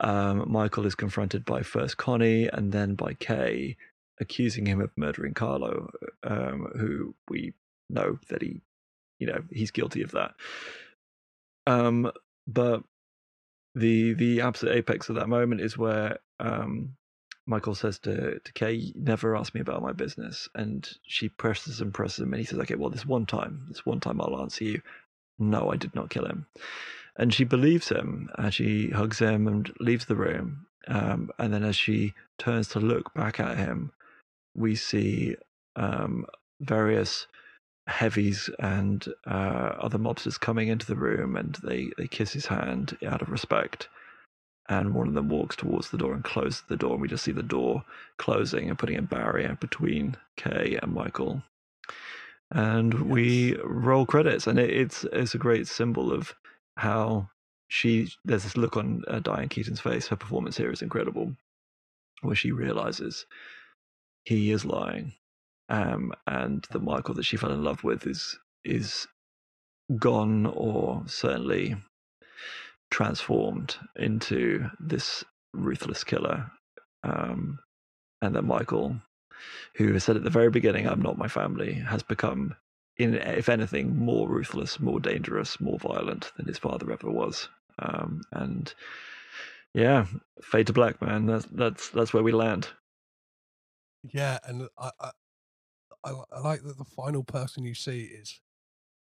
um, Michael is confronted by first Connie and then by Kay, accusing him of murdering Carlo, um, who we know that he, you know, he's guilty of that. Um, but the the absolute apex of that moment is where um, Michael says to to Kay, "You "Never ask me about my business," and she presses and presses him, and he says, "Okay, well, this one time, this one time, I'll answer you. No, I did not kill him." And she believes him, and she hugs him and leaves the room. Um, and then, as she turns to look back at him, we see um, various heavies and uh, other mobsters coming into the room, and they they kiss his hand out of respect and one of them walks towards the door and closes the door and we just see the door closing and putting a barrier between Kay and Michael. And we roll credits and it, it's it's a great symbol of how she there's this look on uh, Diane Keaton's face. Her performance here is incredible, where she realizes he is lying, um, and the Michael that she fell in love with is is gone or certainly transformed into this ruthless killer. Um, and that Michael, who said at the very beginning, I'm not my family, has become, in if anything, more ruthless, more dangerous, more violent than his father ever was. Um, and yeah, fade to black, man. That's that's that's where we land. Yeah, and I, I, I, like that the final person you see is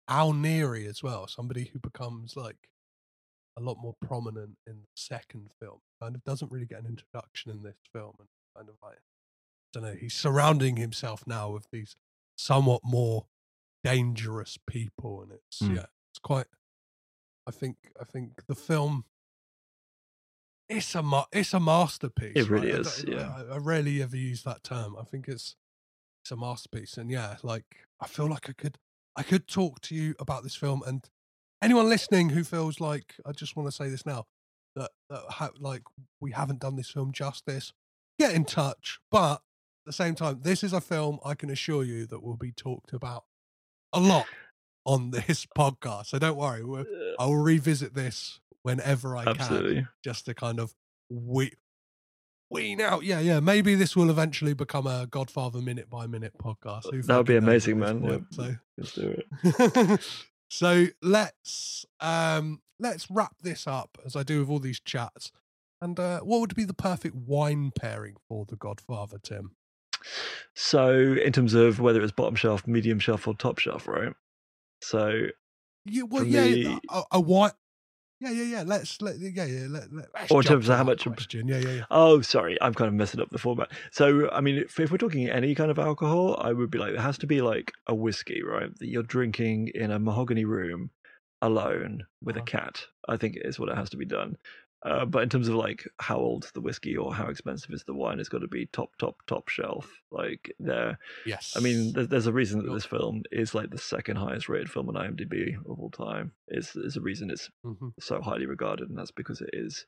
Al Neri as well, somebody who becomes like a lot more prominent in the second film. Kind of doesn't really get an introduction in this film, and kind of like I don't know. He's surrounding himself now with these somewhat more dangerous people, and it's Mm. yeah, it's quite. I think I think the film. It's a ma- it's a masterpiece. It really right? Is, don't- yeah. I, I rarely ever use that term. I think it's it's a masterpiece, and yeah, like I feel like I could I could talk to you about this film and anyone listening who feels like I just want to say this now that, that ha- like we haven't done this film justice, get in touch. But at the same time, this is a film I can assure you that will be talked about a lot on this podcast. So don't worry, I'll revisit this whenever I Absolutely. can, just to kind of we wean out. Yeah, yeah. Maybe this will eventually become a Godfather minute by minute podcast. Who That would be amazing, man. point? Yeah, So let's do it. so let's um let's wrap this up as I do with all these chats. And uh, what would be the perfect wine pairing for the Godfather, Tim? So, in terms of whether it's bottom shelf, medium shelf, or top shelf, right? So, Yeah, well, yeah, me- a, a wine. Yeah, yeah, yeah. Let's let yeah, yeah. Let, let, let's or in terms of how much. question. Yeah, yeah, yeah. Oh, sorry, I'm kind of messing up the format. So, I mean, if, if we're talking any kind of alcohol, I would be like, it has to be like a whiskey, right? That you're drinking in a mahogany room alone with Uh-huh. a cat. I think is what it has to be done. Uh, but in terms of like how old the whiskey or how expensive is the wine, it's got to be top, top, top shelf. Like there. Yes. I mean, there's, there's a reason that this film is like the second highest rated film on IMDb of all time. Is there's a reason it's Mhm. so highly regarded, and that's because it is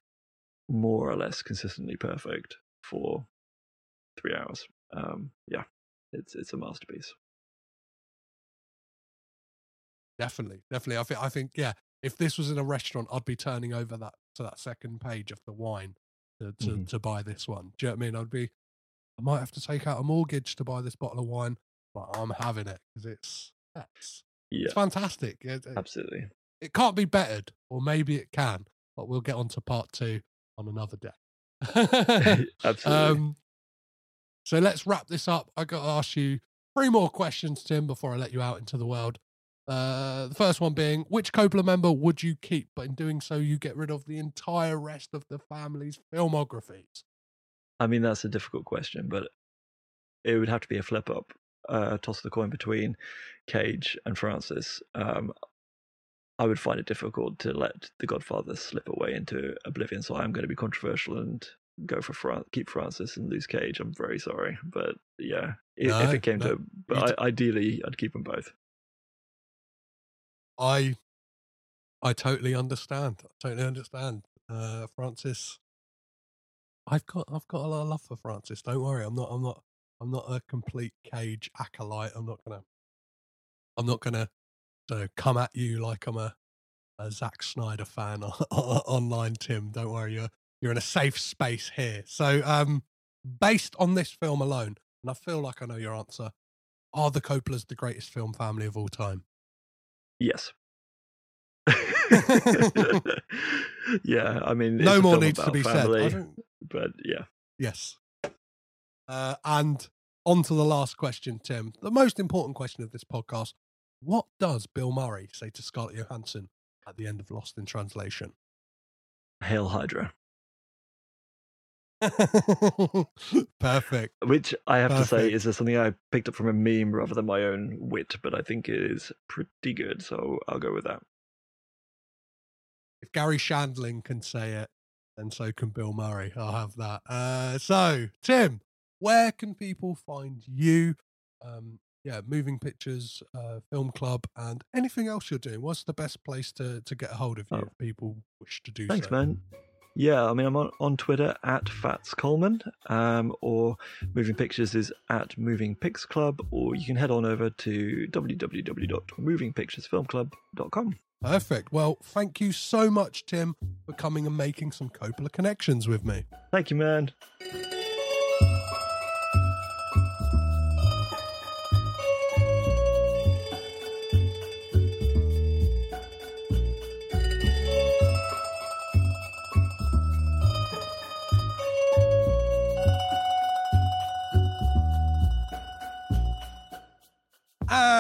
more or less consistently perfect for three hours. Um, yeah, it's it's a masterpiece. Definitely, definitely. I think I think yeah. If this was in a restaurant, I'd be turning over that to that second page of the wine to to, Mhm. to buy this one. Do you know what I mean? I'd be. I might have to take out a mortgage to buy this bottle of wine, but I'm having it because it's it's, Yeah, it's fantastic. It, it, absolutely. it can't be bettered, or maybe it can, but we'll get on to part two on another day. Absolutely. Um, so let's wrap this up. I got to ask you three more questions, Tim, before I let you out into the world. Uh, the first one being, which Coppola member would you keep? But in doing so, you get rid of the entire rest of the family's filmographies. I mean, that's a difficult question, but it would have to be a flip up, uh, toss the coin between Cage and Francis. Um, I would find it difficult to let The Godfather slip away into oblivion, so I'm going to be controversial and go for Fran- keep Francis and lose Cage. I'm very sorry, but yeah, i- if it came no, to, but I, ideally, I'd keep them both. I, I totally understand. I totally understand. Uh, Francis, I've got, I've got a lot of love for Francis. Don't worry. I'm not, I'm not, I'm not a complete cage acolyte. I'm not gonna, I'm not gonna, so come at you like I'm a, a Zack Snyder fan online, Tim. Don't worry. You're, you're in a safe space here. So, um, based on this film alone, and I feel like I know your answer, are the Coppolas the greatest film family of all time? Yes. yeah, I mean, No more needs to be said. Family, don't- But yeah, Yes. Uh, and on to the last question, Tim. The most important question of this podcast. What does Bill Murray say to Scarlett Johansson at the end of Lost in Translation? Hail Hydra. Perfect. Which I have to say is something I picked up from a meme rather than my own wit, but I think it is pretty good, so I'll go with that. If Garry Shandling can say it, then so can Bill Murray. I'll have that. Uh, so, Tim, where can people find you? Um, yeah, moving pictures, uh, film club, and anything else you're doing. What's the best place to, to get a hold of you Oh. if people wish to do Thanks, so? man. Yeah, I mean, I'm on, on Twitter at Fats Coleman, um, or Moving Pictures is at Moving Pics Club, or you can head on over to www.movingpicturesfilmclub.com. Perfect. Well, thank you so much, Tim, for coming and making some Coppola connections with me. Thank you, man.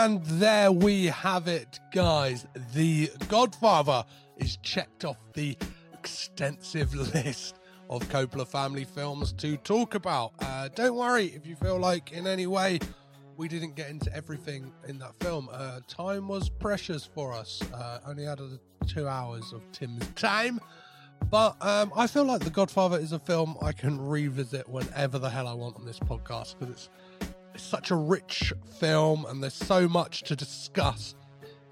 And there we have it, guys. The Godfather is checked off the extensive list of Coppola family films to talk about. Uh, don't worry if you feel like in any way we didn't get into everything in that film. Uh, time was precious for us. Uh, only had two hours of Tim's time. But um, I feel like The Godfather is a film I can revisit whenever the hell I want on this podcast because it's it's such a rich film and there's so much to discuss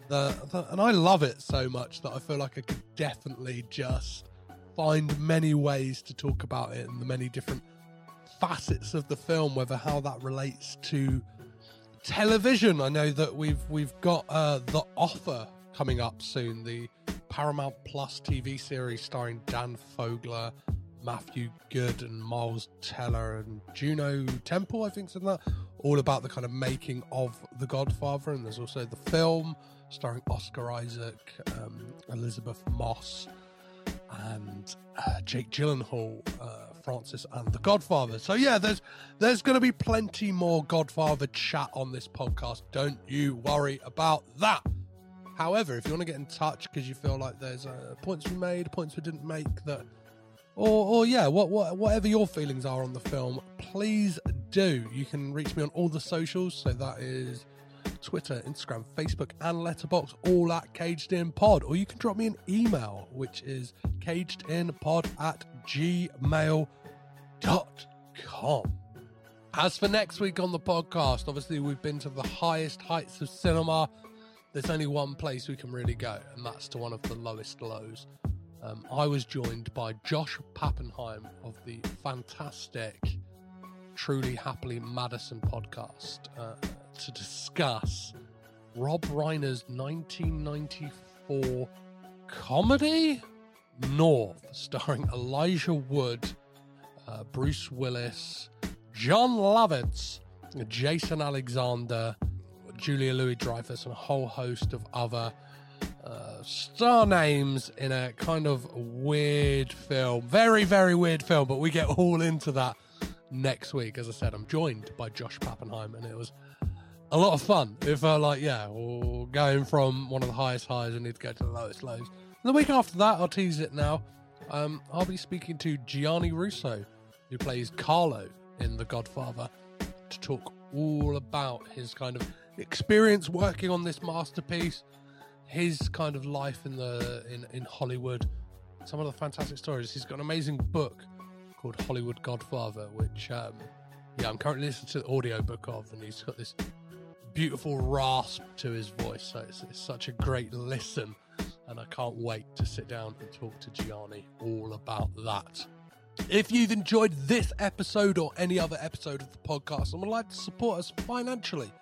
The, the, and I love it so much that I feel like I could definitely just find many ways to talk about it and the many different facets of the film, whether how that relates to television. I know that we've we've got uh, the offer coming up soon, the Paramount Plus TV series starring Dan Fogler, Matthew Goode, and Miles Teller, and Juno Temple. I think something like that. All about the kind of making of The Godfather, and there's also the film starring Oscar Isaac, um, Elisabeth Moss, and uh, Jake Gyllenhaal, uh, Francis, and The Godfather. So yeah, there's there's going to be plenty more Godfather chat on this podcast. Don't you worry about that. However, if you want to get in touch because you feel like there's uh, points we made, points we didn't make, that, or, or yeah, what, what, whatever your feelings are on the film, please do. You can reach me on all the socials. So that is Twitter, Instagram, Facebook, and Letterboxd, all at Caged In Pod. Or you can drop me an email, which is cagedinpod at gmail.com. As for next week on the podcast, obviously we've been to the highest heights of cinema. There's only one place we can really go, and that's to one of the lowest lows. Um, I was joined by Josh Pappenheim of the fantastic Truly Happily Madison podcast uh, to discuss Rob Reiner's 1994 comedy North, starring Elijah Wood, uh, Bruce Willis, Jon Lovitz, Jason Alexander, Julia Louis Dreyfus, and a whole host of other uh, star names in a kind of weird film. Very, very weird film, but we get all into that next week. As I said, I'm joined by Josh Pappenheim, and it was a lot of fun. It felt like, yeah, we're going from one of the highest highs, and need to go to the lowest lows. And the week after that, I'll tease it now. Um, I'll be speaking to Gianni Russo, who plays Carlo in The Godfather, to talk all about his kind of experience working on this masterpiece, his kind of life in the in, in Hollywood, some of the fantastic stories. He's got an amazing book called Hollywood Godfather, which um, yeah, I'm currently listening to the audiobook of, and he's got this beautiful rasp to his voice. So it's, it's such a great listen, and I can't wait to sit down and talk to Gianni all about that. If you've enjoyed this episode or any other episode of the podcast and would like to support us financially,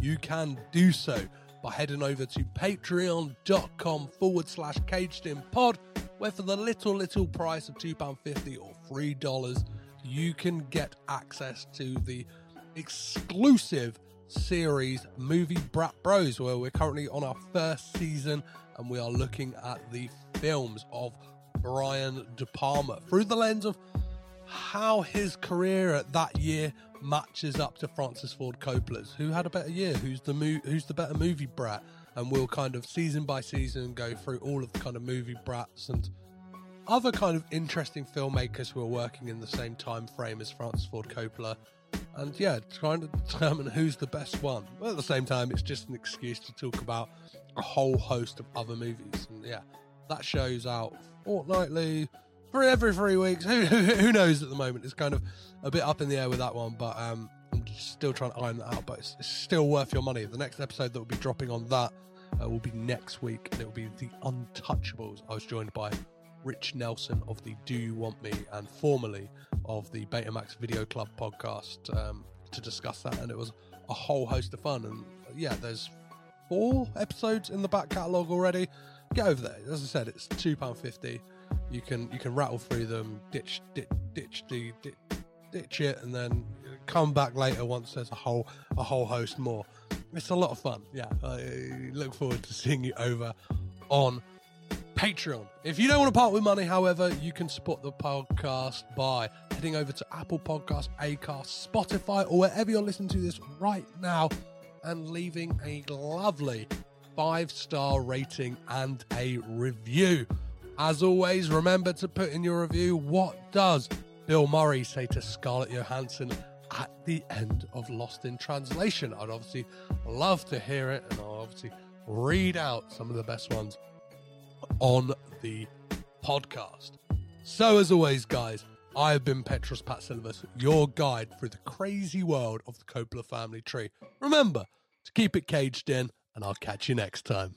you can do so by heading over to patreon.com forward slash caged in pod, where for the little, little price of £2.50 or $3, you can get access to the exclusive series Movie Brat Bros, where we're currently on our first season and we are looking at the films of Brian De Palma. Through the lens of how his career at that year matches up to Francis Ford Coppola's. Who had a better year? Who's the mo- who's the better movie brat? And we'll kind of season by season go through all of the kind of movie brats and other kind of interesting filmmakers who are working in the same time frame as Francis Ford Coppola. And yeah, trying to determine who's the best one. But at the same time, it's just an excuse to talk about a whole host of other movies. And yeah, that show's out fortnightly for every three weeks. Who, who knows at the moment? It's kind of a bit up in the air with that one, but um, I'm still trying to iron that out. But it's, it's still worth your money. The next episode that will be dropping on that uh, will be next week, and it will be The Untouchables. I was joined by Rich Nelson of the Do You Want Me and formerly of the Betamax Video Club podcast um, to discuss that, and it was a whole host of fun. And yeah, there's four episodes in the back catalogue already. Get over there. As I said, it's two pound fifty. You can you can rattle through them, ditch ditch ditch the ditch, ditch it, and then come back later once there's a whole a whole host more. It's a lot of fun. Yeah, I look forward to seeing you over on Patreon. If you don't want to part with money, however, you can support the podcast by heading over to Apple Podcasts, Acast, Spotify, or wherever you're listening to this right now and leaving a lovely five star rating and a review. As always, remember to put in your review what does Bill Murray say to Scarlett Johansson at the end of Lost in Translation? I'd obviously love to hear it, and I'll obviously read out some of the best ones on the podcast. So, as always, guys, I have been Petros Patsilivas, your guide through the crazy world of the Coppola family tree. Remember to keep it caged in, and I'll catch you next time.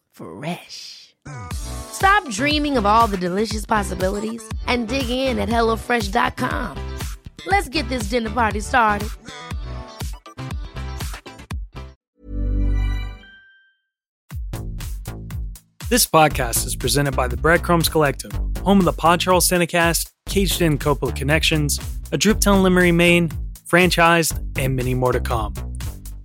Fresh. Stop dreaming of all the delicious possibilities and dig in at HelloFresh.com. Let's get this dinner party started. This podcast is presented by the Breadcrumbs Collective, home of the Pod Charles Cinecast, Caged In Coppola Connections, A Driptown Limerick, Maine, Franchised, and many more to come.